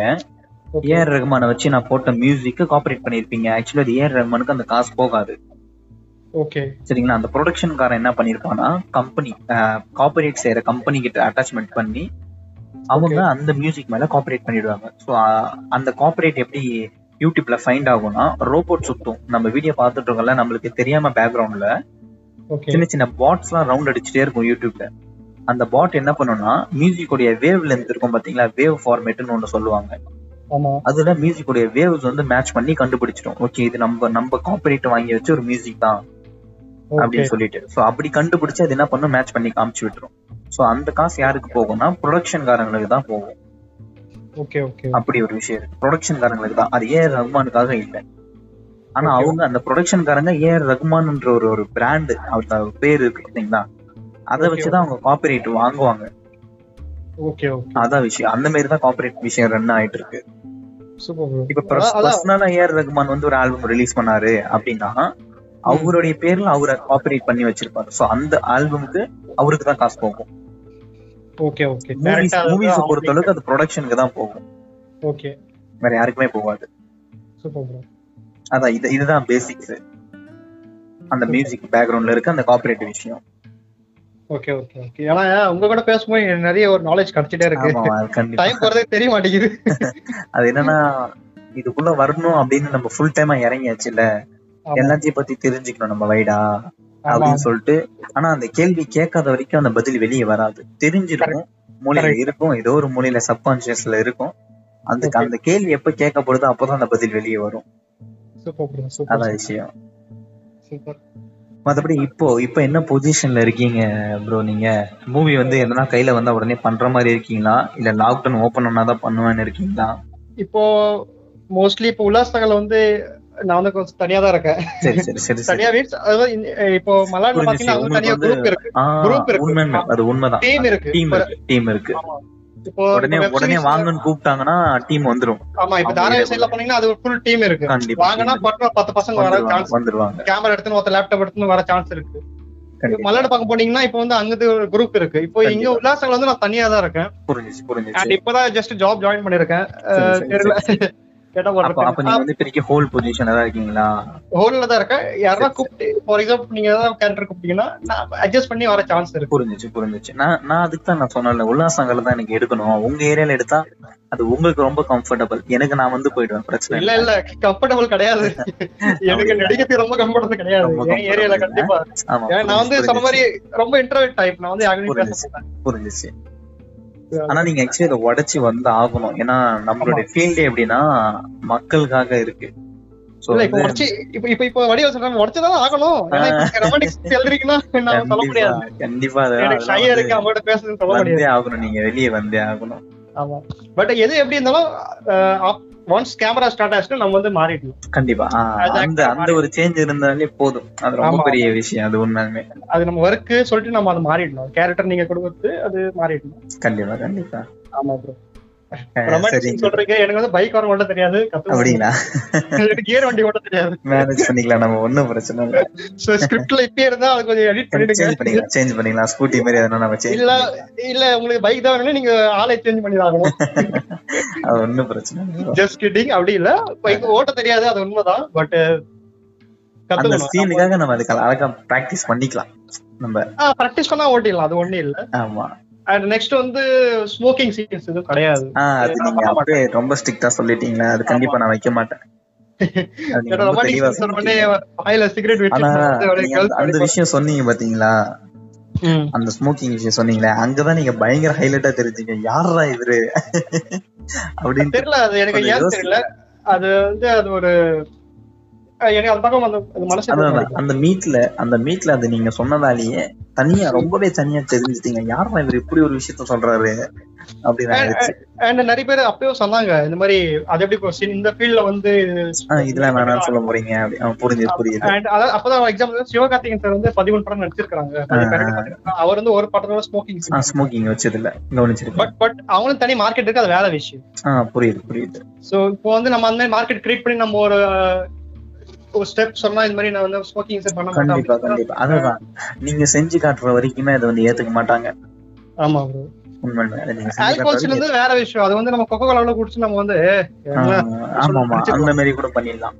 ஏஆர் ரகுமானை வச்சு நான் போட்ட மியூசிக்கு காப்பரேட் பண்ணிருப்பீங்க ஆக்சுவலி அது ஏஆர் ரகுமானுக்கு அந்த காசு போகாது. ஓகே. சரிங்களா? அந்த ப்ரொடக்ஷன்காரன் என்ன பண்ணிருக்கான்னா கம்பெனி காப்பரேட் செய்யற கம்பெனி கிட்ட அட்டாச்மெண்ட் பண்ணி அவங்க. அந்த மியூசிக் மேல காப்பரேட் பண்ணிடுவாங்க. ஸோ அந்த காப்பரேட் எப்படி யூடியூப்ல ஃபைண்ட் ஆகும்னா ரோபோட் சுத்தும். நம்ம வீடியோ பார்த்துட்டு இருக்கோம்ல நம்மளுக்கு தெரியாம பேக்ரவுண்ட்ல சின்ன சின்ன பாட்ஸ் எல்லாம் ரவுண்ட் அடிச்சுட்டே இருக்கும் யூடியூப்ல அந்த பாட் என்ன பண்ணும்னா மியூசிக் உடைய வேவ் லென்த் இருக்கும் பாத்தீங்களா? வேவ் ஃபார்மேட்னு ஒண்ணு சொல்லுவாங்க. அதுல மியூசிக் உடைய வேவ்ஸ் வந்து மேட்ச் பண்ணி கண்டுபிடிச்சிடும். ஓகே இது நம்ம நம்ம காப்பரேட் வாங்கி வச்ச ஒரு மியூசிக் தான். அப்படின்னு சொல்லிட்டு. சோ அப்படி கண்டுபிடிச்சு அது என்ன பண்ணும்? மேட்ச் பண்ணி காமிச்சு விட்டுரும். சோ அந்த காசு யாருக்கு போகும்னா ப்ரொடக்ஷன் காரங்களுக்கு தான் போகும். அப்படி ஒரு விஷயம் இருக்கு. ப்ரொடக்ஷன் காரங்களுக்கு தான். அது ஏஆர் ரஹ்மானுக்காக இல்ல. ஆனா. அவங்க அந்த ப்ரொடக்ஷன் காரங்க ஏஆர் ரஹ்மான்ன்ற ஒரு ஒரு பிராண்ட் அவர் பேர் இருக்கு பாத்தீங்களா அதை வச்சுதான் அவங்க காப்பிரைட் வாங்குவாங்க. அதான் விஷயம். அந்த மாதிரி தான் காப்பிரைட் விஷயம் ரன் ஆயிட்டு இருக்கு. இப்ப பர்சனலா ஏஆர் ரஹ்மான் வந்து ஒரு ஆல்பம் ரிலீஸ் பண்ணாரு அப்படின்னா அவருடைய பேர்ல அவரை காப்பிரைட் பண்ணி வச்சிருப்பாரு. சோ அந்த ஆல்பமுக்கு அவருக்கு தான் காசு போகும். ஓகே ஓகே மூவிஸ் மூவிஸ் பொறுத்த அளவுக்கு அது ப்ரொடக்ஷனுக்கு தான் போகும். ஓகே வேற யாருக்குமே போகாது. சூப்பர் ப்ரோ அதான் இது இதுதான் பேசிக்ஸ் அந்த மியூசிக் பேக்ரவுண்ட்ல இருக்க அந்த காப்பிரைட் விஷயம். ஓகே ஓகே ஓகே ஏன்னா உங்க கூட பேசும்போது நிறைய ஒரு நாலேஜ் கிடைச்சிட்டே இருக்கு. டைம் போறதே தெரிய மாட்டேங்குது. அது என்னன்னா இதுக்குள்ள வரணும் அப்படின்னு நம்ம ஃபுல் டைமா இறங்கியாச்சுல்ல? ஆமா. எல்லாத்தையும் பத்தி தெரிஞ்சுக்கணும் நம்ம வைடா அப்படின்னு சொல்லிட்டு ஆனா அந்த கேள்வி கேட்காத வரைக்கும் அந்த பதில் வெளியே வராது. தெரிஞ்சிருக்கும். மூலையில. இருக்கும். ஏதோ ஒரு மூலையில சப்கான்சியஸ்ல இருக்கும். அந்த. அந்த கேள்வி எப்ப கேட்கப்படுதோ அப்பதான் அந்த பதில் வெளியே வரும். அதான் விஷயம். மத்தபடி இப்போ இப்போ என்ன பொசிஷன்ல இருக்கீங்க ப்ரோ நீங்க? மூவி வந்து எதனா கையில வந்தா உடனே பண்ற மாதிரி இருக்கீங்களா? இல்ல லாக்டவுன் ஓபன் பண்ணாதான் பண்ணுவேன்னு இருக்கீங்களா? இப்போ மோஸ்ட்லி இப்போ உல்லாசங்கள் வந்து நான் வந்து கொஞ்சம் தனியா தான் இருக்கேன். சரி சரி சரி தனியா மீன்ஸ் அதாவது இப்போ மலாட்ல. பாத்தீங்கன்னா தனியா குரூப் இருக்கு. group இருக்கு. உண்மை அது உண்மைதான். டீம் இருக்கு. டீம் இருக்கு டீம் இருக்கு. இப்போ உடனே உடனே வாங்கன்னு கூப்பிட்டாங்கன்னா டீம் வந்துரும். ஆமா இப்ப தாராவி சைட்ல போனீங்கன்னா அது ஒரு ஃபுல் டீம் இருக்கு. வாங்கினா பட்டு பத்து பசங்க வர சான்ஸ் வந்துருவாங்க. கேமரா எடுத்துன்னு ஒருத்த லேப்டாப் எடுத்துன்னு வர சான்ஸ் இருக்கு. மல்லாடு பார்க்க போனீங்கன்னா இப்போ வந்து அங்கிட்டு ஒரு குரூப் இருக்கு. இப்போ இங்க. உல்லாசங்கள் வந்து நான் தனியா தான் இருக்கேன். புரிஞ்சுச்சு இப்பதான் ஜஸ்ட் ஜாப் ஜாயின் பண்ணிருக்கேன் தெரியல. ஹோல் பொசிஷன்ல தான் இருக்கீங்களா? ஹோல்ல தான் இருக்கேன். யாரா கூப்பிட்டு ஃபார் எக்ஸாம்பிள் நீங்க ஏதாவது கேரக்டர் கூப்பிட்டீங்கன்னா நான் அட்ஜஸ்ட் பண்ணி வர சான்ஸ் இருக்கு. புரிஞ்சுச்சு புரிஞ்சுச்சு. நான் நான் அதுக்கு தான் நான் சொன்னேன்ல உல்லாசங்கள் தான் எனக்கு எடுக்கணும். உங்க ஏரியால எடுத்தா அது உங்களுக்கு ரொம்ப கம்ஃபர்டபுள் எனக்கு நான் வந்து போயிடுவேன் பிரச்சனை இல்ல இல்ல. கம்ஃபர்டபுள் கிடையாது. எனக்கு நடிக்கிறது ரொம்ப கம்ஃபர்டபுள் கிடையாது. என் ஏரியால கண்டிப்பா. நான் வந்து சொன்ன மாதிரி ரொம்ப இன்டர்வெட் டைப் நான் வந்து யாருமே பேச புரிஞ்சுச்சு. ஆனா நீங்க ஆக்சுவலி இதை உடைச்சு வந்து ஆகணும். ஏன்னா நம்மளுடைய ஃபீல்டே எப்படின்னா மக்களுக்காக இருக்கு. கண்டிப்பா வெளியே வந்தே ஆகணும். ஆமா. பட் எது எப்படி இருந்தாலும் ஒன்ஸ் கேமரா ஸ்டார்ட் ஆச்சுன்னா நம்ம வந்து மாறிடணும் கண்டிப்பா. அந்த அந்த ஒரு சேஞ்ச் இருந்தாலே போதும். அது ரொம்ப. பெரிய விஷயம் அது உண்மையுமே அது நம்ம ஒர்க் சொல்லிட்டு நம்ம அதை மாறிடணும். கேரக்டர் நீங்க கொடுத்து அது மாறிடணும். கண்டிப்பா கண்டிப்பா. ஆமா ப்ரோ சொல்றீங்க எனக்கு வந்து பைக் வர ஓட்ட தெரியாது அப்படிங்களா? கியர் வண்டி ஓட்ட தெரியாது. மேனேஜ் பண்ணிக்கலாம் நம்ம ஒண்ணும் பிரச்சனை இல்ல. சோ ஸ்கிரிப்ட்ல இப்பயே இருந்தா அது கொஞ்சம் எடிட் பண்ணிடுங்க. சேஞ்ச் பண்ணிக்கலாம் ஸ்கூட்டி மாதிரி எதனா நம்ம சேஞ்ச் இல்ல இல்ல உங்களுக்கு பைக் தான் வேணும் நீங்க ஆளை சேஞ்ச் பண்ணி ஆகணும் அது ஒண்ணும் பிரச்சனை இல்ல. ஜஸ்ட் கிட்டிங் அப்படி இல்ல. பைக் ஓட்ட தெரியாது அது உண்மைதான். பட் அந்த கத்துக்கணும். சீனுக்காக நம்ம அதுக்கு அழகா பிராக்டிஸ் பண்ணிக்கலாம். நம்ம பிராக்டிஸ் பண்ணா ஓட்டிடலாம் அது ஒண்ணு இல்ல. ஆமா. அண்ட் நெக்ஸ்ட் வந்து ஸ்மோக்கிங் சீன்ஸ் எதுவும் கிடையாது. அது நீங்க அப்படியே ரொம்ப ஸ்ட்ரிக்டா சொல்லிட்டீங்களா அது கண்டிப்பா நான் வைக்க மாட்டேன். அந்த- விஷயம் சொன்னீங்க பாத்தீங்களா? அந்த ஸ்மோக்கிங் விஷயம் சொன்னீங்களே அங்கதான் நீங்க பயங்கர ஹைலைட்டா தெரிஞ்சீங்க. யாரா இவரு? அப்படின்னு தெரியல அது எனக்கு ஏன் தெரியல. அது வந்து அது ஒரு அந்த மீட்ல அந்த மீட்ல அது நீங்க சொன்னதாலேயே தனியா ரொம்பவே தனியா தெரிஞ்சுட்டீங்க. யாரா இவர் இப்படி ஒரு விஷயத்த சொல்றாரு? அப்படின்னு நிறைய பேர் அப்பயும் சொன்னாங்க இந்த மாதிரி அது எப்படி இந்த ஃபீல்ட்ல வந்து இதெல்லாம் வேணாம்னு சொல்ல போறீங்க. புரிஞ்சுது புரியுது. அப்பதான் எக்ஸாம்பிள் சார் வந்து பதிமூணு படம் நடிச்சிருக்காங்க அவர் வந்து ஒரு படத்தோட ஸ்மோக்கிங் ஸ்மோக்கிங் வச்சது இல்ல பட் பட் அவங்களும் தனி மார்க்கெட் இருக்கு அது வேற விஷயம். புரியுது புரியுது. சோ இப்போ வந்து நம்ம அந்த மாதிரி மார்க்கெட் கிரியேட் பண்ணி நம்ம ஒரு ஒரு ஸ்டெப் சொன்னா இந்த மாதிரி நான் வந்து ஸ்மோக்கிங் பண்ண மாட்டேன் கண்டிப்பா கண்டிப்பா. அதுதான். நீங்க செஞ்சு காட்டுற வரைக்குமே அதை வந்து ஏத்துக்க மாட்டாங்க. ஆமா ப்ரோ வேற விஷயம். அது வந்து நம்ம கொக்கோ குடிச்சு நம்ம வந்து ஆமா ஆமா அந்த மாதிரி கூட பண்ணிடலாம்.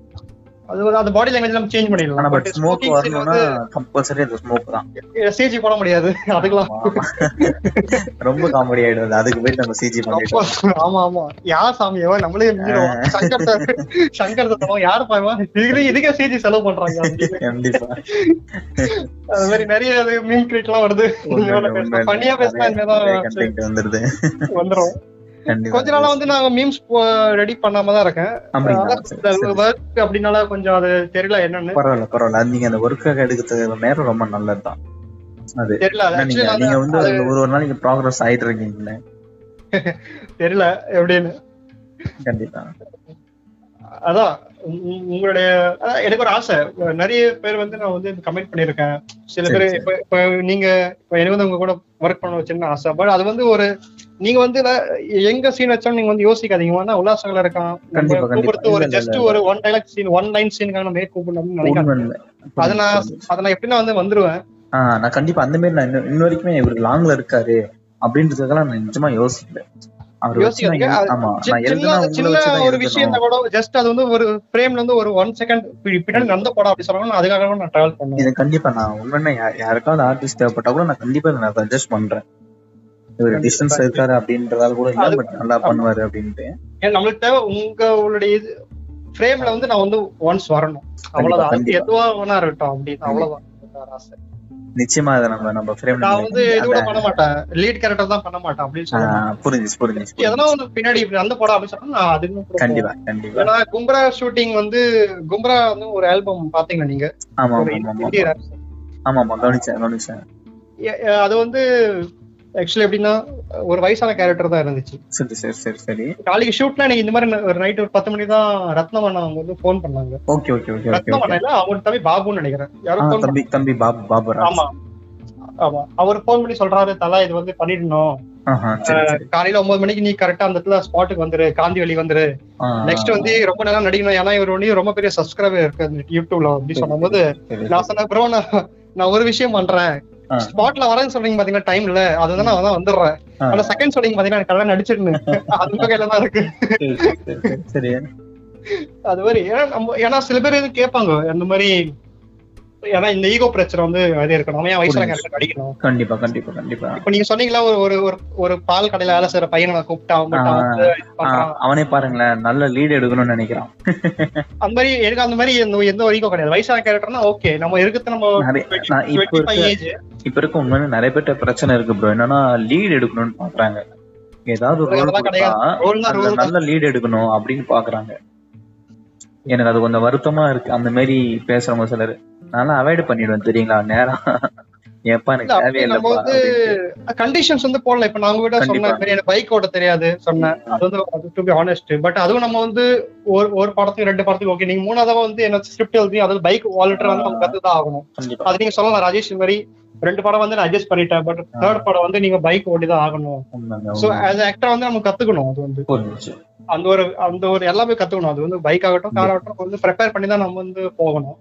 அது அந்த பாடி லாங்குவேஜ் நம்ம சேஞ்ச் பண்ணிடலாம். பட் ஸ்மோக் வரணும்னா கம்பல்சரி அந்த ஸ்மோக் தான். சிஜி போட முடியாது. அதுக்கெல்லாம். ரொம்ப காமெடி ஆயிடுது அதுக்கு போயிட்டு நம்ம சிஜி பண்ணிட்டோம் ரொம்ப- ஆமா ஆமா. யார் சாமியவா நம்மளே மிஞ்சிடுவோம். சங்கர் சார். சங்கர் சத்தம் யார் பாயமா இதுக்கு இதுக்கே சிஜி செலவு பண்றாங்க. கண்டிப்பா. அது மாதிரி நிறைய மீன் கிரியேட் எல்லாம் வருது. பண்ணியா பேசினா வந்துருது. வந்துரும். கொஞ்ச நாளா வந்து நாங்க மீம்ஸ் ரெடி பண்ணாம தான் இருக்கேன். ஒர்க் அப்படின்னால கொஞ்சம் அது தெரியல என்னன்னு. பரவாயில்ல பரவாயில்ல. நீங்க அந்த ஒர்க்காக எடுக்கிறது நேரம் ரொம்ப நல்லதுதான் அது நீங்க நீங்க வந்து ஒரு ஒரு நாளைக்கு ப்ராக்ரஸ் ஆயிட்டு இருக்கீங்களே. தெரியல எப்படின்னு. கண்டிப்பா. அதான் உங்களுடைய எனக்கு ஒரு ஆசை. நிறைய பேர் வந்து நான் வந்து கமெண்ட் பண்ணிருக்கேன் சில பேர். இப்ப இப்ப நீங்க இப்ப எனக்கு வந்து உங்க கூட ஒர்க் பண்ண வச்சுன்னு ஆசை. பட் அது வந்து ஒரு நீங்க வந்து எங்க சீன் வச்சாலும் நீங்க வந்து யோசிக்காதீங்க. வேணா உல்லாசங்கள் இருக்கான். கூப்பிடுறது ஒரு ஜஸ்ட். ஒரு one dialogue scene one line சீனுக்காக நம்ம கூப்பிடணும்னு இல்லை. அதை நான் அதை நான் எப்படின்னா வந்து வந்துருவேன். நான் கண்டிப்பா அந்த மாதிரி நான் இன்ன வரைக்குமே இவரு லாங்ல இருக்காரு. அப்படின்றதுக்கெல்லாம் நான் நிஜமா யோசிக்கல. ஒரு விஷயம் கூட ஜஸ்ட் அது வந்து ஒரு ஃப்ரேம்ல இருந்து ஒரு ஒன் செகண்ட் பின்னாடி நடந்த படம் அப்படி சொன்னாலும் அதுக்காக நான் டிராவல் பண்ணுவேன். இது கண்டிப்பா நான் உண்மையா யா- யாருக்காவது ஆர்டிஸ்ட் தேவைப்பட்டா கூட நான் கண்டிப்பா நான் சஜஸ்ட் பண்றேன். இவர் டிஸ்டன்ஸ். இருக்காரு அப்படின்றதால கூட இல்ல பட் நல்லா பண்ணுவாரு அப்படின்ட்டு. நம்மளுக்கு தேவை உங்களுடைய இது ஃப்ரேம்ல வந்து நான் வந்து ஒன்ஸ் வரணும். அவ்வளவுதான். எதுவா வேணா இருக்கட்டும் அப்படின்னு அவ்வளவுதான். ஆசை. நிச்சயமா அதை நம்ம நம்ம ஃப்ரேம் நான் வந்து இது கூட பண்ண மாட்டேன். லீட் கேரக்டர் தான் பண்ண மாட்டேன் அப்படின்னு சொல்லுவேன் புரிஞ்சுச்சு புரிஞ்சுச்சு எதனா. ஒண்ணு பின்னாடி அந்த படம் அப்படின்னு சொன்னா நான் அதுக்கு கண்டிப்பா கண்டிப்பா. ஏன்னா கும்ரா ஷூட்டிங் வந்து கும்ரா வந்து ஒரு ஆல்பம் பாத்தீங்களா நீங்க? ஆமா ஆமா ஆமா கவனிச்சேன் கவனிச்சேன். அது வந்து ஆக்சுவலி எப்படின்னா ஒரு வயசான கேரக்டர் தான் இருந்துச்சு. சரி சரி சரி சரி. நாளைக்கு ஷூட்ல எனக்கு இந்த மாதிரி ஒரு நைட் ஒரு பத்து மணி தான் ரத்னம் அண்ணா அவங்க வந்து ஃபோன் பண்ணாங்க. ஓகே ஓகே ஓகே அண்ணா இல்ல அவங்க தம்பி பாபுன்னு நினைக்கிறேன். ஃபோன் தம்பி தம்பி பாபு பாபு. ஆமா. ஆமா. அவர் ஃபோன் பண்ணி சொல்றாரு தலா இது வந்து பண்ணிடணும். காலையில ஒன்பது மணிக்கு நீ கரெக்டா அந்த இடத்துல ஸ்பாட்டுக்கு வந்துரு காந்தி வழி வந்துரு நெக்ஸ்ட் வந்து ரொம்ப நல்லா நடிக்கணும். ஏன்னா இவர் ஒண்ணு ரொம்ப பெரிய சப்ஸ்கிரைபர் இருக்கு யூடியூப்ல அப்படி சொல்லும்போது சரி, நான் சொன்னேன் ப்ரோ நான் நான் ஒரு விஷயம் பண்றேன். ஸ்பாட்ல வரேன்னு சொல்றீங்க பாத்தீங்கன்னா டைம் இல்ல. அது வந்து நான் தான் வந்துடுறேன். ஆனா செகண்ட் சொல்றீங்க பாத்தீங்கன்னா கல்யாணம் நடிச்சிருன்னு. அது கையில தான் இருக்கு. சரி, அது மாதிரி. ஏன்னா நம்ம ஏன்னா சில பேர் கேட்பாங்க. அந்த மாதிரி ஏன்னா இந்த ஈகோ பிரச்சனை வந்து அதே இருக்கணும். ஏன் வயசுல நடிக்கணும் கண்டிப்பா கண்டிப்பா கண்டிப்பா. இப்ப நீங்க சொன்னீங்களா ஒரு ஒரு ஒரு- பால் கடையில வேலை செய்யற பையனை நான் கூப்பிட்டா அவன் பாருங்களேன் நல்ல லீட் எடுக்கணும்னு நினைக்கிறான். அந்த மாதிரி எனக்கு அந்த மாதிரி எந்த ஒரு ஈகோ கிடையாது. வயசான கேரக்டர்னா ஓகே நம்ம இருக்கிறது நம்ம இப்ப இருக்க உண்மையில நிறைய பேர்ட்ட பிரச்சனை இருக்கு ப்ரோ என்னன்னா லீட் எடுக்கணும்னு பாக்குறாங்க. ஏதாவது ஒரு. நல்ல லீட் எடுக்கணும் அப்படின்னு பாக்குறாங்க. எனக்கு அது கொஞ்சம் வருத்தமா இருக்கு. அந்த மாதிரி பேசுறவங்க சிலர். நான் அவாய்ட் பண்ணிடுவேன் தெரியுங்களா? நேரம். கண்டிஷன்ஸ் வந்து போடல. இப்ப நான் கூட கண்டிப்பா. சொன்னேன் எனக்கு பைக் ஓட்ட தெரியாது சொன்னேன். அது வந்து டு பி ஆனஸ்ட் பட் அதுவும் நம்ம வந்து ஒரு ஒரு படத்துக்கு ரெண்டு படத்துக்கு ஓகே நீங்க மூணாவதா வந்து என்ன ஸ்கிரிப்ட் எழுதி அதாவது பைக் வாலெட்டர் வந்து நம்ம கத்துதான் ஆகணும். அது நீங்க சொல்லலாம் ராஜேஷ் மாதிரி ரெண்டு படம் வந்து நான் அட்ஜஸ்ட் பண்ணிட்டேன் பட் தேர்ட் படம் வந்து நீங்க பைக் ஓட்டி தான் ஆகணும் சோ. ஆஸ் ஆக்டர் வந்து நம்ம கத்துக்கணும் அது வந்து. அந்த ஒரு அந்த ஒரு எல்லாமே கத்துக்கணும் அது வந்து பைக் ஆகட்டும் கார் ஆகட்டும் வந்து ப்ரிப்பேர் பண்ணி தான் நம்ம வந்து போகணும்.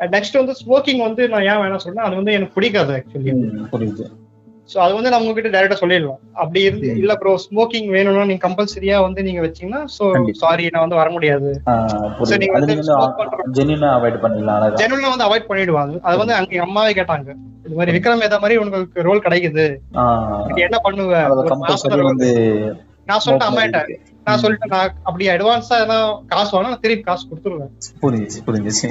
நெக்ஸ்ட் வந்து ஸ்மோக்கிங் வந்து நான் ஏன் வேணாம் சொன்னா அது வந்து எனக்கு பிடிக்காது ஆக்சுவலி புரியுது. சோ அது வந்து நம்ம கிட்ட டைரக்டா சொல்லிடலாம். அப்படி இருந்து இல்ல ப்ரோ ஸ்மோக்கிங் வேணும்னா நீங்க கம்பல்சரியா வந்து நீங்க வச்சீங்கன்னா சோ கண்டிப்பா. சாரி நான் வந்து வர முடியாது. நீங்க வந்து அவாய்ட் பண்ணிடலாம் வந்து அவாய்ட் பண்ணிடுவாங்க அது. வந்து அங்க அம்மாவே கேட்டாங்க. இது மாதிரி விக்ரம் வேதா மாதிரி உனக்கு ரோல் கிடைக்குது. என்ன பண்ணுவ? நான் சொல்லிட்டு smoke அம்மாட்ட இருக்கு. நான் சொல்லிட்டு நான் அப்படி அட்வான்ஸா எல்லாம் காசு வாங்கினா நான் திருப்பி காசு கொடுத்துருவேன். புரிஞ்சுச்சு புரிஞ்சுச்சு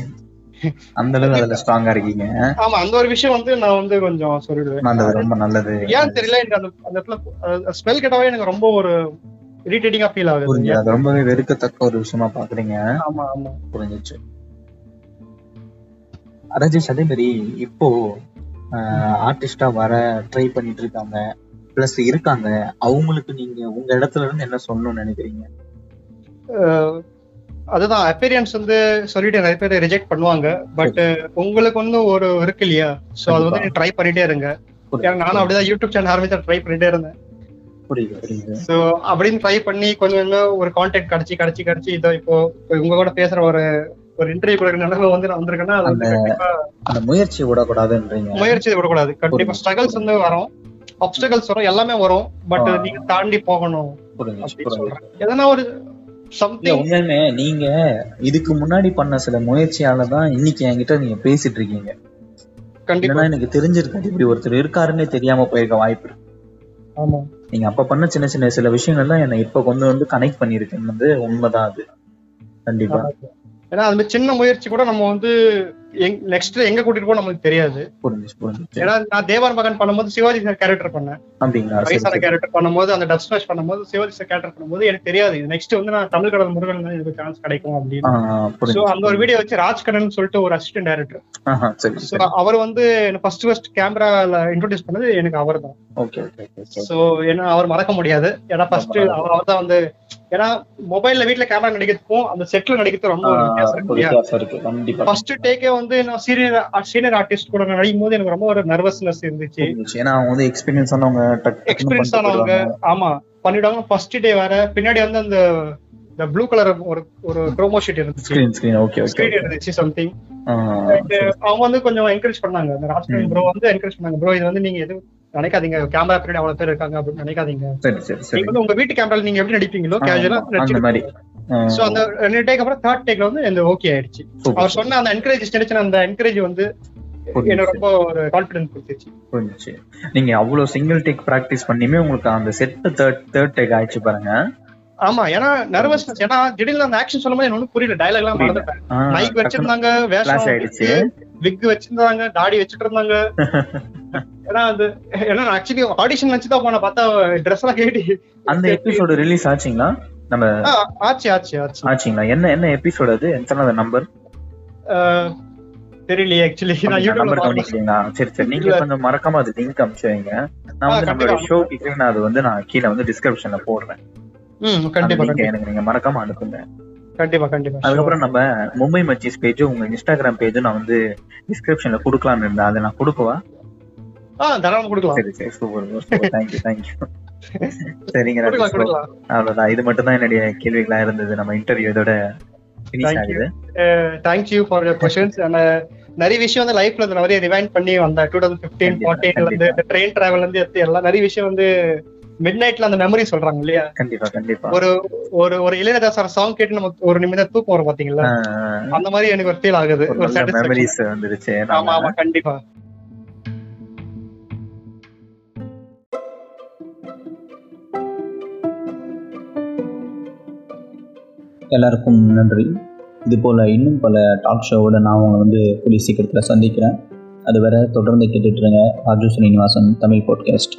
அந்த அளவுக்கு அதுல ஸ்ட்ராங்கா இருக்கீங்க. ஆமா அந்த ஒரு விஷயம் வந்து நான் வந்து கொஞ்சம் சொல்லிடுவேன். நல்லது ரொம்ப நல்லது. ஏன் தெரியல எனக்கு அந்த அந்த இடத்துல ஸ்மெல் கேட்டாவே எனக்கு ரொம்ப ஒரு இரிட்டேட்டிங்கா ஃபீல் ஆகுது. அது ரொம்பவே வெறுக்கத்தக்க ஒரு விஷயமா பாக்குறீங்க. ஆமா ஆமா. புரிஞ்சிச்சு. ராஜேஷ் அதே மாதிரி இப்போ ஆர்டிஸ்டா வர ட்ரை பண்ணிட்டு இருக்காங்க. பிளஸ் இருக்காங்க. அவங்களுக்கு நீங்க உங்க இடத்துல இருந்து என்ன சொல்லணும்னு நினைக்கிறீங்க? அதுதான் அப்பீரியன்ஸ் வந்து சொல்லிட்டு நிறைய பேர் ரிஜெக்ட் பண்ணுவாங்க. பட் உங்களுக்கு வந்து ஒரு இருக்கு இல்லையா? சோ அது வந்து ட்ரை பண்ணிட்டே இருங்க. ஏன்னா நானும் அப்படிதான் யூடியூப் சேனல் ஆரம்பிச்சா ட்ரை பண்ணிட்டே இருந்தேன். சோ அப்படின்னு ட்ரை பண்ணி கொஞ்சம் கொஞ்சம் ஒரு கான்டெக்ட் கிடைச்சி கிடைச்சி கிடைச்சி இதோ இப்போ உங்க கூட பேசுற ஒரு ஒரு இன்டர்வியூ கொடுக்குற நிலைமை வந்து நான் வந்திருக்கேன்னா அது வந்து கண்டிப்பா அந்த முயற்சி விடக்கூடாதுன்றீங்க. முயற்சி விடக்கூடாது. கண்டிப்பா. ஸ்ட்ரகிள்ஸ் வந்து வரும். அப்டகல்ஸ் வரும் எல்லாமே வரும். பட். நீங்க தாண்டி போகணும். எதனா ஒரு உண்மையுமே நீங்க இதுக்கு முன்னாடி பண்ண சில முயற்சியால தான் இன்னைக்கு என்கிட்ட நீங்க பேசிட்டு இருக்கீங்க கண்டிப்பா எனக்கு தெரிஞ்சிருக்காது இப்படி ஒருத்தர் இருக்காருன்னே தெரியாம போயிருக்க வாய்ப்பு இருக்கு. ஆமா. நீங்க அப்ப பண்ண சின்ன சின்ன சில விஷயங்கள் தான் என்னை இப்ப கொண்டு வந்து கனெக்ட் பண்ணிருக்குன்னு வந்து உண்மைதான் அது. கண்டிப்பா. ஏன்னா அது மாதிரி சின்ன முயற்சி கூட நம்ம வந்து நெக்ஸ்ட் எங்க கூட்டிட்டு போக நமக்கு தெரியாது. ஏன்னா நான் தேவார் மகன் பண்ணும்போது சிவாஜி சார் கேரக்டர் பண்ணேன். வயசான. கேரக்டர் பண்ணும்போது அந்த டப் ஸ்மாஷ் பண்ணும்போது சிவாஜி சார் கேரக்டர் பண்ணும்போது எனக்கு தெரியாது. நெக்ஸ்ட் வந்து நான் தமிழ் கடல் முருகன் தான் இதுக்கு சான்ஸ் கிடைக்கும் அப்படின்னு. சோ. அந்த ஒரு வீடியோ வச்சு ராஜ்கண்ணன் சொல்லிட்டு ஒரு அசிஸ்டன்ட் டைரக்டர் அவர் வந்து ஃபர்ஸ்ட் ஃபர்ஸ்ட் கேமரால இன்ட்ரோடியூஸ் பண்ணது எனக்கு அவர் தான் சோ ஏன்னா அவர் மறக்க முடியாது. ஏன்னா ஃபர்ஸ்ட் அவர் தான் வந்து ஏன்னா மொபைல்ல வீட்ல கேமரா நடிக்கிறதுக்கும் அந்த செட்ல நடிக்கிறது ரொம்ப வித்தியாசம் இருக்கு. கண்டிப்பா. ஃபர்ஸ்ட் டேக்கே வந்து நான் சீனியர் சீனியர் ஆர்டிஸ்ட் கூட நடிக்கும் போது எனக்கு ரொம்ப ஒரு நர்வஸ்னஸ் இருந்துச்சு. ஏன்னா அவங்க வந்து எக்ஸ்பீரியன்ஸ் ஆனவங்க எக்ஸ்பீரியன்ஸ் ஆனவங்க. ஆமா. பண்ணிடுவாங்க. ஃபர்ஸ்ட் டே வேற. பின்னாடி வந்து அந்த இந்த ப்ளூ கலர் ஒரு ஒரு ப்ரோமோ ஷீட் இருந்துச்சு. Screen screen okay okay screen இருந்துச்சு சம்திங் அவங்க வந்து கொஞ்சம் என்கரேஜ் பண்ணாங்க. அந்த ராஜ்கன் ம். ப்ரோ வந்து என்கரேஜ் பண்ணாங்க. ப்ரோ இது வந்து நீங்க எதுவும் நினைக்காதீங்க. கேமரா பின்னாடி அவ்வளவு பேர் இருக்காங்க அப்படின்னு நினைக்காதீங்க. சரி சரி சரி. நீங்க வந்து உங்க வீட்டு கேமரால நீங்க எப்படி நடிப்பீங்களோ கேஜுவலா சோ அந்த ரெண்டு டேக் அப்புறம் தேர்ட் டேக்ல வந்து இந்த ஓகே ஆயிடுச்சு. அவர் சொன்ன அந்த என்கரேஜ் சின்ன அந்த என்கரேஜ் வந்து நீங்க அவ்வளவு சிங்கிள் டேக் பிராக்டிஸ் பண்ணியுமே உங்களுக்கு அந்த செட் தேர்ட் தேர்ட் டேக் ஆயிடுச்சு பாருங்க. ஆமா ஏன்னா நர்வஸ்னஸ் ஏன்னா திடீர்னு அந்த ஆக்ஷன் சொல்லும்போது எனக்கு புரியல. டயலாக் எல்லாம். மறந்துட்டேன். மைக் வச்சிருந்தாங்க வேஷம் ஆயிடுச்சு. விக் வச்சிருந்தாங்க தாடி வச்சிட்டு இருந்தாங்க. ஏன்னா அது ஏன்னா ஆக்சுவலி ஆடிஷன் வச்சுதான் போன பார்த்தா ட்ரெஸ் எல்லாம் கேட்டி. அந்த எபிசோடு ரிலீஸ் ஆச்சுங்களா? நம்ம ஆச்சு ஆச்சு ஆச்சு. ஆச்சுங்களா? என்ன என்ன எபிசோட் அது? எத்தனை நம்பர் அஹ், தெரியலையே ஆக்சுவலி நான் நம்பர் சரி சரி. நீங்க. கொஞ்சம் மறக்காம அது லிங்க் அனுப்பிச்சு வைங்க. நான் வந்து நம்மளோட கண்டிப்பா. ஷோக்கு நான் அது வந்து நான் கீழே வந்து டிஸ்கிரிப்ஷன்ல போடுறேன். எனக்கு நீங்க மறக்காம அனுப்புங்க. கண்டிப்பா கண்டிப்பா. அதுக்கப்புறம் நம்ம மும்பை மச்சிஸ் பேஜும் உங்க இன்ஸ்டாகிராம் பேஜும் நான் வந்து டிஸ்கிரிப்ஷன்ல கொடுக்கலாம்னு இருந்தேன். அதை நான் கொடுக்கவா? ஆ தாராளமா கொடுக்கலாம். சரி சரி சூப்பர் தேங்க்யூ தேங்க்யூ சரிங்க அவ்வளவுதான். இது மட்டும் தான் என்னுடைய கேள்விகளா இருந்தது. நம்ம இன்டர்வியூ இதோட தேங்க்யூ ஃபார் யர் கொஸ்டின்ஸ் நிறைய விஷயம் வந்து லைஃப்ல நிறைய ரிவைண்ட் பண்ணி வந்த டூ தௌசண்ட் கண்டிப்பா, ஃபார்டீன்ல இருந்து ட்ரெயின் டிராவல் இருந்து எல்லாம் நிறைய விஷயம் வந்து மிட் நைட்ல அந்த மெமரி சொல்றாங்க இல்லையா? கண்டிப்பா கண்டிப்பா. ஒரு ஒரு ஒரு இளையராஜா சாங் கேட்டு நம்ம ஒரு நிமிடம் தூக்கம் வரும் பாத்தீங்களா? அந்த மாதிரி எனக்கு ஒரு ஃபீல் ஆகுது. ஒரு மெமரிஸ் வந்துருச்சு ஆமா ஆமா கண்டிப்பா. எல்லாருக்கும் நன்றி. இது போல் இன்னும் பல டாக் ஷோவோட நான் உங்களை வந்து கூடிய சீக்கிரத்தில் சந்திக்கிறேன். அது வரை தொடர்ந்து கேட்டுட்ருங்க ராஜு ஸ்ரீனிவாசன் தமிழ் பாட்காஸ்ட்